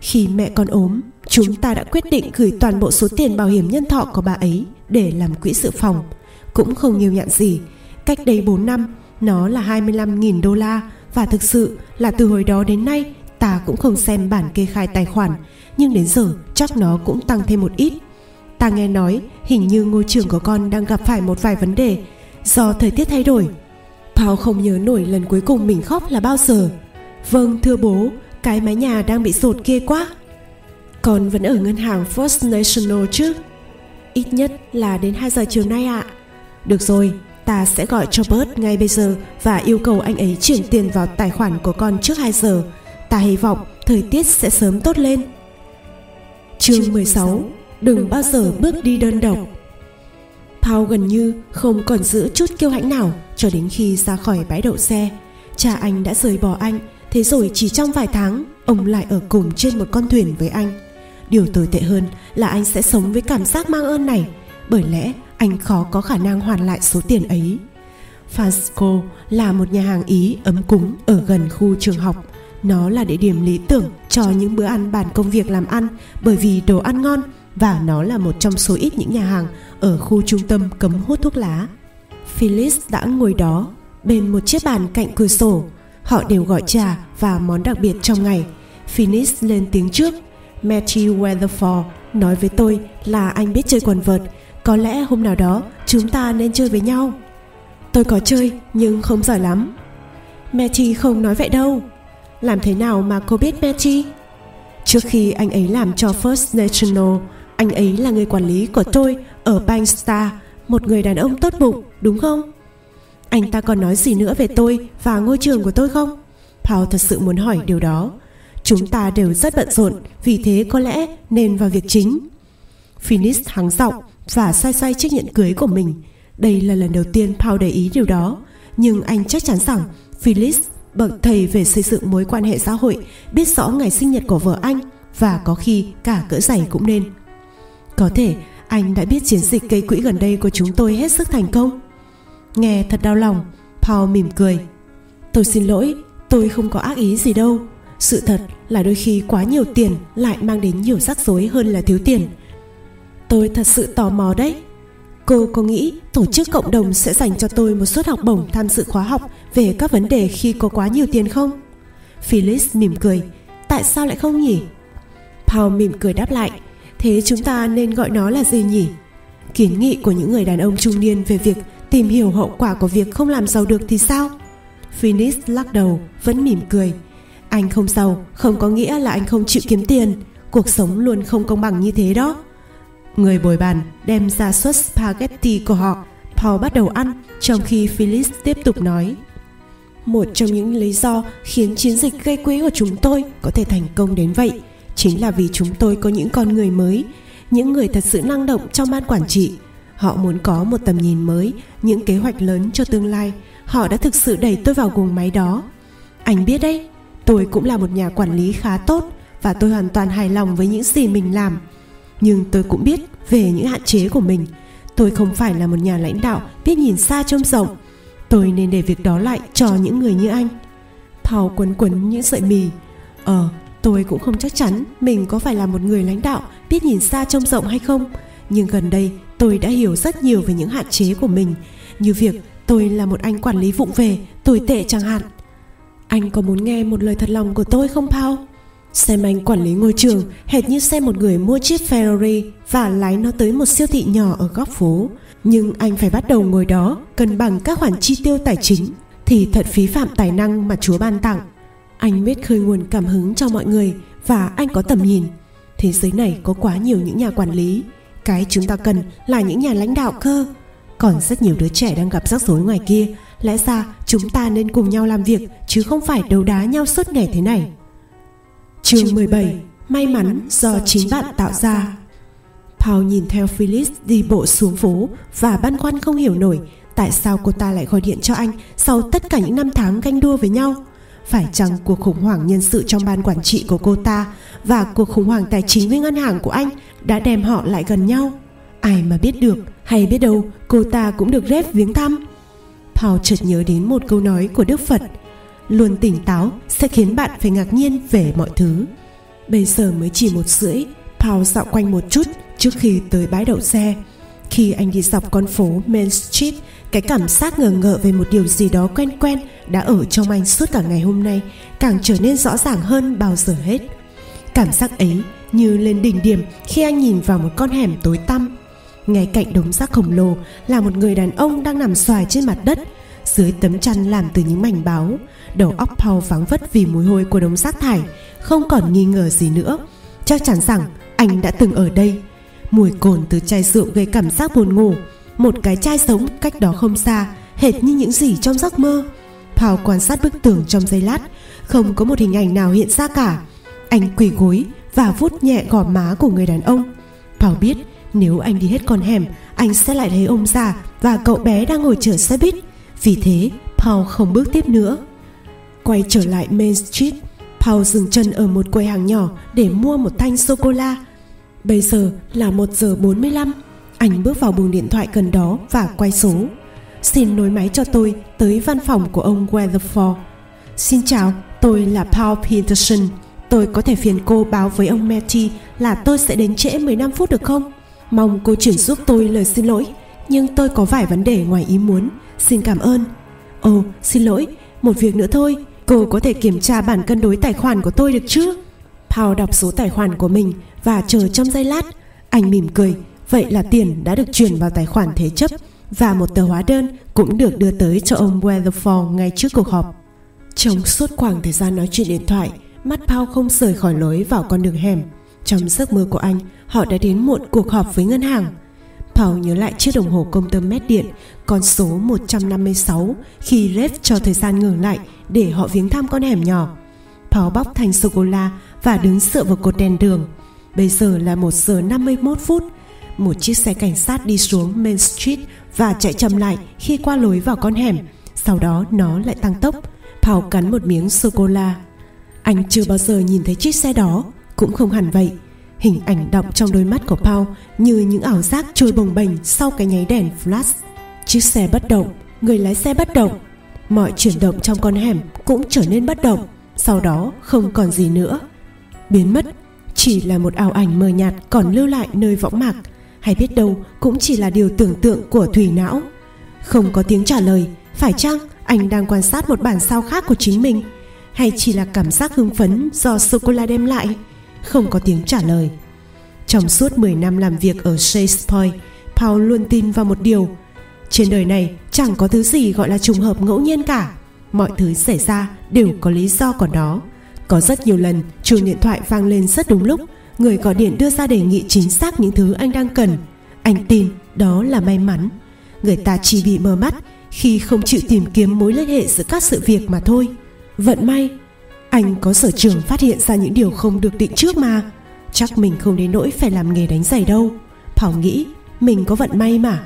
[SPEAKER 1] Khi mẹ con ốm, chúng ta đã quyết định gửi toàn bộ số tiền bảo hiểm nhân thọ của bà ấy để làm quỹ dự phòng. Cũng không nhiều nhận gì. Cách đây 4 năm, nó là 25.000 đô la và thực sự là từ hồi đó đến nay ta cũng không xem bản kê khai tài khoản nhưng đến giờ chắc nó cũng tăng thêm một ít Ta nghe nói hình như ngôi trường của con đang gặp phải một vài vấn đề do thời tiết thay đổi. Paul không nhớ nổi lần cuối cùng mình khóc là bao giờ. Vâng thưa bố, cái mái nhà đang bị sột kia quá. Con vẫn ở ngân hàng First National chứ? Ít nhất là đến 2 giờ chiều nay ạ. À. Được rồi, ta sẽ gọi cho Bert ngay bây giờ và yêu cầu anh ấy chuyển tiền vào tài khoản của con trước 2 giờ. Ta hy vọng thời tiết sẽ sớm tốt lên. Chương 16 đừng bao giờ bước đi đơn độc Paul gần như không còn giữ chút kiêu hãnh nào cho đến khi ra khỏi bãi đậu xe. Cha anh đã rời bỏ anh, thế rồi chỉ trong vài tháng, ông lại ở cùng trên một con thuyền với anh. Điều tồi tệ hơn là anh sẽ sống với cảm giác mang ơn này, bởi lẽ anh khó có khả năng hoàn lại số tiền ấy. Fasco là một nhà hàng Ý ấm cúng ở gần khu trường học. Nó là địa điểm lý tưởng cho những bữa ăn bàn công việc làm ăn, bởi vì đồ ăn ngon và nó là một trong số ít những nhà hàng ở khu trung tâm cấm hút thuốc lá. Phyllis đã ngồi đó, bên một chiếc bàn cạnh cửa sổ. Họ đều gọi trà và món đặc biệt trong ngày. Phyllis lên tiếng trước. Matthew Weatherford nói với tôi là anh biết chơi quần vợt. Có lẽ hôm nào đó chúng ta nên chơi với nhau. Tôi có chơi, nhưng không giỏi lắm. Matthew không nói vậy đâu. Làm thế nào mà cô biết Matty? Trước khi anh ấy làm cho First National, anh ấy là người quản lý của tôi ở Bank Star, một người đàn ông tốt bụng, đúng không? Anh ta còn nói gì nữa về tôi và ngôi trường của tôi không? Paul thật sự muốn hỏi điều đó. Chúng ta đều rất bận rộn, vì thế có lẽ nên vào việc chính. Phoenix hắng giọng và xoay xoay chiếc nhẫn cưới của mình. Đây là lần đầu tiên Paul để ý điều đó, nhưng anh chắc chắn rằng Phyllis, bậc thầy về xây dựng mối quan hệ xã hội, biết rõ ngày sinh nhật của vợ anh và có khi cả cỡ giày cũng nên. Có thể anh đã biết chiến dịch gây quỹ gần đây của chúng tôi hết sức thành công. Nghe thật đau lòng, Paul mỉm cười. Tôi xin lỗi, tôi không có ác ý gì đâu. Sự thật là đôi khi quá nhiều tiền lại mang đến nhiều rắc rối hơn là thiếu tiền. Tôi thật sự tò mò đấy. Cô có nghĩ tổ chức cộng đồng sẽ dành cho tôi một suất học bổng tham dự khóa học về các vấn đề khi có quá nhiều tiền không? Phyllis mỉm cười. Tại sao lại không nhỉ? Paul mỉm cười đáp lại Thế chúng ta nên gọi nó là gì nhỉ? Kiến nghị của những người đàn ông trung niên về việc tìm hiểu hậu quả của việc không làm giàu được thì sao? Phoenix lắc đầu, vẫn mỉm cười. Anh không giàu, không có nghĩa là anh không chịu kiếm tiền. Cuộc sống luôn không công bằng như thế đó. Người bồi bàn đem ra suất spaghetti của họ. Paul bắt đầu ăn, trong khi Phyllis tiếp tục nói. Một trong những lý do khiến chiến dịch gây quỹ của chúng tôi có thể thành công đến vậy chính là vì chúng tôi có những con người mới những người thật sự năng động trong ban quản trị họ muốn có một tầm nhìn mới những kế hoạch lớn cho tương lai họ đã thực sự đẩy tôi vào guồng máy đó anh biết đấy tôi cũng là một nhà quản lý khá tốt và tôi hoàn toàn hài lòng với những gì mình làm nhưng tôi cũng biết về những hạn chế của mình. Tôi không phải là một nhà lãnh đạo biết nhìn xa trông rộng. Tôi nên để việc đó lại cho những người như anh. Thao quấn quấn những sợi mì. Ờ Tôi cũng không chắc chắn mình có phải là một người lãnh đạo biết nhìn xa trông rộng hay không, nhưng gần đây tôi đã hiểu rất nhiều về những hạn chế của mình, như việc tôi là một anh quản lý vụng về, tồi tệ chẳng hạn. Anh có muốn nghe một lời thật lòng của tôi không Paul? Xem anh quản lý ngôi trường, hệt như xem một người mua chiếc Ferrari và lái nó tới một siêu thị nhỏ ở góc phố. Nhưng anh phải bắt đầu ngồi đó, cân bằng các khoản chi tiêu tài chính, thì thật phí phạm tài năng mà Chúa ban tặng. Anh biết khơi nguồn cảm hứng cho mọi người và anh có tầm nhìn. Thế giới này có quá nhiều những nhà quản lý. Cái chúng ta cần là những nhà lãnh đạo cơ. Còn rất nhiều đứa trẻ đang gặp rắc rối ngoài kia Lẽ ra chúng ta nên cùng nhau làm việc, Chứ không phải đấu đá nhau suốt ngày thế này Chương 17 May mắn do chính bạn tạo ra. Paul nhìn theo Phyllis đi bộ xuống phố Và băn khoăn không hiểu nổi Tại sao cô ta lại gọi điện cho anh Sau tất cả những năm tháng ganh đua với nhau. Phải chăng cuộc khủng hoảng nhân sự trong ban quản trị của cô ta Và cuộc khủng hoảng tài chính với ngân hàng của anh Đã đem họ lại gần nhau? Ai mà biết được, Hay biết đâu, cô ta cũng được rép viếng thăm. Paul chợt nhớ đến một câu nói của Đức Phật. Luôn tỉnh táo sẽ khiến bạn phải ngạc nhiên về mọi thứ. Bây giờ mới chỉ một rưỡi, Paul dạo quanh một chút trước khi tới bãi đậu xe. Khi anh đi dọc con phố Main Street, Cái cảm giác ngờ ngợ về một điều gì đó quen quen Đã ở trong anh suốt cả ngày hôm nay Càng trở nên rõ ràng hơn bao giờ hết. Cảm giác ấy như lên đỉnh điểm khi anh nhìn vào một con hẻm tối tăm. Ngay cạnh đống rác khổng lồ là một người đàn ông đang nằm xoài trên mặt đất, dưới tấm chăn làm từ những mảnh báo đầu óc Paul vắng vất vì mùi hôi của đống rác thải, không còn nghi ngờ gì nữa. Chắc chắn rằng anh đã từng ở đây. Mùi cồn từ chai rượu gây cảm giác buồn ngủ, một cái chai sống cách đó không xa, hệt như những gì trong giấc mơ. Paul quan sát bức tường trong giây lát, không có một hình ảnh nào hiện ra cả. Anh quỳ gối và vuốt nhẹ gò má của người đàn ông. Paul biết nếu anh đi hết con hẻm, Anh sẽ lại thấy ông già Và cậu bé đang ngồi chờ xe buýt. Vì thế Paul không bước tiếp nữa. Quay trở lại Main Street. Paul dừng chân ở một quầy hàng nhỏ Để mua một thanh sô-cô-la. Bây giờ là 1 giờ 45 Anh bước vào buồng điện thoại gần đó Và quay số. Xin nối máy cho tôi tới văn phòng của ông Weatherford. Xin chào, tôi là Paul Peterson. Tôi có thể phiền cô báo với ông Matty là tôi sẽ đến trễ 15 phút được không? Mong cô chuyển giúp tôi lời xin lỗi Nhưng tôi có vài vấn đề ngoài ý muốn. Xin cảm ơn. Ồ xin lỗi. Một việc nữa thôi. Cô có thể kiểm tra bản cân đối tài khoản của tôi được chứ? Paul đọc số tài khoản của mình Và chờ trong giây lát. Anh mỉm cười. Vậy là tiền đã được chuyển vào tài khoản thế chấp Và một tờ hóa đơn cũng được đưa tới cho ông Weatherford ngay trước cuộc họp. Trong suốt khoảng thời gian nói chuyện điện thoại, Mắt Paul không rời khỏi lối vào con đường hẻm. Trong giấc mơ của anh, họ đã đến một cuộc họp với ngân hàng. Paul nhớ lại chiếc đồng hồ công tơ mét điện con số 156 khi Rev cho thời gian ngừng lại để họ viếng thăm con hẻm nhỏ. Paul bóc thành sô-cô-la và đứng dựa vào cột đèn đường. Bây giờ là 1 giờ 51 phút. Một chiếc xe cảnh sát đi xuống Main Street và chạy chậm lại khi qua lối vào con hẻm. Sau đó nó lại tăng tốc. Paul cắn một miếng sô-cô-la. Anh chưa bao giờ nhìn thấy chiếc xe đó, cũng không hẳn vậy Hình ảnh đọng trong đôi mắt của Paul như những ảo giác trôi bồng bềnh sau cái nháy đèn flash. Chiếc xe bất động, người lái xe bất động. Mọi chuyển động trong con hẻm cũng trở nên bất động, sau đó không còn gì nữa. Biến mất chỉ là một ảo ảnh mờ nhạt còn lưu lại nơi võng mạc, hay biết đâu cũng chỉ là điều tưởng tượng của thủy não. Không có tiếng trả lời, phải chăng anh đang quan sát một bản sao khác của chính mình? Hay chỉ là cảm giác hưng phấn do sô-cô-la đem lại? Không có tiếng trả lời. Trong suốt 10 năm làm việc ở Chase Point, Paul luôn tin vào một điều. Trên đời này chẳng có thứ gì gọi là trùng hợp ngẫu nhiên cả. Mọi thứ xảy ra đều có lý do của nó. Có rất nhiều lần chuông điện thoại vang lên rất đúng lúc, người gọi điện đưa ra đề nghị chính xác những thứ anh đang cần. Anh tin đó là may mắn. Người ta chỉ bị mờ mắt khi không chịu tìm kiếm mối liên hệ giữa các sự việc mà thôi. Vận may anh có sở trường phát hiện ra những điều không được định trước mà. Chắc mình không đến nỗi phải làm nghề đánh giày đâu. Paul nghĩ, mình có vận may mà.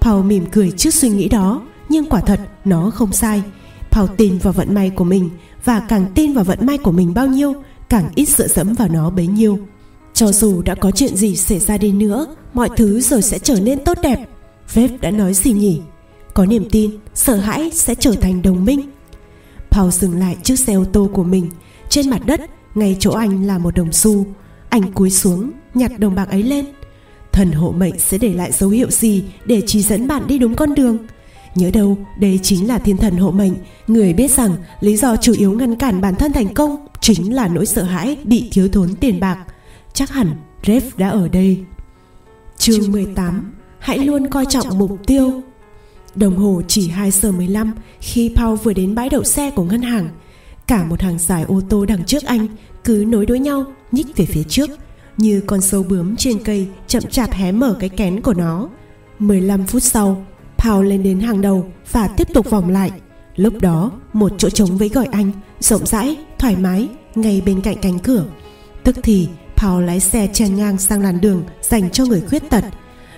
[SPEAKER 1] Paul mỉm cười trước suy nghĩ đó, Nhưng quả thật, nó không sai. Paul tin vào vận may của mình, Và càng tin vào vận may của mình bao nhiêu, Càng ít dựa dẫm vào nó bấy nhiêu. Cho dù đã có chuyện gì xảy ra đi nữa, Mọi thứ rồi sẽ trở nên tốt đẹp. Vep đã nói gì nhỉ? Có niềm tin, Sợ hãi sẽ trở thành đồng minh. Paul dừng lại chiếc xe ô tô của mình. Trên mặt đất, ngay chỗ anh là một đồng xu. Anh cúi xuống, nhặt đồng bạc ấy lên. Thần hộ mệnh sẽ để lại dấu hiệu gì Để chỉ dẫn bạn đi đúng con đường? Nhớ đâu, đây chính là thiên thần hộ mệnh. Người biết rằng lý do chủ yếu ngăn cản bản thân thành công Chính là nỗi sợ hãi bị thiếu thốn tiền bạc. Chắc hẳn Rev đã ở đây. Chương 18 Hãy luôn coi trọng mục tiêu. Đồng hồ chỉ 2 giờ 15 khi Paul vừa đến bãi đậu xe của ngân hàng. Cả một hàng dài ô tô đằng trước anh cứ nối đuôi nhau nhích về phía trước như con sâu bướm trên cây chậm chạp hé mở cái kén của nó. 15 phút sau, Paul lên đến hàng đầu và tiếp tục vòng lại. Lúc đó, một chỗ trống với gọi anh, rộng rãi, thoải mái, ngay bên cạnh cánh cửa. Tức thì, Paul lái xe chen ngang sang làn đường dành cho người khuyết tật.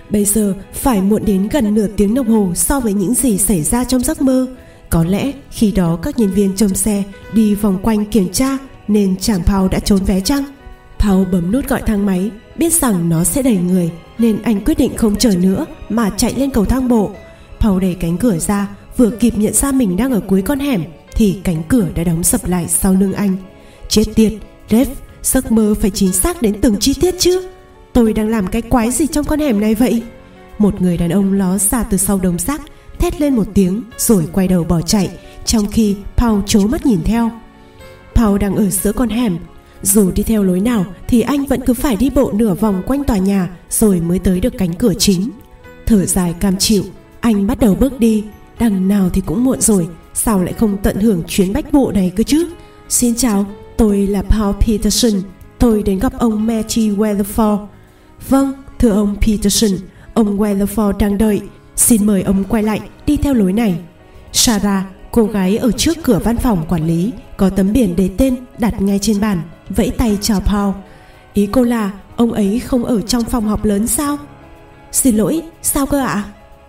[SPEAKER 1] Bây giờ phải muộn đến gần nửa tiếng đồng hồ so với những gì xảy ra trong giấc mơ. Có lẽ khi đó các nhân viên trông xe đi vòng quanh kiểm tra nên chàng Paul đã trốn vé chăng? Paul bấm nút gọi thang máy, biết rằng nó sẽ đầy người nên anh quyết định không chờ nữa mà chạy lên cầu thang bộ. Paul đẩy cánh cửa ra, vừa kịp nhận ra mình đang ở cuối con hẻm thì cánh cửa đã đóng sập lại sau lưng anh. Chết tiệt, Rev, giấc mơ phải chính xác đến từng chi tiết chứ. Tôi đang làm cái quái gì trong con hẻm này vậy? Một người đàn ông ló ra từ sau đống rác, thét lên một tiếng rồi quay đầu bỏ chạy, trong khi Paul trố mắt nhìn theo. Paul đang ở giữa con hẻm dù đi theo lối nào thì anh vẫn cứ phải đi bộ nửa vòng quanh tòa nhà rồi mới tới được cánh cửa chính. Thở dài cam chịu, anh bắt đầu bước đi. Đằng nào thì cũng muộn rồi, sao lại không tận hưởng chuyến bách bộ này cơ chứ? Xin chào, tôi là Paul Peterson. Tôi đến gặp ông Matthew Weatherford. Vâng, thưa ông Peterson, ông Weatherford đang đợi. Xin mời ông quay lại đi theo lối này. Sarah, cô gái ở trước cửa văn phòng quản lý, có tấm biển đề tên đặt ngay trên bàn vẫy tay chào Paul. Ý cô là ông ấy không ở trong phòng họp lớn sao? Xin lỗi, sao cơ ạ? À?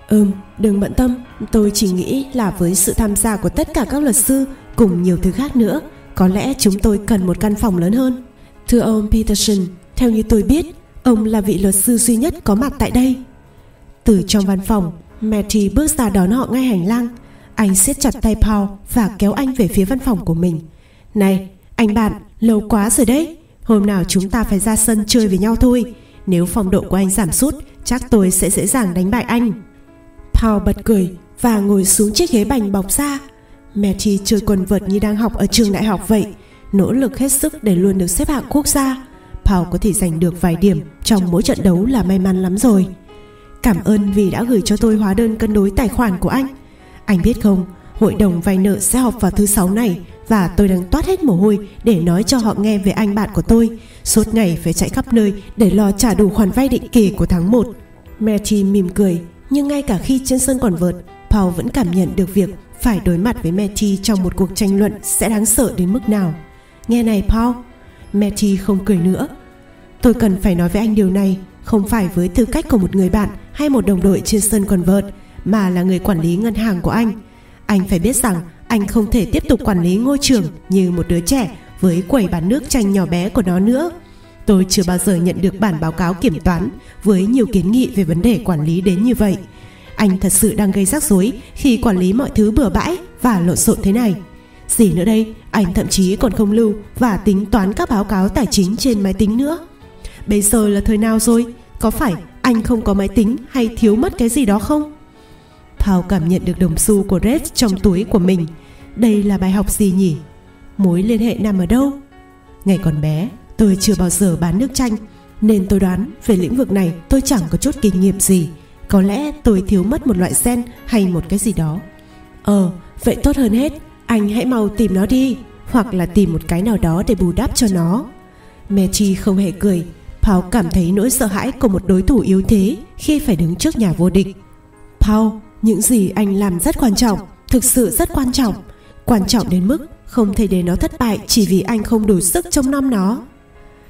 [SPEAKER 1] Ừm, đừng bận tâm, tôi chỉ nghĩ là với sự tham gia của tất cả các luật sư cùng nhiều thứ khác nữa, có lẽ chúng tôi cần một căn phòng lớn hơn. Thưa ông Peterson, theo như tôi biết, ông là vị luật sư duy nhất có mặt tại đây. Từ trong văn phòng, Matty bước ra đón họ ngay hành lang. Anh siết chặt tay Paul và kéo anh về phía văn phòng của mình. Này, anh bạn, lâu quá rồi đấy. Hôm nào chúng ta phải ra sân chơi với nhau thôi. Nếu phong độ của anh giảm sút, chắc tôi sẽ dễ dàng đánh bại anh. Paul bật cười và ngồi xuống chiếc ghế bành bọc ra. Matty chơi quần vợt như đang học ở trường đại học vậy, nỗ lực hết sức để luôn được xếp hạng quốc gia. Paul có thể giành được vài điểm trong mỗi trận đấu là may mắn lắm rồi. Cảm ơn vì đã gửi cho tôi hóa đơn cân đối tài khoản của anh. Anh biết không, hội đồng vay nợ sẽ họp vào thứ sáu này và tôi đang toát hết mồ hôi để nói cho họ nghe về anh bạn của tôi. Suốt ngày phải chạy khắp nơi để lo trả đủ khoản vay định kỳ của tháng 1. Matty mỉm cười, nhưng ngay cả khi trên sân còn vợt, Paul vẫn cảm nhận được việc phải đối mặt với Matty trong một cuộc tranh luận sẽ đáng sợ đến mức nào. Nghe này Paul, Matty không cười nữa. Tôi cần phải nói với anh điều này, không phải với tư cách của một người bạn hay một đồng đội trên sân quần vợt, mà là người quản lý ngân hàng của anh. Anh phải biết rằng anh không thể tiếp tục quản lý ngôi trường như một đứa trẻ với quầy bán nước chanh nhỏ bé của nó nữa. Tôi chưa bao giờ nhận được bản báo cáo kiểm toán với nhiều kiến nghị về vấn đề quản lý đến như vậy. Anh thật sự đang gây rắc rối khi quản lý mọi thứ bừa bãi và lộn xộn thế này. Gì nữa đây, anh thậm chí còn không lưu và tính toán các báo cáo tài chính trên máy tính nữa. Bây giờ là thời nào rồi? Có phải anh không có máy tính hay thiếu mất cái gì đó không? thao cảm nhận được đồng xu của Red trong túi của mình. Đây là bài học gì nhỉ? Mối liên hệ nằm ở đâu? Ngày còn bé, tôi chưa bao giờ bán nước chanh, nên tôi đoán về lĩnh vực này tôi chẳng có chút kinh nghiệm gì. Có lẽ tôi thiếu mất một loại sen hay một cái gì đó. Ờ, vậy tốt hơn hết, anh hãy mau tìm nó đi, hoặc là tìm một cái nào đó để bù đắp cho nó. Mechi không hề cười, Paul cảm thấy nỗi sợ hãi của một đối thủ yếu thế khi phải đứng trước nhà vô địch. Paul, những gì anh làm rất quan trọng thực sự rất quan trọng. Quan trọng đến mức không thể để nó thất bại chỉ vì anh không đủ sức trông nom nó.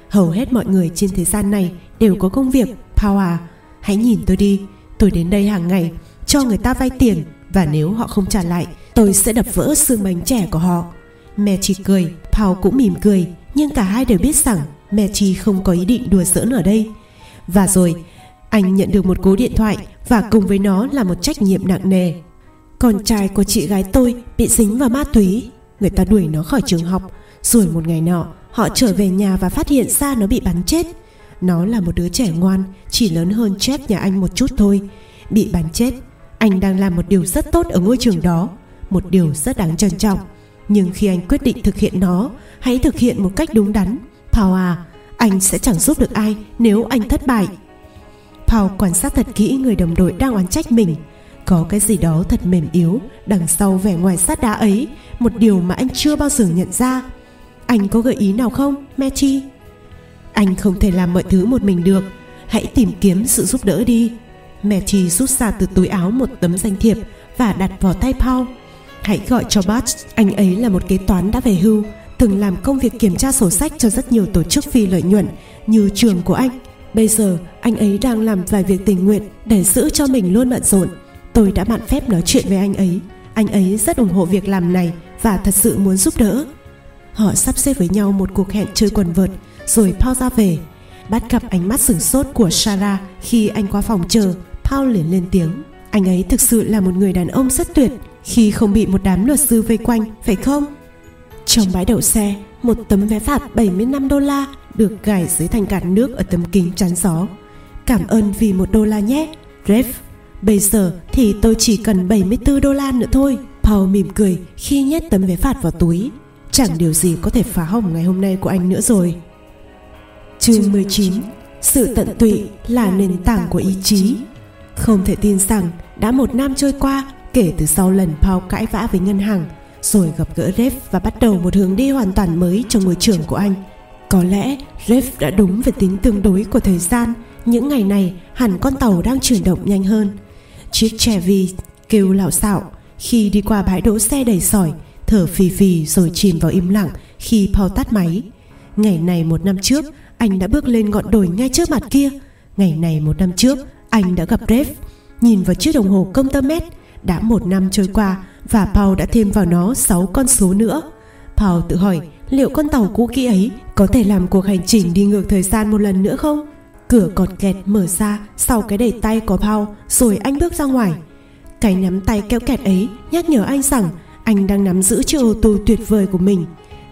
[SPEAKER 1] Hầu hết mọi người trên thế gian này đều có công việc. Paul à hãy nhìn tôi đi. Tôi đến đây hàng ngày cho người ta vay tiền và nếu họ không trả lại tôi sẽ đập vỡ xương bánh trẻ của họ. Mẹ chỉ cười Paul cũng mỉm cười nhưng cả hai đều biết rằng mẹ chi không có ý định đùa giỡn ở đây và rồi anh nhận được một cú điện thoại và cùng với nó là một trách nhiệm nặng nề. Con trai của chị gái tôi bị dính vào ma túy, người ta đuổi nó khỏi trường học, rồi một ngày nọ họ trở về nhà và phát hiện ra nó bị bắn chết. Nó là một đứa trẻ ngoan, chỉ lớn hơn Jeff nhà anh một chút thôi. Bị bắn chết, anh đang làm một điều rất tốt ở ngôi trường đó, một điều rất đáng trân trọng. Nhưng khi anh quyết định thực hiện nó, hãy thực hiện một cách đúng đắn. Paul à, anh sẽ chẳng giúp được ai nếu anh thất bại. Paul quan sát thật kỹ người đồng đội đang oán trách mình. Có cái gì đó thật mềm yếu đằng sau vẻ ngoài sát đá ấy một điều mà anh chưa bao giờ nhận ra. Anh có gợi ý nào không Matty anh không thể làm mọi thứ một mình được. Hãy tìm kiếm sự giúp đỡ đi. Matty rút ra từ túi áo một tấm danh thiệp và đặt vào tay Paul. Hãy gọi cho Bart, anh ấy là một kế toán đã về hưu, từng làm công việc kiểm tra sổ sách cho rất nhiều tổ chức phi lợi nhuận như trường của anh. Bây giờ anh ấy đang làm vài việc tình nguyện để giữ cho mình luôn bận rộn. Tôi đã mạn phép nói chuyện với anh ấy. Anh ấy rất ủng hộ việc làm này và thật sự muốn giúp đỡ. Họ sắp xếp với nhau một cuộc hẹn chơi quần vợt rồi Paul ra về. Bắt gặp ánh mắt sửng sốt của Sarah khi anh qua phòng chờ, Paul liền lên tiếng. Anh ấy thực sự là một người đàn ông rất tuyệt khi không bị một đám luật sư vây quanh, phải không? Trong bãi đậu xe, một tấm vé phạt 75 đô la được gài dưới thành cản nước ở tấm kính chắn gió. Cảm ơn vì một đô la nhé, Rev. Bây giờ thì tôi chỉ cần 74 đô la nữa thôi. Paul mỉm cười khi nhét tấm vé phạt vào túi. Chẳng điều gì có thể phá hỏng ngày hôm nay của anh nữa rồi. Chương 19 Sự tận tụy là nền tảng của ý chí Không thể tin rằng đã một năm trôi qua kể từ sau lần Paul cãi vã với ngân hàng rồi gặp gỡ Rev và bắt đầu một hướng đi hoàn toàn mới trong ngôi trường của anh. Có lẽ Rev đã đúng về tính tương đối của thời gian. Những ngày này hẳn con tàu đang chuyển động nhanh hơn. Chiếc Chevy kêu lạo xạo khi đi qua bãi đỗ xe đầy sỏi, thở phì phì rồi chìm vào im lặng khi Paul tắt máy. Ngày này một năm trước, anh đã bước lên ngọn đồi ngay trước mặt kia. Ngày này một năm trước, anh đã gặp Rev. Nhìn vào chiếc đồng hồ công tơ mét, đã một năm trôi qua và Paul đã thêm vào nó 6 con số nữa. Paul tự hỏi liệu con tàu cũ kỹ ấy có thể làm cuộc hành trình đi ngược thời gian một lần nữa không? Cửa cọt kẹt mở ra sau cái đẩy tay của Paul rồi anh bước ra ngoài. Cái nắm tay kéo kẹt ấy nhắc nhở anh rằng anh đang nắm giữ chiếc ô tô tuyệt vời của mình.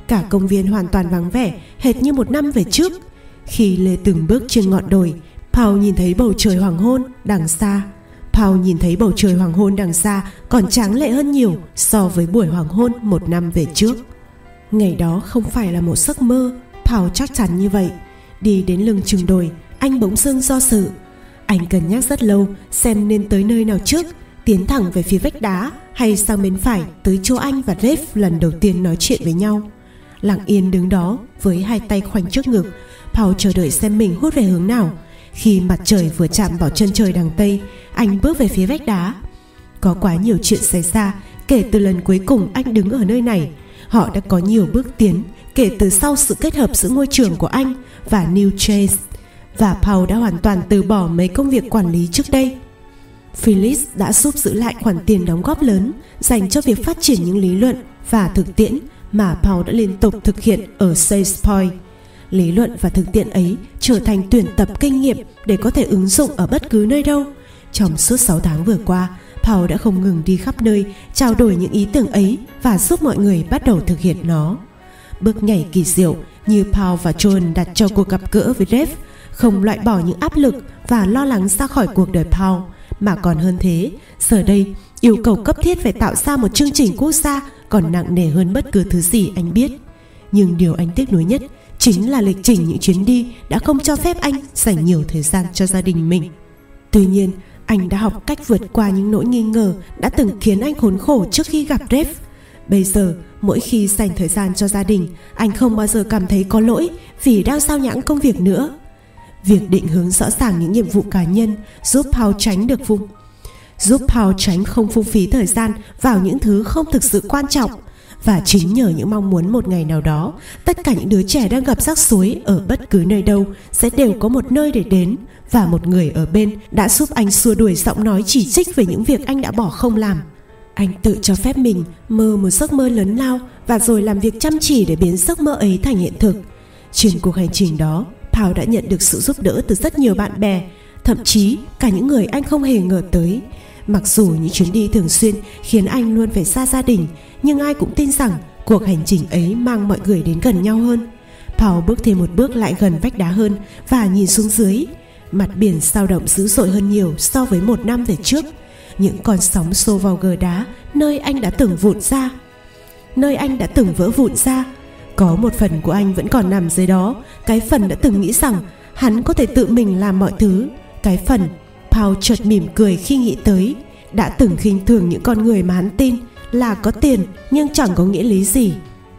[SPEAKER 1] Cả công viên hoàn toàn vắng vẻ, hệt như một năm về trước. Khi lê từng bước trên ngọn đồi, Paul nhìn thấy bầu trời hoàng hôn đằng xa Paul nhìn thấy bầu trời hoàng hôn đằng xa còn tráng lệ hơn nhiều so với buổi hoàng hôn một năm về trước. Ngày đó không phải là một giấc mơ, Paul chắc chắn như vậy. Đi đến lưng chừng đồi, anh bỗng dưng do sự. Anh cân nhắc rất lâu xem nên tới nơi nào trước, tiến thẳng về phía vách đá hay sang bên phải tới chỗ anh và Rev lần đầu tiên nói chuyện với nhau. Lặng yên đứng đó với hai tay khoanh trước ngực, Paul chờ đợi xem mình hút về hướng nào – khi mặt trời vừa chạm vào chân trời đằng Tây, anh bước về phía vách đá. Có quá nhiều chuyện xảy ra kể từ lần cuối cùng anh đứng ở nơi này. Họ đã có nhiều bước tiến kể từ sau sự kết hợp giữa ngôi trường của anh và New Chase. Và Paul đã hoàn toàn từ bỏ mấy công việc quản lý trước đây. Phyllis đã giúp giữ lại khoản tiền đóng góp lớn dành cho việc phát triển những lý luận và thực tiễn mà Paul đã liên tục thực hiện ở Sage Point lý luận và thực tiễn ấy trở thành tuyển tập kinh nghiệm để có thể ứng dụng ở bất cứ nơi đâu. Trong suốt 6 tháng vừa qua, Paul đã không ngừng đi khắp nơi trao đổi những ý tưởng ấy và giúp mọi người bắt đầu thực hiện nó. Bước nhảy kỳ diệu như Paul và John đặt cho cuộc gặp gỡ với Rev không loại bỏ những áp lực và lo lắng ra khỏi cuộc đời Paul mà còn hơn thế, giờ đây yêu cầu cấp thiết phải tạo ra một chương trình quốc gia còn nặng nề hơn bất cứ thứ gì anh biết. Nhưng điều anh tiếc nuối nhất chính là lịch trình những chuyến đi đã không cho phép anh dành nhiều thời gian cho gia đình mình. Tuy nhiên, anh đã học cách vượt qua những nỗi nghi ngờ đã từng khiến anh khốn khổ trước khi gặp Rev. Bây giờ, mỗi khi dành thời gian cho gia đình, anh không bao giờ cảm thấy có lỗi vì đang sao nhãng công việc nữa. Việc định hướng rõ ràng những nhiệm vụ cá nhân giúp Paul tránh được vùng giúp Paul tránh không phung phí thời gian vào những thứ không thực sự quan trọng và chính nhờ những mong muốn một ngày nào đó, tất cả những đứa trẻ đang gặp rắc rối ở bất cứ nơi đâu sẽ đều có một nơi để đến và một người ở bên đã giúp anh xua đuổi giọng nói chỉ trích về những việc anh đã bỏ không làm. Anh tự cho phép mình mơ một giấc mơ lớn lao và rồi làm việc chăm chỉ để biến giấc mơ ấy thành hiện thực. Trên cuộc hành trình đó, Paul đã nhận được sự giúp đỡ từ rất nhiều bạn bè, thậm chí cả những người anh không hề ngờ tới. Mặc dù những chuyến đi thường xuyên khiến anh luôn phải xa gia đình, nhưng ai cũng tin rằng cuộc hành trình ấy mang mọi người đến gần nhau hơn. Paul bước thêm một bước lại gần vách đá hơn và nhìn xuống dưới. Mặt biển sao động dữ dội hơn nhiều so với một năm về trước. Những con sóng xô vào gờ đá nơi anh đã từng vụn ra. Nơi anh đã từng vỡ vụn ra. Có một phần của anh vẫn còn nằm dưới đó. Cái phần đã từng nghĩ rằng hắn có thể tự mình làm mọi thứ. Cái phần Paul chợt mỉm cười khi nghĩ tới đã từng khinh thường những con người mà hắn tin là có tiền nhưng chẳng có nghĩa lý gì.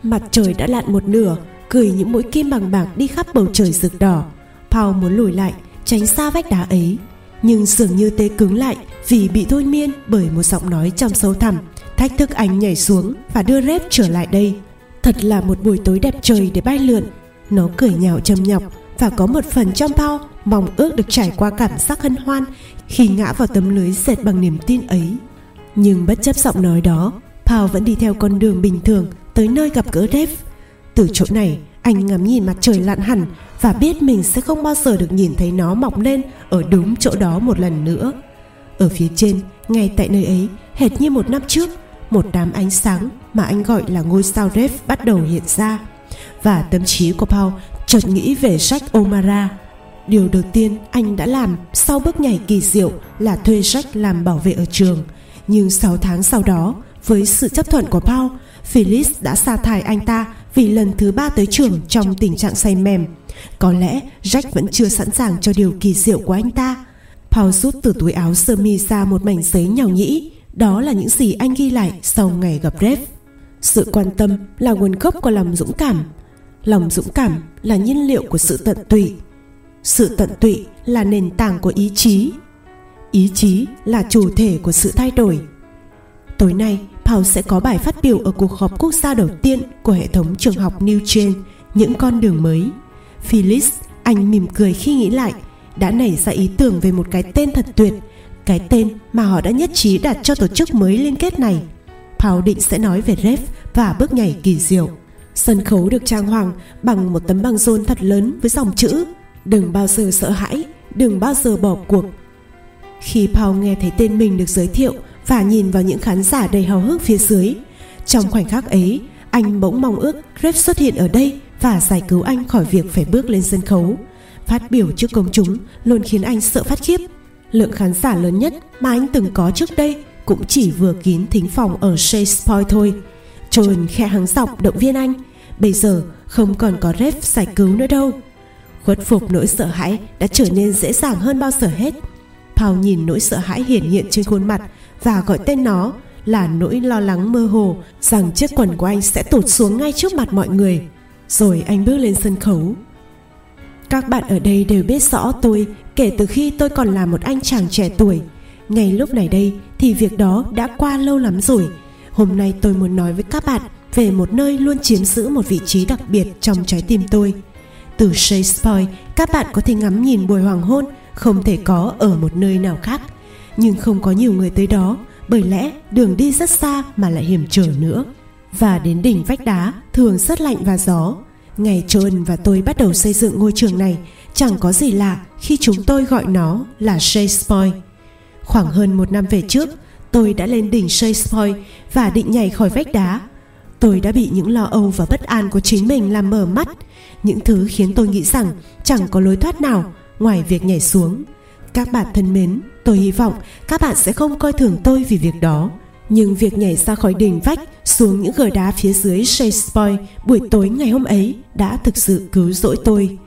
[SPEAKER 1] Mặt trời đã lặn một nửa, cười những mũi kim bằng bạc đi khắp bầu trời rực đỏ. Paul muốn lùi lại, tránh xa vách đá ấy. nhưng dường như tê cứng lại vì bị thôi miên bởi một giọng nói trong sâu thẳm thách thức anh nhảy xuống và đưa rép trở lại đây thật là một buổi tối đẹp trời để bay lượn nó cười nhạo châm nhọc và có một phần trong Paul mong ước được trải qua cảm giác hân hoan khi ngã vào tấm lưới dệt bằng niềm tin ấy. Nhưng bất chấp giọng nói đó, Paul vẫn đi theo con đường bình thường tới nơi gặp gỡ Dave. Từ chỗ này, anh ngắm nhìn mặt trời lặn hẳn và biết mình sẽ không bao giờ được nhìn thấy nó mọc lên ở đúng chỗ đó một lần nữa. Ở phía trên, ngay tại nơi ấy, hệt như một năm trước, một đám ánh sáng mà anh gọi là ngôi sao Dave bắt đầu hiện ra. Và tâm trí của Paul chợt nghĩ về Jack O'Mara điều đầu tiên anh đã làm sau bước nhảy kỳ diệu là thuê Jack làm bảo vệ ở trường nhưng 6 tháng sau đó, với sự chấp thuận của Paul, Phyllis đã sa thải anh ta vì lần thứ ba tới trường trong tình trạng say mềm có lẽ Jack vẫn chưa sẵn sàng cho điều kỳ diệu của anh ta Paul rút từ túi áo sơ mi ra một mảnh giấy nhỏ nhĩ đó là những gì anh ghi lại sau ngày gặp Rev. Sự quan tâm là nguồn gốc của lòng dũng cảm. Lòng dũng cảm là nhiên liệu của sự tận tụy. Sự tận tụy là nền tảng của ý chí. Ý chí là chủ thể của sự thay đổi. Tối nay, Paul sẽ có bài phát biểu ở cuộc họp quốc gia đầu tiên của hệ thống trường học New Gen, những con đường mới. Phyllis, anh mỉm cười khi nghĩ lại, đã nảy ra ý tưởng về một cái tên thật tuyệt – cái tên mà họ đã nhất trí đặt cho tổ chức mới liên kết này. Paul định sẽ nói về ref và bước nhảy kỳ diệu. Sân khấu được trang hoàng bằng một tấm băng rôn thật lớn với dòng chữ Đừng bao giờ sợ hãi, đừng bao giờ bỏ cuộc. Khi Paul nghe thấy tên mình được giới thiệu và nhìn vào những khán giả đầy hào hức phía dưới, trong khoảnh khắc ấy, anh bỗng mong ước Ref xuất hiện ở đây và giải cứu anh khỏi việc phải bước lên sân khấu. Phát biểu trước công chúng luôn khiến anh sợ phát khiếp Lượng khán giả lớn nhất mà anh từng có trước đây cũng chỉ vừa kín thính phòng ở Shakespeare thôi. John khẽ hắng giọng động viên anh. Bây giờ không còn có ref giải cứu nữa đâu. Khuất phục nỗi sợ hãi đã trở nên dễ dàng hơn bao giờ hết. Paul nhìn nỗi sợ hãi hiển hiện trên khuôn mặt và gọi tên nó là nỗi lo lắng mơ hồ rằng chiếc quần của anh sẽ tụt xuống ngay trước mặt mọi người. Rồi anh bước lên sân khấu. Các bạn ở đây đều biết rõ tôi kể từ khi tôi còn là một anh chàng trẻ tuổi ngay lúc này đây thì việc đó đã qua lâu lắm rồi hôm nay tôi muốn nói với các bạn về một nơi luôn chiếm giữ một vị trí đặc biệt trong trái tim tôi từ Shakespeare các bạn có thể ngắm nhìn buổi hoàng hôn không thể có ở một nơi nào khác nhưng không có nhiều người tới đó bởi lẽ đường đi rất xa mà lại hiểm trở nữa và đến đỉnh vách đá thường rất lạnh và gió ngày John và tôi bắt đầu xây dựng ngôi trường này chẳng có gì lạ khi chúng tôi gọi nó là Shakespeare. Khoảng hơn một năm về trước, tôi đã lên đỉnh Shakespeare và định nhảy khỏi vách đá. Tôi đã bị những lo âu và bất an của chính mình làm mở mắt, những thứ khiến tôi nghĩ rằng chẳng có lối thoát nào ngoài việc nhảy xuống. Các bạn thân mến, tôi hy vọng các bạn sẽ không coi thường tôi vì việc đó. Nhưng việc nhảy ra khỏi đỉnh vách xuống những gờ đá phía dưới Shakespeare buổi tối ngày hôm ấy đã thực sự cứu rỗi tôi.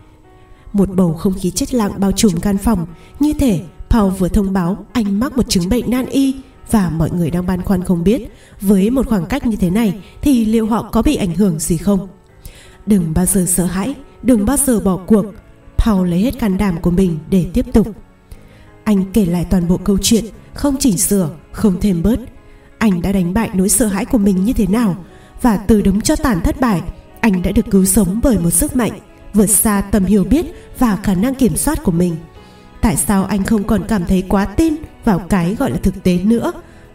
[SPEAKER 1] Một bầu không khí chết lặng bao trùm căn phòng Như thể Paul vừa thông báo anh mắc một chứng bệnh nan y Và mọi người đang băn khoăn không biết Với một khoảng cách như thế này Thì liệu họ có bị ảnh hưởng gì không Đừng bao giờ sợ hãi Đừng bao giờ bỏ cuộc. Paul lấy hết can đảm của mình để tiếp tục. Anh kể lại toàn bộ câu chuyện Không chỉnh sửa, không thêm bớt. Anh đã đánh bại nỗi sợ hãi của mình như thế nào? Và từ đống cho tàn thất bại Anh đã được cứu sống bởi một sức mạnh vượt xa tầm hiểu biết và khả năng kiểm soát của mình. Tại sao anh không còn cảm thấy quá tin vào cái gọi là thực tế nữa?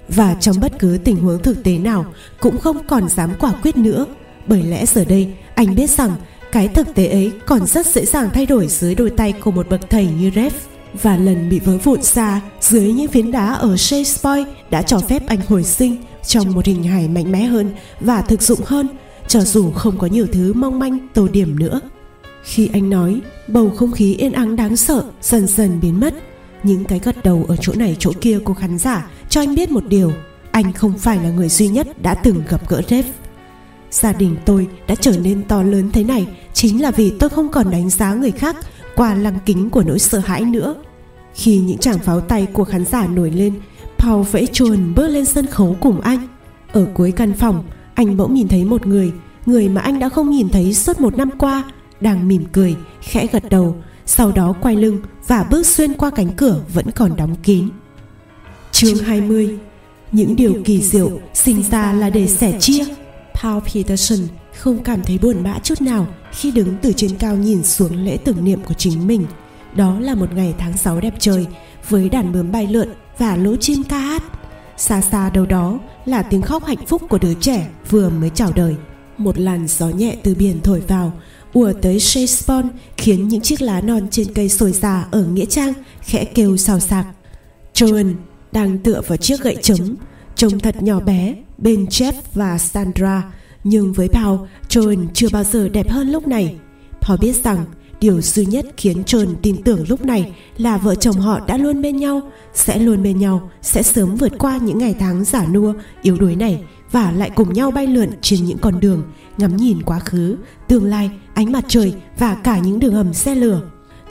[SPEAKER 1] Và trong bất cứ tình huống thực tế nào cũng không còn dám quả quyết nữa bởi lẽ giờ đây anh biết rằng cái thực tế ấy còn rất dễ dàng thay đổi dưới đôi tay của một bậc thầy như Rev và lần bị vỡ vụn ra dưới những phiến đá ở Shakespeare đã cho phép anh hồi sinh trong một hình hài mạnh mẽ hơn và thực dụng hơn cho dù không có nhiều thứ mong manh tô điểm nữa khi anh nói, bầu không khí yên ắng đáng sợ dần dần biến mất. Những cái gật đầu ở chỗ này chỗ kia của khán giả cho anh biết một điều, anh không phải là người duy nhất đã từng gặp gỡ Jeff. Gia đình tôi đã trở nên to lớn thế này chính là vì tôi không còn đánh giá người khác qua lăng kính của nỗi sợ hãi nữa. Khi những tràng pháo tay của khán giả nổi lên, Paul vẫy chuồn bước lên sân khấu cùng anh. Ở cuối căn phòng, anh bỗng nhìn thấy một người, người mà anh đã không nhìn thấy suốt một năm qua đang mỉm cười khẽ gật đầu Sau đó quay lưng và bước xuyên qua cánh cửa vẫn còn đóng kín Chương 20 Những điều kỳ diệu sinh ra là để sẻ chia Paul Peterson không cảm thấy buồn bã chút nào khi đứng từ trên cao nhìn xuống lễ tưởng niệm của chính mình. Đó là một ngày tháng 6 đẹp trời với đàn bướm bay lượn và lũ chim ca hát. Xa xa đâu đó là tiếng khóc hạnh phúc của đứa trẻ vừa mới chào đời. Một làn gió nhẹ từ biển thổi vào, ùa tới Shakespeare khiến những chiếc lá non trên cây sồi già ở nghĩa trang khẽ kêu xào xạc. Joan đang tựa vào chiếc gậy trống, trông thật nhỏ bé bên Jeff và Sandra nhưng với Paul, Joan chưa bao giờ đẹp hơn lúc này. Paul biết rằng điều duy nhất khiến Joan tin tưởng lúc này là vợ chồng họ đã luôn bên nhau, sẽ luôn bên nhau, sẽ sớm vượt qua những ngày tháng giả nua, yếu đuối này và lại cùng nhau bay lượn trên những con đường, ngắm nhìn quá khứ, tương lai, ánh mặt trời và cả những đường hầm xe lửa.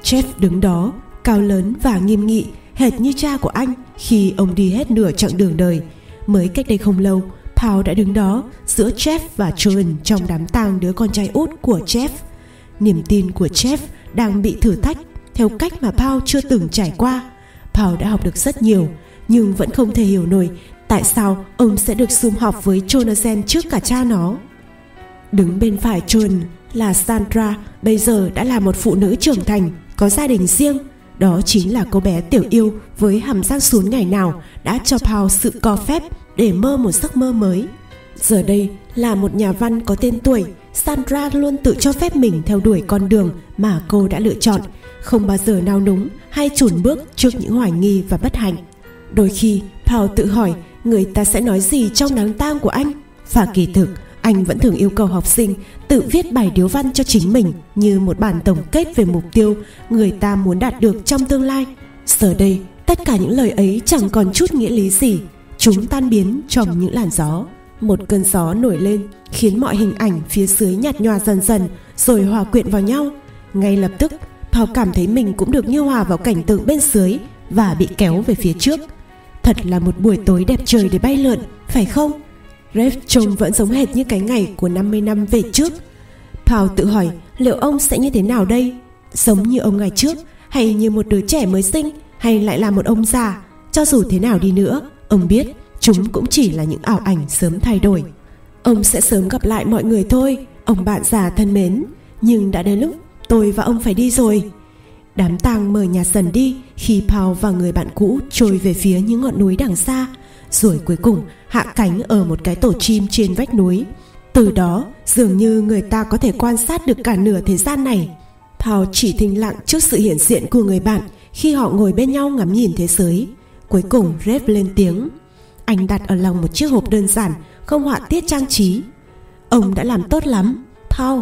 [SPEAKER 1] Jeff đứng đó, cao lớn và nghiêm nghị, hệt như cha của anh khi ông đi hết nửa chặng đường đời. Mới cách đây không lâu, Paul đã đứng đó giữa Jeff và Joan trong đám tang đứa con trai út của Jeff. Niềm tin của Jeff đang bị thử thách theo cách mà Paul chưa từng trải qua. Paul đã học được rất nhiều, nhưng vẫn không thể hiểu nổi tại sao ông sẽ được sum họp với Jonathan trước cả cha nó. Đứng bên phải John là Sandra, bây giờ đã là một phụ nữ trưởng thành, có gia đình riêng. Đó chính là cô bé tiểu yêu với hàm răng xuống ngày nào đã cho Paul sự co phép để mơ một giấc mơ mới. Giờ đây là một nhà văn có tên tuổi, Sandra luôn tự cho phép mình theo đuổi con đường mà cô đã lựa chọn, không bao giờ nao núng hay chùn bước trước những hoài nghi và bất hạnh. Đôi khi, Paul tự hỏi người ta sẽ nói gì trong đám tang của anh. Và kỳ thực, anh vẫn thường yêu cầu học sinh tự viết bài điếu văn cho chính mình như một bản tổng kết về mục tiêu người ta muốn đạt được trong tương lai. Giờ đây, tất cả những lời ấy chẳng còn chút nghĩa lý gì. Chúng tan biến trong những làn gió. Một cơn gió nổi lên Khiến mọi hình ảnh phía dưới nhạt nhòa dần dần Rồi hòa quyện vào nhau. Ngay lập tức Paul cảm thấy mình cũng được như hòa vào cảnh tượng bên dưới Và bị kéo về phía trước. Thật là một buổi tối đẹp trời để bay lượn Phải không? Rev trông vẫn giống hệt như cái ngày của 50 năm về trước. Paul tự hỏi, liệu ông sẽ như thế nào đây? Giống như ông ngày trước, Hay như một đứa trẻ mới sinh, Hay lại là một ông già? Cho dù thế nào đi nữa, Ông biết chúng cũng chỉ là những ảo ảnh sớm thay đổi. Ông sẽ sớm gặp lại mọi người thôi, Ông bạn già thân mến. Nhưng đã đến lúc tôi và ông phải đi rồi. Đám tang mờ nhà dần đi Khi Paul và người bạn cũ trôi về phía những ngọn núi đằng xa. Rồi cuối cùng hạ cánh ở một cái tổ chim trên vách núi. Từ đó, dường như người ta có thể quan sát được cả nửa thế gian này. Paul chỉ thinh lặng trước sự hiện diện của người bạn Khi họ ngồi bên nhau ngắm nhìn thế giới. Cuối cùng Rev lên tiếng. Anh đặt ở lòng một chiếc hộp đơn giản, Không họa tiết trang trí. Ông đã làm tốt lắm. Paul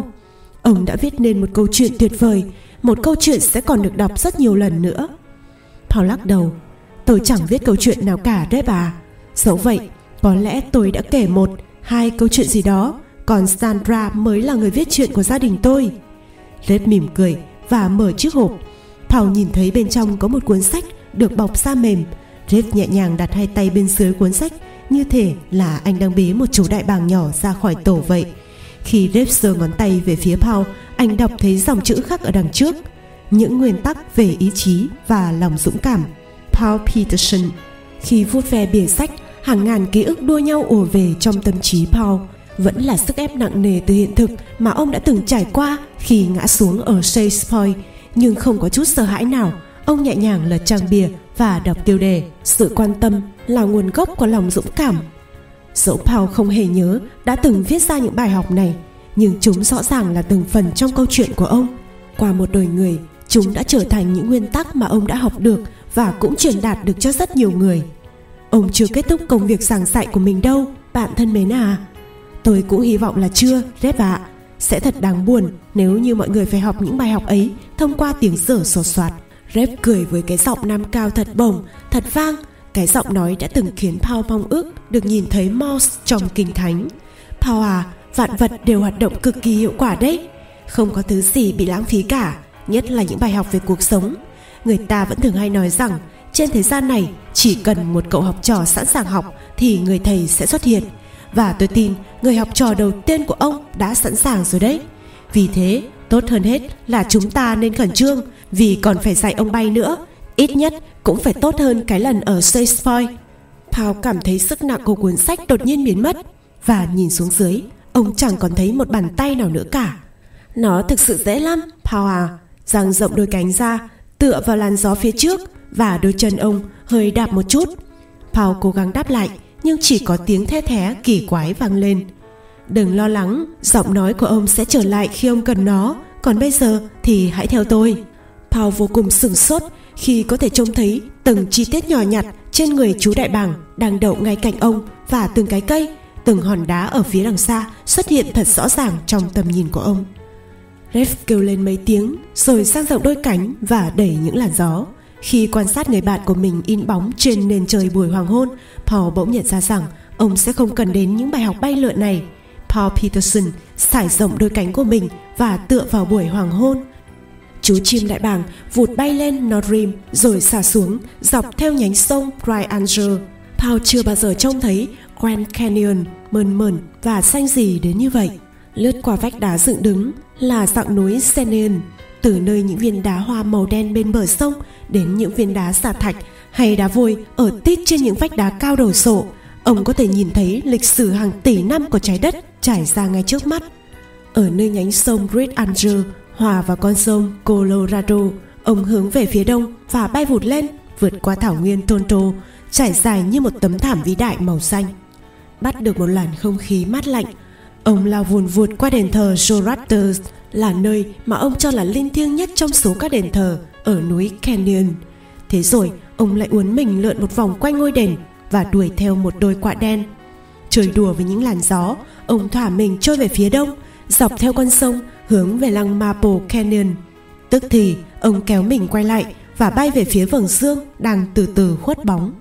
[SPEAKER 1] Ông đã viết nên một câu chuyện tuyệt vời. Một câu chuyện sẽ còn được đọc rất nhiều lần nữa. Paul lắc đầu. Tôi chẳng viết câu chuyện nào cả đấy bà Dẫu vậy có lẽ tôi đã kể một Hai câu chuyện gì đó Còn Sandra mới là người viết chuyện của gia đình tôi Red mỉm cười Và mở chiếc hộp Paul nhìn thấy bên trong có một cuốn sách Được bọc da mềm Jeff nhẹ nhàng đặt hai tay bên dưới cuốn sách như thể là anh đang bế một chú đại bàng nhỏ ra khỏi tổ vậy. Khi Jeff giơ ngón tay về phía Paul, anh đọc thấy dòng chữ khắc ở đằng trước. Những nguyên tắc về ý chí và lòng dũng cảm. Paul Peterson Khi vuốt ve bìa sách, hàng ngàn ký ức đua nhau ùa về trong tâm trí Paul. Vẫn là sức ép nặng nề từ hiện thực mà ông đã từng trải qua khi ngã xuống ở Shakespeare, nhưng không có chút sợ hãi nào. Ông nhẹ nhàng lật trang bìa và đọc tiêu đề Sự quan tâm là nguồn gốc của lòng dũng cảm. Dẫu Paul không hề nhớ đã từng viết ra những bài học này, nhưng chúng rõ ràng là từng phần trong câu chuyện của ông. Qua một đời người, chúng đã trở thành những nguyên tắc mà ông đã học được và cũng truyền đạt được cho rất nhiều người. Ông chưa kết thúc công việc giảng dạy của mình đâu, bạn thân mến à. Tôi cũng hy vọng là chưa, Rep ạ. Sẽ thật đáng buồn nếu như mọi người phải học những bài học ấy thông qua tiếng dở sột soạt. Rep cười với cái giọng nam cao thật bổng, thật vang. Cái giọng nói đã từng khiến Paul mong ước được nhìn thấy Mouse trong kinh thánh. Paul à, vạn vật đều hoạt động cực kỳ hiệu quả đấy. Không có thứ gì bị lãng phí cả, nhất là những bài học về cuộc sống. Người ta vẫn thường hay nói rằng trên thế gian này chỉ cần một cậu học trò sẵn sàng học thì người thầy sẽ xuất hiện. Và tôi tin người học trò đầu tiên của ông đã sẵn sàng rồi đấy. Vì thế, tốt hơn hết là chúng ta nên khẩn trương vì còn phải dạy ông bay nữa. Ít nhất cũng phải tốt hơn cái lần ở Shakespeare Paul cảm thấy sức nặng của cuốn sách đột nhiên biến mất. Và nhìn xuống dưới ông chẳng còn thấy một bàn tay nào nữa cả. Nó thực sự dễ lắm Paul à. Dang rộng đôi cánh ra tựa vào làn gió phía trước và đôi chân ông hơi đạp một chút. Paul cố gắng đáp lại, nhưng chỉ có tiếng the thé kỳ quái vang lên. Đừng lo lắng, giọng nói của ông sẽ trở lại khi ông cần nó. Còn bây giờ thì hãy theo tôi. Paul vô cùng sửng sốt khi có thể trông thấy từng chi tiết nhỏ nhặt trên người chú đại bàng đang đậu ngay cạnh ông và từng cái cây, từng hòn đá ở phía đằng xa xuất hiện thật rõ ràng trong tầm nhìn của ông. Rev kêu lên mấy tiếng rồi sang rộng đôi cánh và đẩy những làn gió khi quan sát người bạn của mình in bóng trên nền trời buổi hoàng hôn Paul bỗng nhận ra rằng ông sẽ không cần đến những bài học bay lượn này Paul Peterson sải rộng đôi cánh của mình và tựa vào buổi hoàng hôn chú chim đại bàng vụt bay lên Nordrim rồi xả xuống dọc theo nhánh sông Bright Angel. Paul chưa bao giờ trông thấy Grand Canyon mơn mởn và xanh gì đến như vậy. Lướt qua vách đá dựng đứng là dạng núi Senion, từ nơi những viên đá hoa màu đen bên bờ sông đến những viên đá xà thạch hay đá vôi ở tít trên những vách đá cao đổ sộ. Ông có thể nhìn thấy lịch sử hàng tỷ năm của trái đất trải ra ngay trước mắt. Ở nơi nhánh sông Great Angel hòa vào con sông Colorado, ông hướng về phía đông và bay vụt lên, vượt qua thảo nguyên Tonto, trải dài như một tấm thảm vĩ đại màu xanh. Bắt được một làn không khí mát lạnh, ông lao vùn vụt qua đền thờ Zoroaster là nơi mà ông cho là linh thiêng nhất trong số các đền thờ ở núi Canyon. Thế rồi, ông lại uốn mình lượn một vòng quanh ngôi đền và đuổi theo một đôi quạ đen. Chơi đùa với những làn gió, ông thỏa mình trôi về phía đông, dọc theo con sông hướng về lăng Maple Canyon. Tức thì ông kéo mình quay lại và bay về phía vầng dương đang từ từ khuất bóng.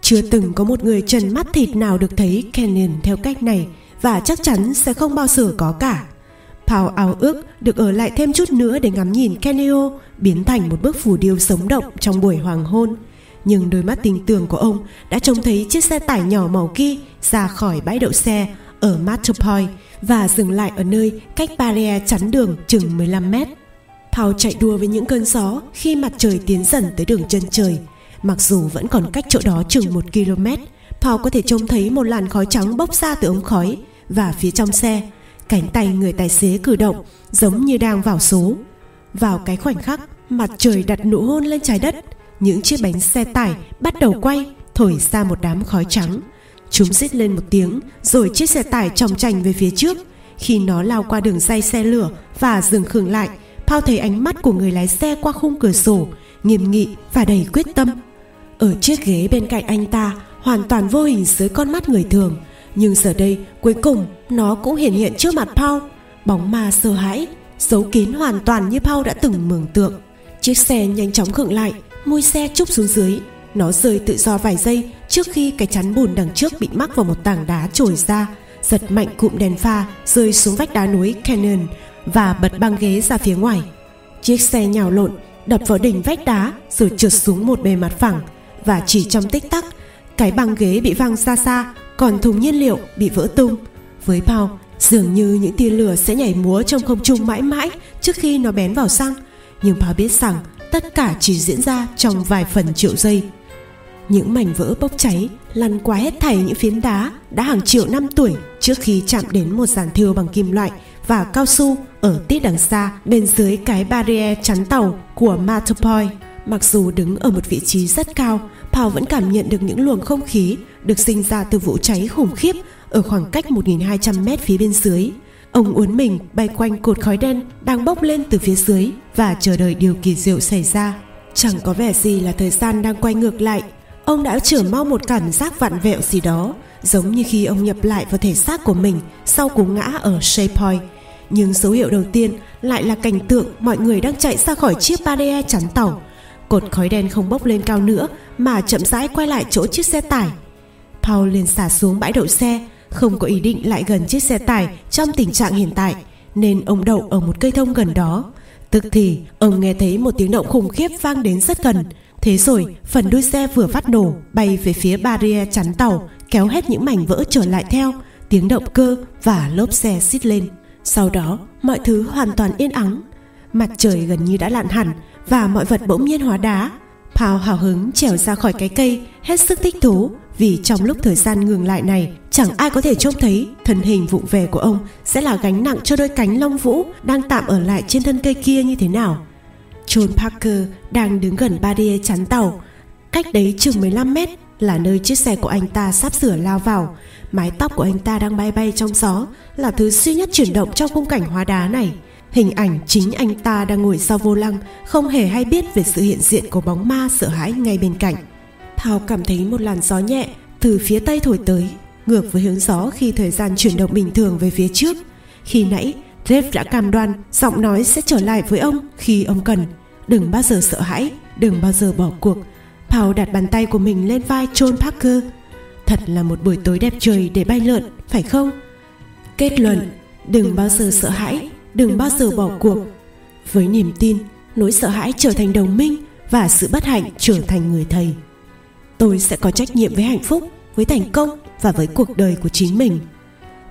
[SPEAKER 1] Chưa từng có một người trần mắt thịt nào được thấy Canyon theo cách này và chắc chắn sẽ không bao giờ có cả. Thảo ao ước được ở lại thêm chút nữa để ngắm nhìn Kenio biến thành một bức phù điêu sống động trong buổi hoàng hôn. Nhưng đôi mắt tình tường của ông đã trông thấy chiếc xe tải nhỏ màu kia ra khỏi bãi đậu xe ở Matterpoint và dừng lại ở nơi cách barrier chắn đường chừng 15 mét. Paul chạy đua với những cơn gió khi mặt trời tiến dần tới đường chân trời. Mặc dù vẫn còn cách chỗ đó chừng một km, Paul có thể trông thấy một làn khói trắng bốc ra từ ống khói và phía trong xe, cánh tay người tài xế cử động giống như đang vào số. Vào cái khoảnh khắc mặt trời đặt nụ hôn lên trái đất, những chiếc bánh xe tải bắt đầu quay, thổi ra một đám khói trắng. Chúng rít lên một tiếng Rồi chiếc xe tải tròng chành về phía trước. Khi nó lao qua đường dây xe lửa Và dừng khựng lại thao thấy ánh mắt của người lái xe qua khung cửa sổ Nghiêm nghị và đầy quyết tâm. Ở chiếc ghế bên cạnh anh ta Hoàn toàn vô hình dưới con mắt người thường nhưng giờ đây cuối cùng Nó cũng hiện hiện trước mặt Paul. Bóng ma sợ hãi Giấu kín hoàn toàn như Paul đã từng mường tượng. Chiếc xe nhanh chóng khựng lại Môi xe trúc xuống dưới. Nó rơi tự do vài giây trước khi cái chắn bùn đằng trước bị mắc vào một tảng đá trồi ra, giật mạnh cụm đèn pha rơi xuống vách đá núi Canyon và bật băng ghế ra phía ngoài. Chiếc xe nhào lộn, đập vào đỉnh vách đá rồi trượt xuống một bề mặt phẳng và chỉ trong tích tắc, cái băng ghế bị văng xa xa, còn thùng nhiên liệu bị vỡ tung. Với Paul, dường như những tia lửa sẽ nhảy múa trong không trung mãi mãi trước khi nó bén vào xăng. Nhưng Paul biết rằng tất cả chỉ diễn ra trong vài phần triệu giây những mảnh vỡ bốc cháy lăn qua hết thảy những phiến đá đã hàng triệu năm tuổi trước khi chạm đến một giàn thiêu bằng kim loại và cao su ở tít đằng xa bên dưới cái barrier chắn tàu của Matterpoint. Mặc dù đứng ở một vị trí rất cao, Paul vẫn cảm nhận được những luồng không khí được sinh ra từ vụ cháy khủng khiếp ở khoảng cách 1.200 mét phía bên dưới. Ông uốn mình bay quanh cột khói đen đang bốc lên từ phía dưới và chờ đợi điều kỳ diệu xảy ra. Chẳng có vẻ gì là thời gian đang quay ngược lại Ông đã trở mau một cảm giác vặn vẹo gì đó, Giống như khi ông nhập lại vào thể xác của mình Sau cú ngã ở Shaypoint Nhưng dấu hiệu đầu tiên lại là cảnh tượng mọi người đang chạy ra khỏi chiếc barrier chắn tàu Cột khói đen không bốc lên cao nữa Mà chậm rãi quay lại chỗ chiếc xe tải Paul liền xả xuống bãi đậu xe. Không có ý định lại gần chiếc xe tải Trong tình trạng hiện tại Nên ông đậu ở một cây thông gần đó. Tức thì ông nghe thấy một tiếng động khủng khiếp vang đến rất gần. Thế rồi phần đuôi xe vừa phát nổ Bay về phía barrier chắn tàu Kéo hết những mảnh vỡ trở lại theo. Tiếng động cơ và lốp xe xít lên. Sau đó mọi thứ hoàn toàn yên ắng. Mặt trời gần như đã lặn hẳn và mọi vật bỗng nhiên hóa đá. Pao hào hứng trèo ra khỏi cái cây, hết sức thích thú vì trong lúc thời gian ngừng lại này chẳng ai có thể trông thấy thân hình vụng về của ông sẽ là gánh nặng cho đôi cánh lông vũ đang tạm ở lại trên thân cây kia như thế nào. John Parker đang đứng gần ba đê chắn tàu, cách đấy chừng 15 mét là nơi chiếc xe của anh ta sắp sửa lao vào. Mái tóc của anh ta đang bay bay trong gió là thứ duy nhất chuyển động trong khung cảnh hóa đá này. Hình ảnh chính anh ta đang ngồi sau vô lăng Không hề hay biết về sự hiện diện của bóng ma sợ hãi ngay bên cạnh Thao cảm thấy một làn gió nhẹ từ phía tây thổi tới Ngược với hướng gió khi thời gian chuyển động bình thường về phía trước. Khi nãy Dave đã cam đoan giọng nói sẽ trở lại với ông khi ông cần. Đừng bao giờ sợ hãi, đừng bao giờ bỏ cuộc. Paul đặt bàn tay của mình lên vai John Parker. Thật là một buổi tối đẹp trời để bay lượn, phải không? Kết luận, đừng bao giờ sợ hãi, đừng bao giờ bỏ cuộc. Với niềm tin nỗi sợ hãi trở thành đồng minh và sự bất hạnh trở thành người thầy tôi sẽ có trách nhiệm với hạnh phúc với thành công và với cuộc đời của chính mình.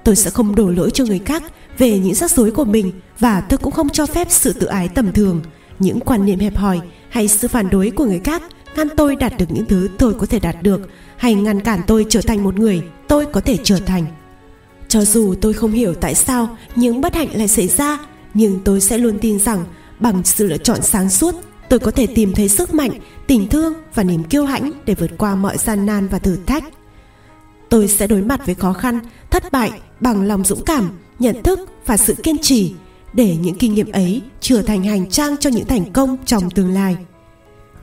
[SPEAKER 1] Tôi sẽ không đổ lỗi cho người khác về những rắc rối của mình và tôi cũng không cho phép sự tự ái tầm thường những quan niệm hẹp hòi hay sự phản đối của người khác ngăn tôi đạt được những thứ tôi có thể đạt được hay ngăn cản tôi trở thành một người tôi có thể trở thành. Cho dù tôi không hiểu tại sao những bất hạnh lại xảy ra, nhưng tôi sẽ luôn tin rằng bằng sự lựa chọn sáng suốt, tôi có thể tìm thấy sức mạnh, tình thương và niềm kiêu hãnh để vượt qua mọi gian nan và thử thách. Tôi sẽ đối mặt với khó khăn, thất bại bằng lòng dũng cảm, nhận thức và sự kiên trì để những kinh nghiệm ấy trở thành hành trang cho những thành công trong tương lai.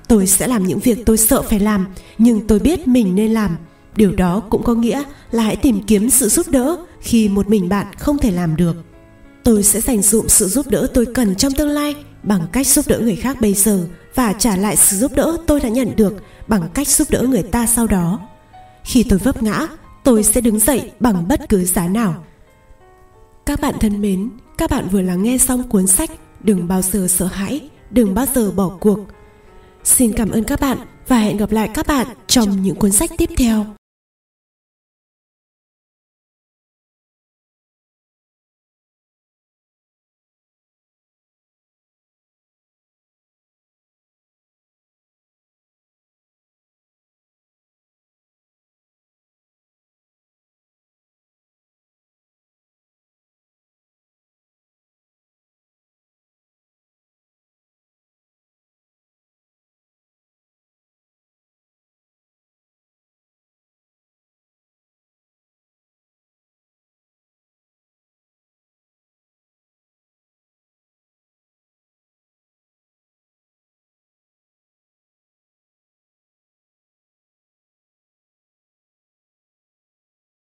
[SPEAKER 1] Tôi sẽ làm những việc tôi sợ phải làm, nhưng tôi biết mình nên làm điều đó cũng có nghĩa là hãy tìm kiếm sự giúp đỡ khi một mình bạn không thể làm được tôi sẽ dành dụm sự giúp đỡ tôi cần trong tương lai bằng cách giúp đỡ người khác bây giờ và trả lại sự giúp đỡ tôi đã nhận được bằng cách giúp đỡ người ta sau đó. Khi tôi vấp ngã, tôi sẽ đứng dậy bằng bất cứ giá nào. Các bạn thân mến, các bạn vừa lắng nghe xong cuốn sách đừng bao giờ sợ hãi, đừng bao giờ bỏ cuộc. Xin cảm ơn các bạn và hẹn gặp lại các bạn trong những cuốn sách tiếp theo.